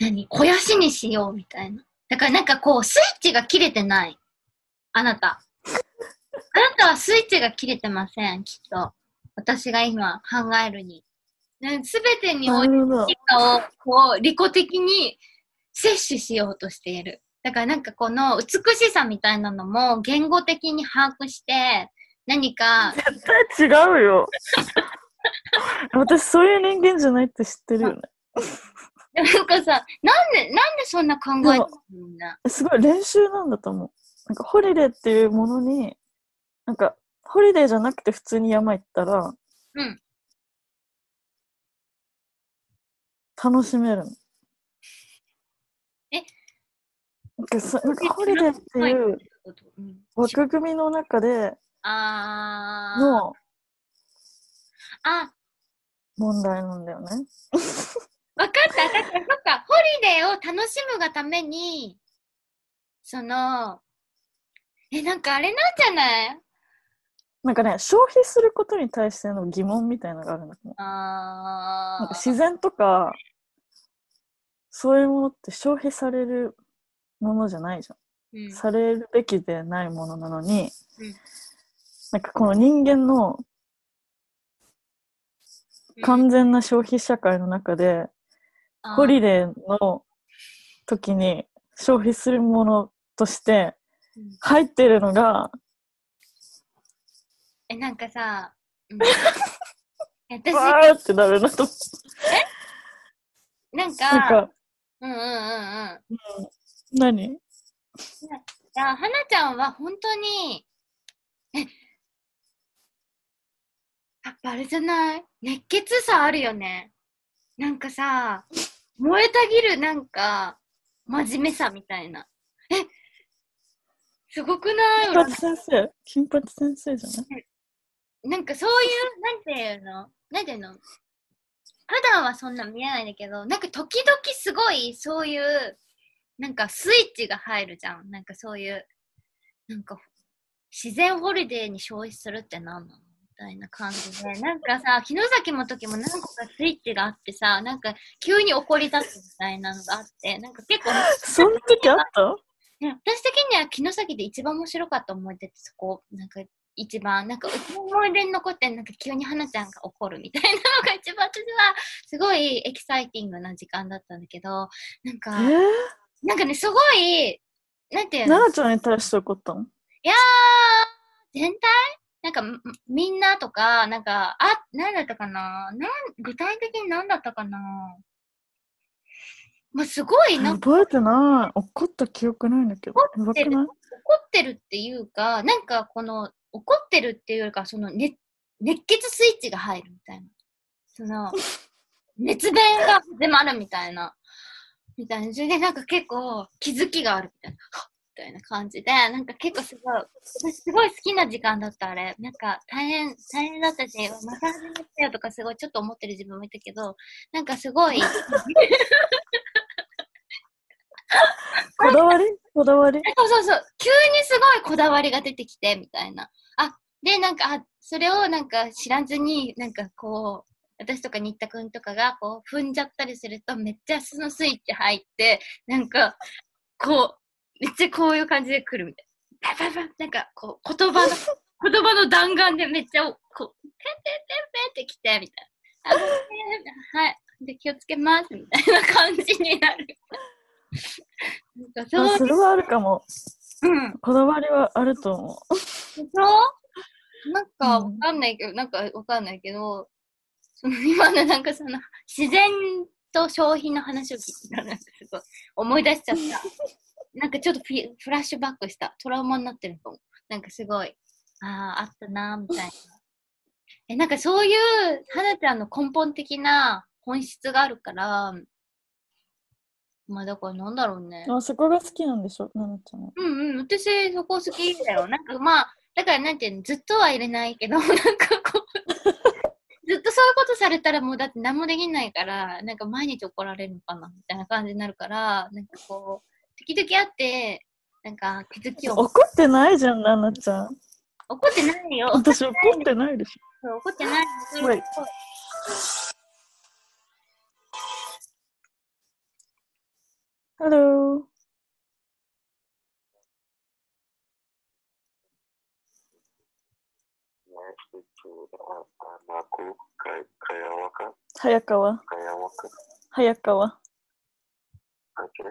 何？肥やしにしようみたいな。だからなんかこう、スイッチが切れてない。あなた。あなたはスイッチが切れてません、きっと。私が今考えるに。すべてにおいてをこう利己的に摂取しようとしている。だからなんかこの美しさみたいなのも言語的に把握して何か、絶対違うよ。私そういう人間じゃないって知ってるよね。なんかさ、なんで、なんでそんな考えてるんだすごい練習なんだと思う。なんかホリデーっていうものに、なんかホリデーじゃなくて普通に山行ったら、うん。楽しめるの？え？なんかそなんかホリデーっていううん、枠組みの中で。のあ、問題なんだよね。わかった。だから、そっか、ホリデーを楽しむがために、その、え、なんかあれなんじゃない？なんかね、消費することに対しての疑問みたいなのがあるんだと思う。なんあか自然とか、そういうものって消費されるものじゃないじゃん。ー、うん、されるべきでないものなのに、うん。なんかこの人間の完全な消費社会の中で、あー。ホリデーの時に消費するものとしてうん。入ってるのが、え、なんかさ、うん、私、わーってなるなと。なんか、なんか、うんうんうんうん。何？いや、はなちゃんは本当に、え、やっぱあれじゃない？熱血さあるよね。なんかさ、燃えたぎるなんか、真面目さみたいな。え、すごくない？金八先生。金八先生じゃない？なんかそういう、なんていうの？なんていうの？普段はそんな見えないんだけど、なんか時々すごいそういう、なんかスイッチが入るじゃん。なんかそういう、なんか自然ホリデーに消費するって何なの？みたいな感じで。なんかさ、城崎の時も何個かスイッチがあってさ、なんか急に怒り出すみたいなのがあって、なんか結構、その時あった？ね、私的には城崎で一番面白かった思い出ってそこ、なんか一番、なんかうちの思い出に残ってなんか急に花ちゃんが怒るみたいなのが一番私はすごいエキサイティングな時間だったんだけど、なんえか、ー、なんかね、すごい、なんていうの？奈々ちゃんに対して怒ったの？いやー、全体？なんかみみんなとか、なんか、あ、なんだったかな？なん具体的に何だったかな？まあ、すごい、なんか覚えてない。怒った記憶ないんだけど。やばくない？怒ってるっていうか、なんかこの、怒ってるっていうよりか、その、ね、熱血スイッチが入るみたいな。その、熱弁が始まるみたいな。みたいな。それでなんか結構気づきがあるみたいな。みたいな感じで、なんか結構すごい、私すごい好きな時間だった、あれ。なんか大変、大変だったし、また始めたよとかすごいちょっと思ってる自分もいたけど、なんかすごい、こだわり？こだわり？そうそうそう。急にすごいこだわりが出てきて、みたいな。あ、で、なんか、あ、それをなんか知らずに、なんかこう、私とか新田くんとかがこう踏んじゃったりすると、めっちゃそのスイッチ入って、なんか、こう、めっちゃこういう感じで来るみたいな。なんかこう、言葉の、言葉の弾丸でめっちゃ、こう、ペンペンペンペンって来て、みたいな。あ、はい。で、気をつけます、みたいな感じになる。なんかそうあそれはあるかも。うん。こだわりはあると思う。そうなんかわかんないけど、なんかわかんないけど、その今のなんかその自然と消費の話を聞いたらなんかすごい思い出しちゃった。なんかちょっとフラッシュバックした。トラウマになってるかも。なんかすごい、ああ、あったな、みたいな。え、なんかそういう、はなちゃんの根本的な本質があるから、まあだからなんだろうね。あそこが好きなんでしょ？奈々ちゃんは。うんうん、私そこ好きだよ。なんかまあ、だからなんていうの、ずっとは入れないけど、なんかこう、ずっとそういうことされたらもうだって何もできないから、なんか毎日怒られるのかなみたいな感じになるから、なんかこう、時々あって、なんか気づきを、怒ってないじゃん、奈々ちゃん。怒ってないよ。私怒ってないでしそう怒ってない。Wait. ょ。Hello. Maku Kayawaka. Hayakawa. Kayawaka. Hayakawa. Okay.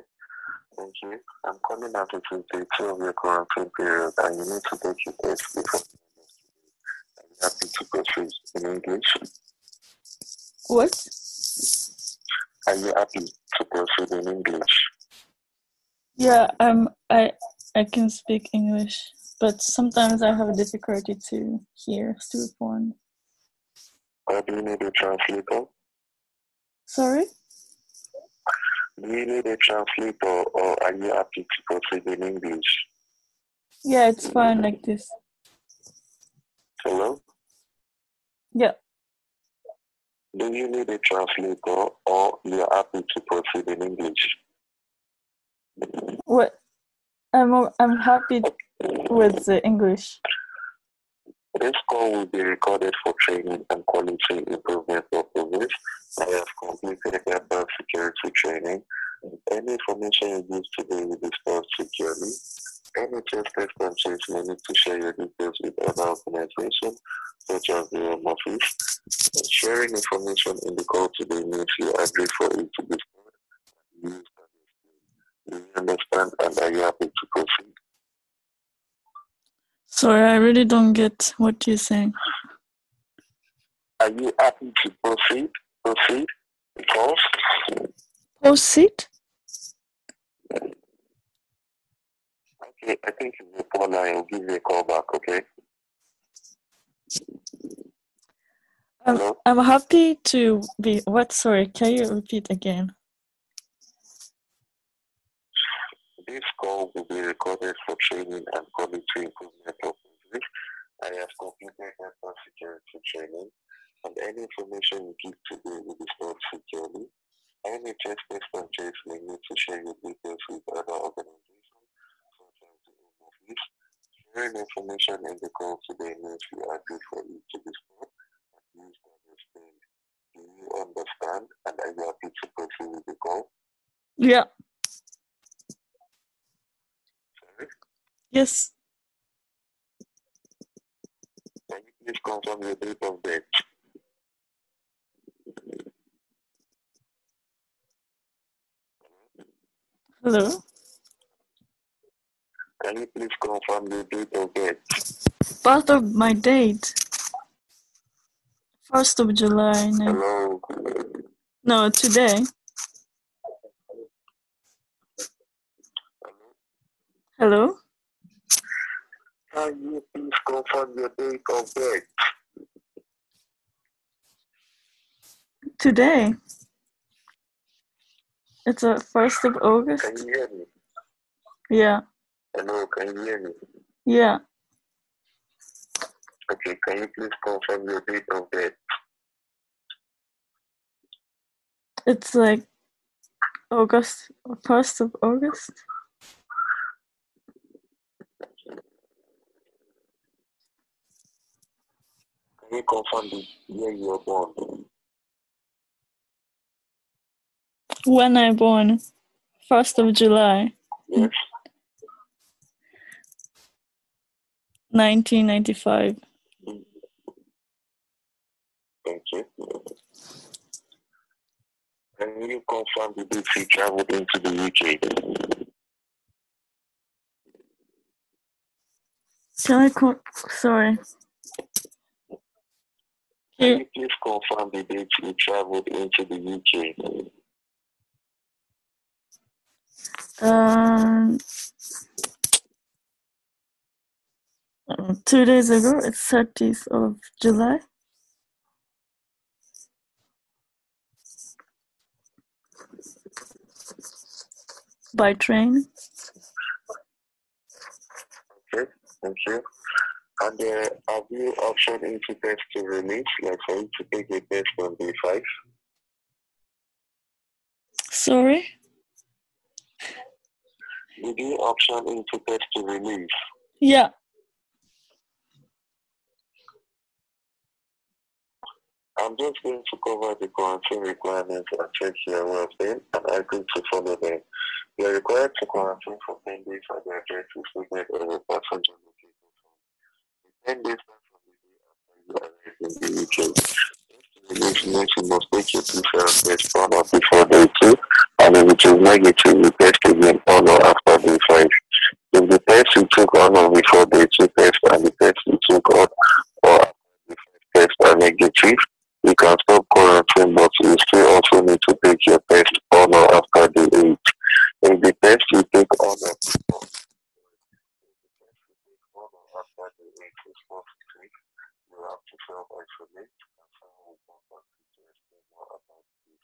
Thank you. I'm coming out to the two of your quarantine period and you need to take your test before I'm happy to go through in English. What? Are you happy to go through in English? Yeah, um I I can speak English, but sometimes I have a difficulty to hear through phone. Or do you need a translator? Sorry? Do you need a translator or are you happy to proceed in English? Yeah, it's fine like this. Hello? Yeah. Do you need a translator or you're happy to proceed in English? What? I'm I'm happy with the English. This call will be recorded for training and quality improvement purposes. I have completed HIPAA security training. Any information you use today will be stored securely. Any trusted countries may need to share your details with other organizations, such as the Home Office. Sharing information in the call today means you agree for it to be stored Do you understand and are you happy to proceed? Sorry, I really don't get what you're saying. Are you happy to proceed? Proceed? Because Proceed? okay, I think it's a line. I'll give you a call back, okay? I'm, Hello? I'm happy to be. What? Sorry, can you repeat again? This call will be recorded for training and quality improvement purposes. I have completed HIPAA security training, and any information you give today will be stored securely. Any test-based countries may need to share your details with other organizations, such as the Office. Sharing information in the call today means you agree for it to be stored and used as explained. Do you understand and are you happy to proceed with the call? Yeah. Yes. Can you please confirm your date of birth? Hello. Can you please confirm your date of birth? Part of my date. First of July. No, Hello. no today. Hello. Can you please confirm your date of birth? Today. It's a first of August. Can you hear me? Yeah. Hello, can you hear me? Yeah. Okay, can you please confirm your date of birth? It's like August. First of August. Can you confirm the year you were born? When I born. First of July, Yes. 1995. Thank you. Can you confirm the date you traveled into the UK? Shall I call? Sorry. Can you please confirm the date you traveled into the UK? Um, two days ago, it's 30th of July. By train. Okay, thank you. And uh, have you optioned into test to release, like for you to take a test on day five? Sorry. Did you option into test to release? Yeah. I'm just going to cover the quarantine requirements and check your well them and I agree to follow them. You are required to quarantine for 10 days at the address stated on your passenger located 10 days from the day after you arrive in the UK. You must take your PCR test on or before day 2 and if it is negative, you test again on or after day 5. If the test you took on or before day 2 test and the test you took on or after 5 test are negative, you can stop quarantine, but you still also need to take your test on or after the 8. If the test you take on or before, make this work. You have to self-isolate and someone will come back to you to more about this.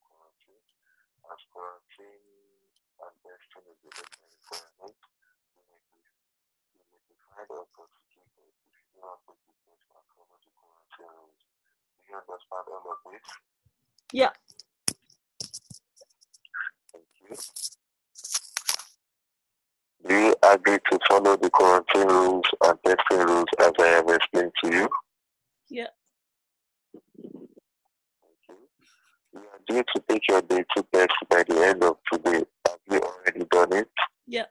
Quarantine. As quarantine and environment, you you find out if you do not this quarantine. Do you understand all of this? Yeah. Thank you. Do you agree to follow the quarantine rules and testing rules as I have explained to you? Yeah. You are due to take your day two test by the end of today. Have you already done it? Yeah.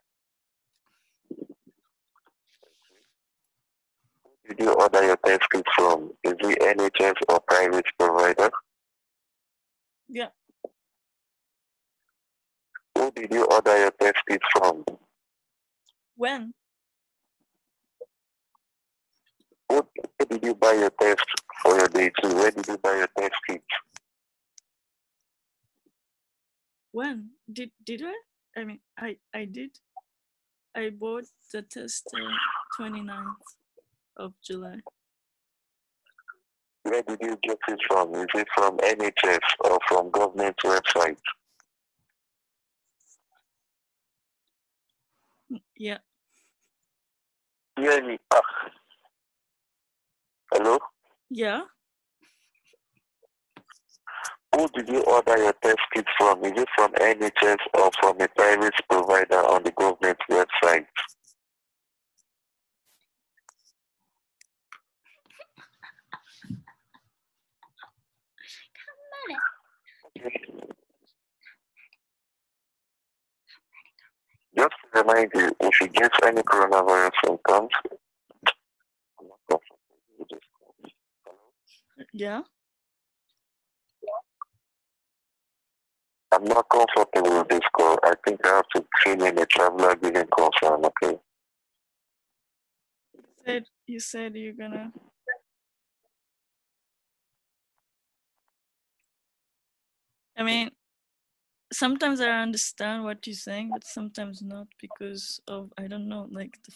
Who did you order your test kit from? Is it NHS or private provider? Yeah. Who did you order your test kit from? When? Where did you buy your test for your day two? Where did you buy your test kit? When? Did did I? I mean, I I did. I bought the test uh, 29th of July. Where did you get it from? Is it from NHS or from government website? Mm, Yeah. Hear me. Ah. Hello? Yeah. Who did you order your test kit from? Is it from NHS or from a private provider on the government website? Just to remind you, if you get any coronavirus symptoms, Yeah. I'm not comfortable with this call. I think I have to fill in a traveler giving concern, okay? You said you said you're gonna. I mean, sometimes I understand what you're saying, but sometimes not because of I don't know, like the.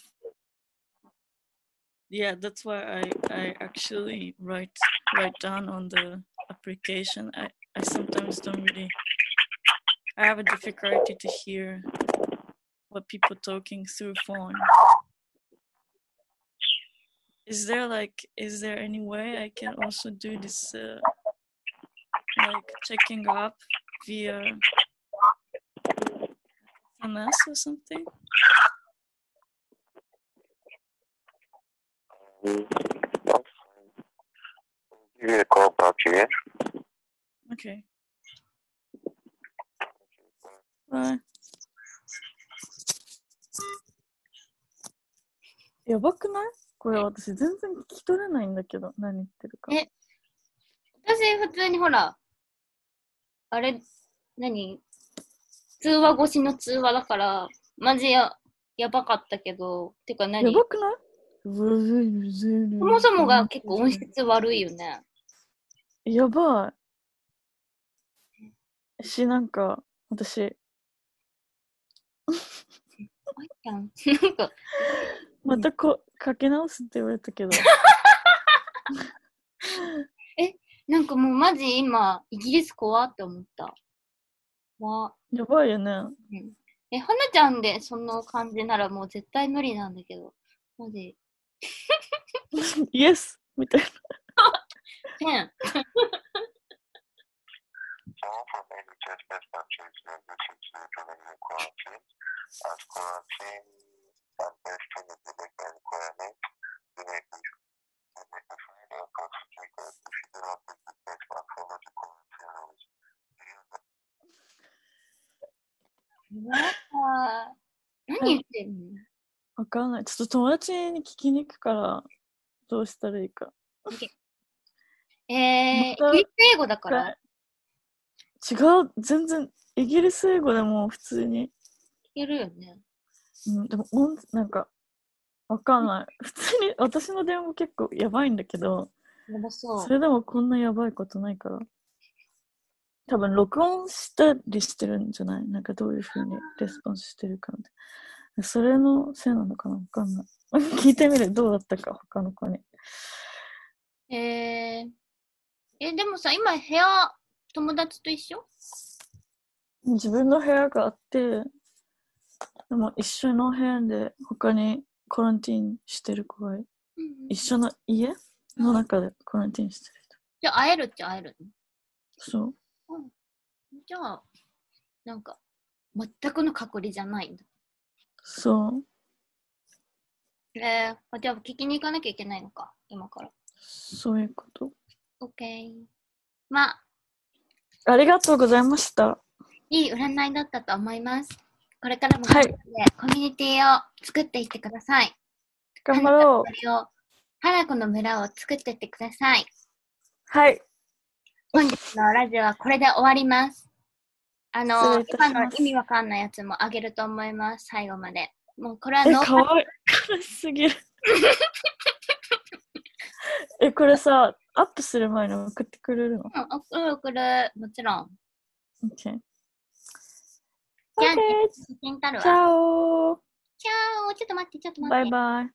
Yeah, that's why I I actually write write down on the application. I I sometimes don't really. I have a difficulty to hear what people talking through phone. Is there like is there any way I can also do this uh, like checking up via SMS or something? Mm, I'll give you a call back here. Okay. Bye. やばくないこれ私全然聞き取れないんだけど何言ってるか。え私、普通にほら、あれ、何通話越しの通話だから、マジや、やばかったけど、てか何？やばくない？そもそもが結構音質悪いよね。やばい。し、なんか、私。なんか、またこ、かけ直すって言われたけど。なんかもうマジ今、イギリス怖って思った。わ、やばいよね。え、はなちゃんでその感じならもう絶対無理なんだけど。マジ。イエスみたいな。ペン。何言ってんの？わかんない。ちょっと友達に聞きに行くから、どうしたらいいか。えー、イギリス英語だから？違う、全然、イギリス英語でも普通に。聞けるよね。うん、でも音、なんか、わかんない。普通に、私の電話結構やばいんだけど、そ。れでもこんなやばいことないから。多分、録音したりしてるんじゃない？なんかどういう風にレスポンスしてるかみたいな。それのせいなのかな？わかんない。聞いてみる？どうだったか、他の子に。えー、え、でもさ、今部屋、友達と一緒？自分の部屋があって、でも一緒の部屋で他にコランティーンしてる子がい一緒の家の中でコランティーンしてる人。じゃあ会えるっちゃ会えるの？そう。じゃあ、なんか、全くの隔離じゃないんだ。そう。えー、じゃあ聞きに行かなきゃいけないのか、今から。そういうこと。OK。まあ、ありがとうございました。いい占いだったと思います。これからもはいコミュニティを作っていってください。頑張ろう。花子の村を作っていってください。はい。本日のラジオはこれで終わります。あ失の今の意味わかんないやつもあげると思います、最後まで。もうこれはえ、ノーかわいい。すぎる。え、これさ、アップする前に送ってくれるの？うん送るもちろん。?OK。じゃあ写真撮るわ。チャオチャオちょっと待って、ちょっと待って。バイバイ。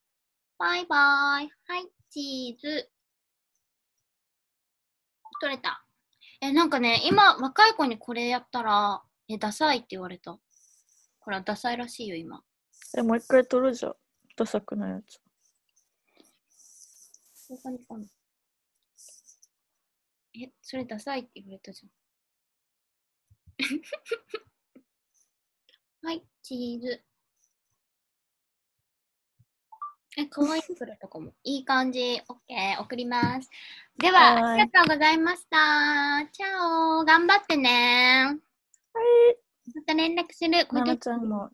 バイバイ。はい、チーズ。取れた。え、なんかね、今、若い子にこれやったら、え、ダサいって言われた。これダサいらしいよ、今。え、もう一回撮るじゃん。ダサくないやつ。え、それダサいって言われたじゃん。はい、チーズ。え、かわいいくれたかも。いい感じ。オッケー、送ります。では、ありがとうございました。チャオ頑張ってねはい。また連絡する。ちゃんも